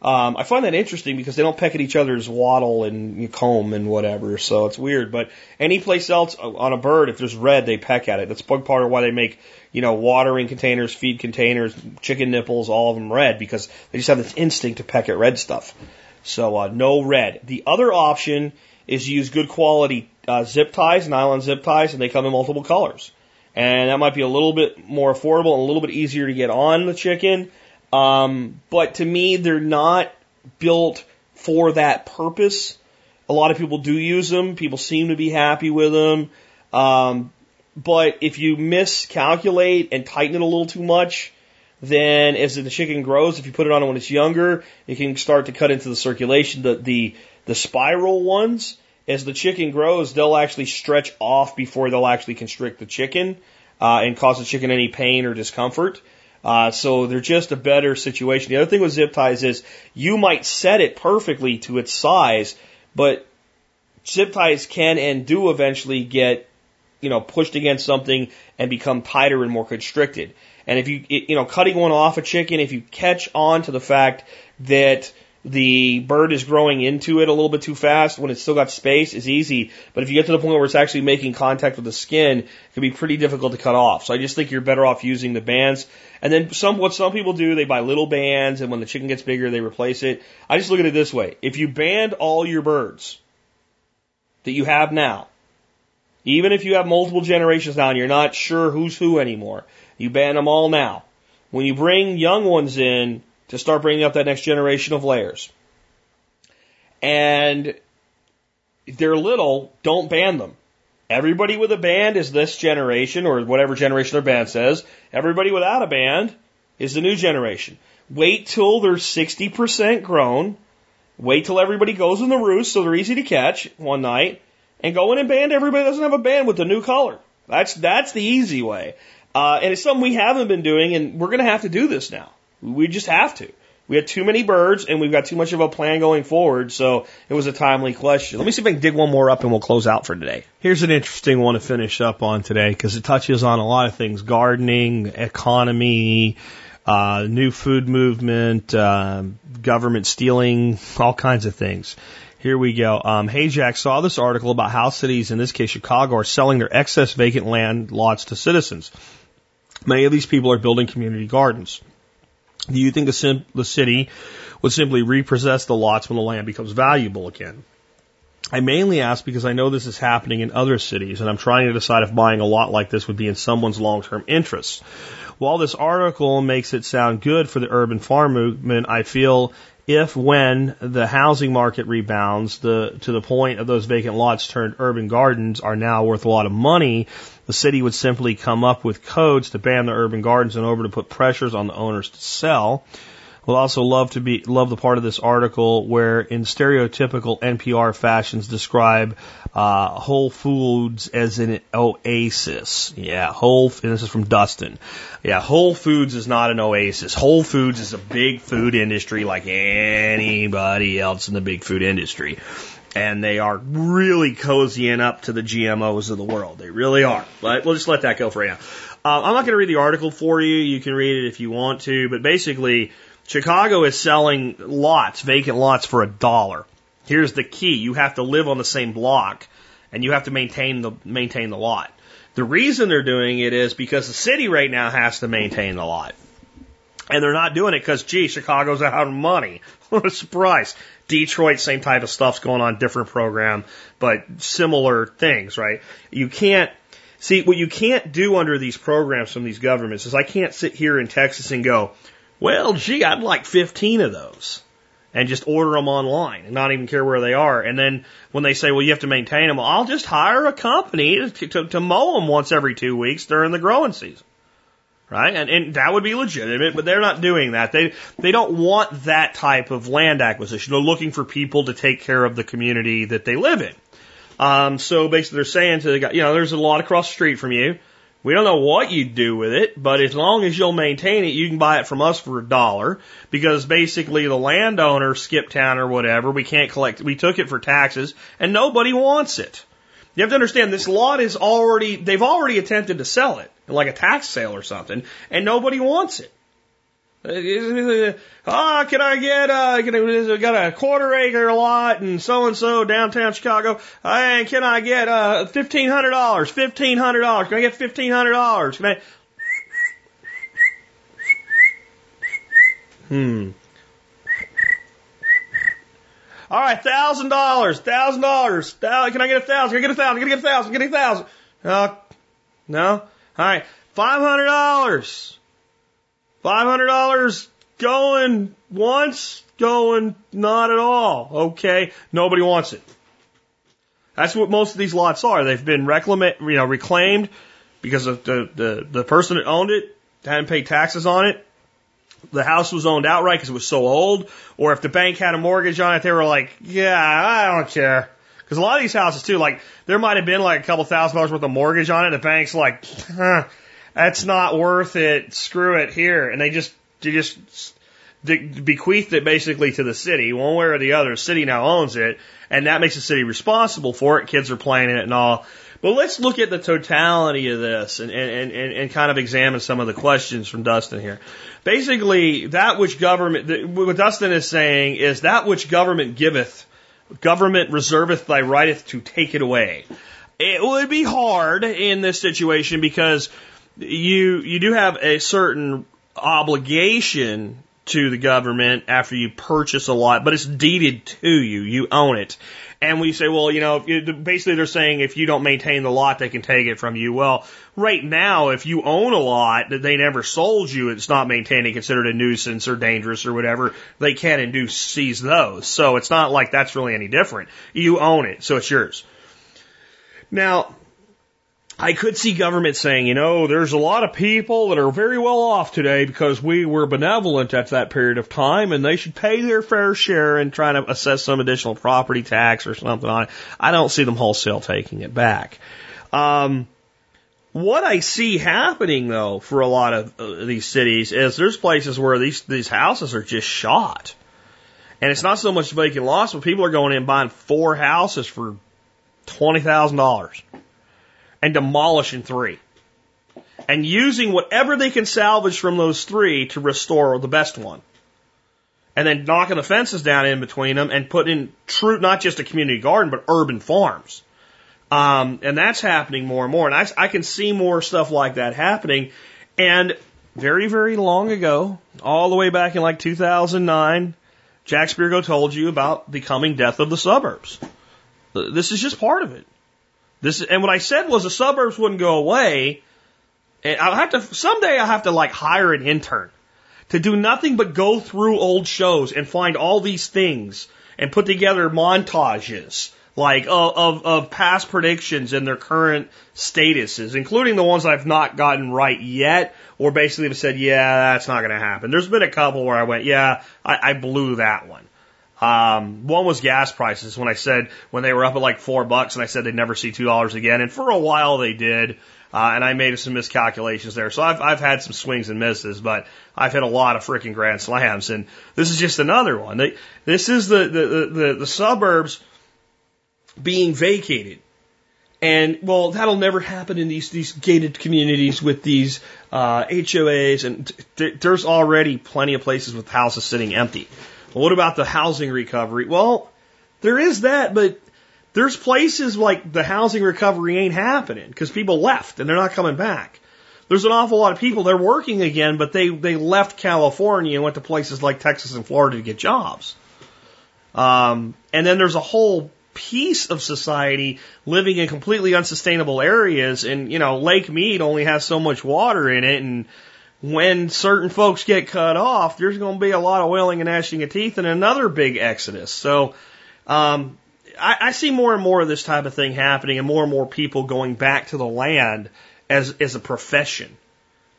Um, I find that interesting because they don't peck at each other's wattle and comb and whatever, so it's weird. But any place else on a bird, if there's red, they peck at it. That's part of why they make, you know, watering containers, feed containers, chicken nipples, all of them red because they just have this instinct to peck at red stuff. So uh, no red. The other option is use good quality uh, zip ties, nylon zip ties, and they come in multiple colors. And that might be a little bit more affordable and a little bit easier to get on the chicken. Um, but to me, they're not built for that purpose. A lot of people do use them. People seem to be happy with them. Um, but if you miscalculate and tighten it a little too much, then as the chicken grows, if you put it on when it's younger, it can start to cut into the circulation. The the the spiral ones, as the chicken grows, they'll actually stretch off before they'll actually constrict the chicken uh, and cause the chicken any pain or discomfort. Uh, so they're just a better situation. The other thing with zip ties is you might set it perfectly to its size, but zip ties can and do eventually get, you know, pushed against something and become tighter and more constricted. And if you, you know, cutting one off a chicken, if you catch on to the fact that the bird is growing into it a little bit too fast when it's still got space is easy. But if you get to the point where it's actually making contact with the skin, it can be pretty difficult to cut off. So I just think you're better off using the bands. And then some, what some people do, they buy little bands and when the chicken gets bigger, they replace it. I just look at it this way. If you band all your birds that you have now, even if you have multiple generations now and you're not sure who's who anymore, you ban them all now. When you bring young ones in, to start bringing up that next generation of layers. And they're little, don't ban them. Everybody with a band is this generation or whatever generation their band says. Everybody without a band is the new generation. Wait till they're 60% grown. Wait till everybody goes in the roost so they're easy to catch one night and go in and band everybody that doesn't have a band with the new color. That's, that's the easy way. Uh, and it's something we haven't been doing and we're going to have to do this now. We just have to. We had too many birds and we've got too much of a plan going forward, so it was a timely question. Let me see if I can dig one more up and we'll close out for today. Here's an interesting one to finish up on today because it touches on a lot of things gardening, economy, uh, new food movement, uh, government stealing, all kinds of things. Here we go. Um, hey Jack, saw this article about how cities, in this case Chicago, are selling their excess vacant land lots to citizens. Many of these people are building community gardens. Do you think the, the city would simply repossess the lots when the land becomes valuable again? I mainly ask because I know this is happening in other cities, and I'm trying to decide if buying a lot like this would be in someone's long term interests. While this article makes it sound good for the urban farm movement, I feel if when the housing market rebounds, the to the point of those vacant lots turned urban gardens are now worth a lot of money, the city would simply come up with codes to ban the urban gardens in order to put pressures on the owners to sell. We'll also love to be love the part of this article where, in stereotypical NPR fashions, describe uh, Whole Foods as an oasis. Yeah, Whole. And this is from Dustin. Yeah, Whole Foods is not an oasis. Whole Foods is a big food industry like anybody else in the big food industry. And they are really cozying up to the GMOs of the world. They really are. But we'll just let that go for now. Uh, I'm not going to read the article for you. You can read it if you want to. But basically, Chicago is selling lots, vacant lots for a dollar. Here's the key. You have to live on the same block and you have to maintain the, maintain the lot. The reason they're doing it is because the city right now has to maintain the lot. And they're not doing it because, gee, Chicago's out of money. What a surprise. Detroit, same type of stuff's going on, different program, but similar things, right? You can't, see, what you can't do under these programs from these governments is I can't sit here in Texas and go, well, gee, I'd like 15 of those and just order them online and not even care where they are. And then when they say, well, you have to maintain them, I'll just hire a company to, to, to mow them once every two weeks during the growing season. Right? And, and that would be legitimate, but they're not doing that. They, they don't want that type of land acquisition. They're looking for people to take care of the community that they live in. Um, so basically they're saying to the guy, you know, there's a lot across the street from you. We don't know what you'd do with it, but as long as you'll maintain it, you can buy it from us for a dollar because basically the landowner skipped town or whatever. We can't collect. We took it for taxes and nobody wants it. You have to understand this lot is already, they've already attempted to sell it like a tax sale or something and nobody wants it. Ah, oh, can I get uh can I got a quarter acre lot and so and so downtown Chicago? Hey, can I get uh fifteen hundred dollars? Fifteen hundred dollars? Can I get fifteen hundred dollars? Can I? Hmm. All right, thousand dollars, thousand dollars. Can I get a thousand? Can I get a thousand? Can I get a thousand? Can I get a thousand? Uh, no. All right, five hundred dollars. Five hundred dollars going once, going not at all. Okay, nobody wants it. That's what most of these lots are. They've been reclaimed, you know, reclaimed because the, the, the person that owned it hadn't paid taxes on it. The house was owned outright because it was so old. Or if the bank had a mortgage on it, they were like, yeah, I don't care. Because a lot of these houses too, like there might have been like a couple thousand dollars worth of mortgage on it. The bank's like, huh, that's not worth it. Screw it here. And they just, they just bequeathed it basically to the city, one way or the other. The city now owns it, and that makes the city responsible for it. Kids are playing in it and all. But let's look at the totality of this and, and, and, and kind of examine some of the questions from Dustin here. Basically, that which government, what Dustin is saying is that which government giveth, government reserveth thy righteth to take it away. It would be hard in this situation because you you do have a certain obligation to the government after you purchase a lot, but it's deeded to you. You own it. And we say, well, you know, basically they're saying if you don't maintain the lot, they can take it from you. Well, right now, if you own a lot that they never sold you, it's not maintained, and considered a nuisance or dangerous or whatever. They can induce seize those. So it's not like that's really any different. You own it, so it's yours. Now, I could see government saying, you know, there's a lot of people that are very well off today because we were benevolent at that period of time and they should pay their fair share and try to assess some additional property tax or something on it. I don't see them wholesale taking it back. Um, what I see happening though for a lot of uh, these cities is there's places where these, these houses are just shot. And it's not so much vacant lots, but people are going in buying four houses for $20,000 and demolishing three. And using whatever they can salvage from those three to restore the best one. And then knocking the fences down in between them and putting in true, not just a community garden, but urban farms. Um, and that's happening more and more. And I, I can see more stuff like that happening. And very, very long ago, all the way back in like 2009, Jack Spirko told you about the coming death of the suburbs. This is just part of it. This and what I said was the suburbs wouldn't go away. And I'll have to someday I'll have to like hire an intern to do nothing but go through old shows and find all these things and put together montages like of, of, of past predictions and their current statuses, including the ones I've not gotten right yet, or basically have said, yeah, that's not going to happen. There's been a couple where I went, yeah, I, I blew that one. Um, one was gas prices when I said when they were up at like four bucks and I said they'd never see two dollars again. And for a while they did. Uh, and I made some miscalculations there. So I've, I've had some swings and misses, but I've hit a lot of freaking grand slams. And this is just another one. They, this is the, the, the, the suburbs being vacated. And well, that'll never happen in these these gated communities with these uh, HOAs, and th- there's already plenty of places with houses sitting empty. Well, what about the housing recovery? Well, there is that, but there's places like the housing recovery ain't happening because people left and they're not coming back. There's an awful lot of people, they're working again, but they, they left California and went to places like Texas and Florida to get jobs. Um, and then there's a whole piece of society living in completely unsustainable areas. And, you know, Lake Mead only has so much water in it and when certain folks get cut off, there's going to be a lot of wailing and gnashing of teeth and another big exodus. So, um, I, I see more and more of this type of thing happening and more and more people going back to the land as, as a profession.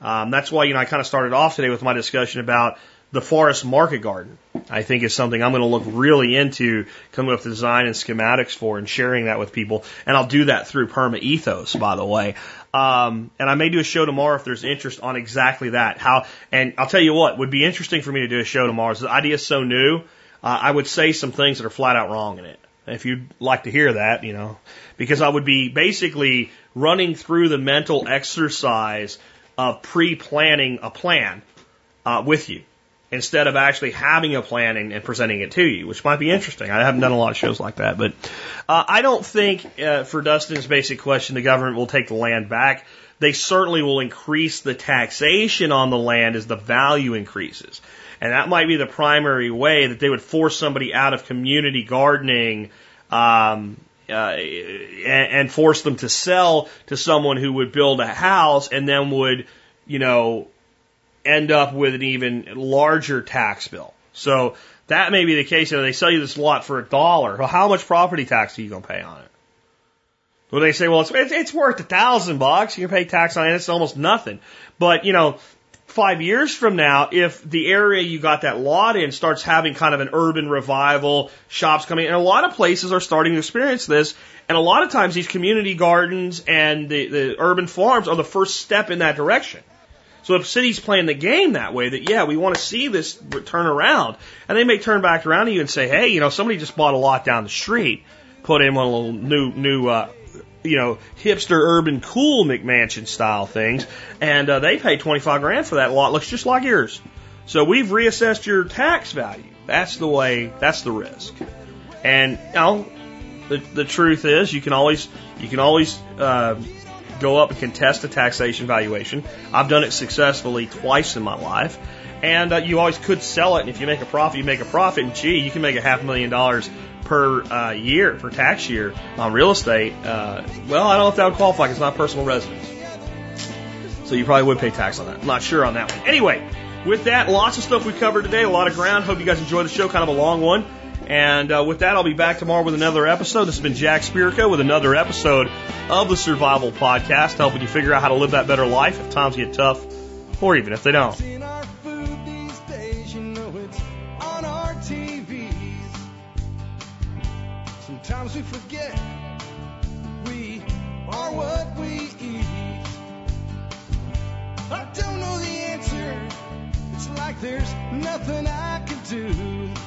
Um, that's why, you know, I kind of started off today with my discussion about the forest market garden. I think is something I'm going to look really into coming up with design and schematics for and sharing that with people. And I'll do that through Perma Ethos, by the way. Um, and I may do a show tomorrow if there's interest on exactly that. How, and I'll tell you what would be interesting for me to do a show tomorrow. Is the idea is so new, uh, I would say some things that are flat out wrong in it. If you'd like to hear that, you know, because I would be basically running through the mental exercise of pre-planning a plan uh, with you instead of actually having a plan and, and, presenting it to you, which might be interesting. I haven't done a lot of shows like that, but uh, I don't think, uh, for Dustin's basic question, the government will take the land back. They certainly will increase the taxation on the land as the value increases. And that might be the primary way that they would force somebody out of community gardening um, uh, and, and force them to sell to someone who would build a house and then would, you know, end up with an even larger tax bill. So that may be the case. You know, they sell you this lot for a dollar. Well, how much property tax are you going to pay on it? Well, they say, well, it's, it's worth a thousand bucks. You can pay tax on it. It's almost nothing. But, you know, five years from now, if the area you got that lot in starts having kind of an urban revival, shops coming, and a lot of places are starting to experience this. And a lot of times these community gardens and the, the urban farms are the first step in that direction. So if cities playing the game that way, that yeah, we want to see this turn around, and they may turn back around to you and say, hey, you know, somebody just bought a lot down the street, put in one of the new new uh, you know hipster urban cool McMansion style things, and uh, they paid twenty five grand for that lot. Looks just like yours. So we've reassessed your tax value. That's the way. That's the risk. And you know, the the truth is, you can always you can always uh, go up and contest a taxation valuation. I've done it successfully twice in my life. And uh, you always could sell it, and if you make a profit, you make a profit. And gee, you can make a half million dollars per uh, year, per tax year on real estate. Uh, well, I don't know if that would qualify 'cause it's not personal residence. So you probably would pay tax on that. I'm not sure on that one. Anyway, with that, lots of stuff we covered today, a lot of ground. Hope you guys enjoyed the show, kind of a long one. And uh, with that, I'll be back tomorrow with another episode. This has been Jack Spirko with another episode of the Survival Podcast, helping you figure out how to live that better life if times get tough, or even if they don't. Sometimes we forget we are what we eat. I don't know the answer. It's like there's nothing I can do.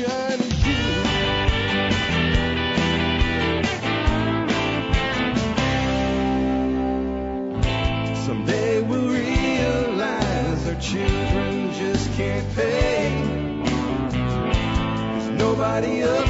Is you. Someday we'll realize our children just can't pay. There's nobody up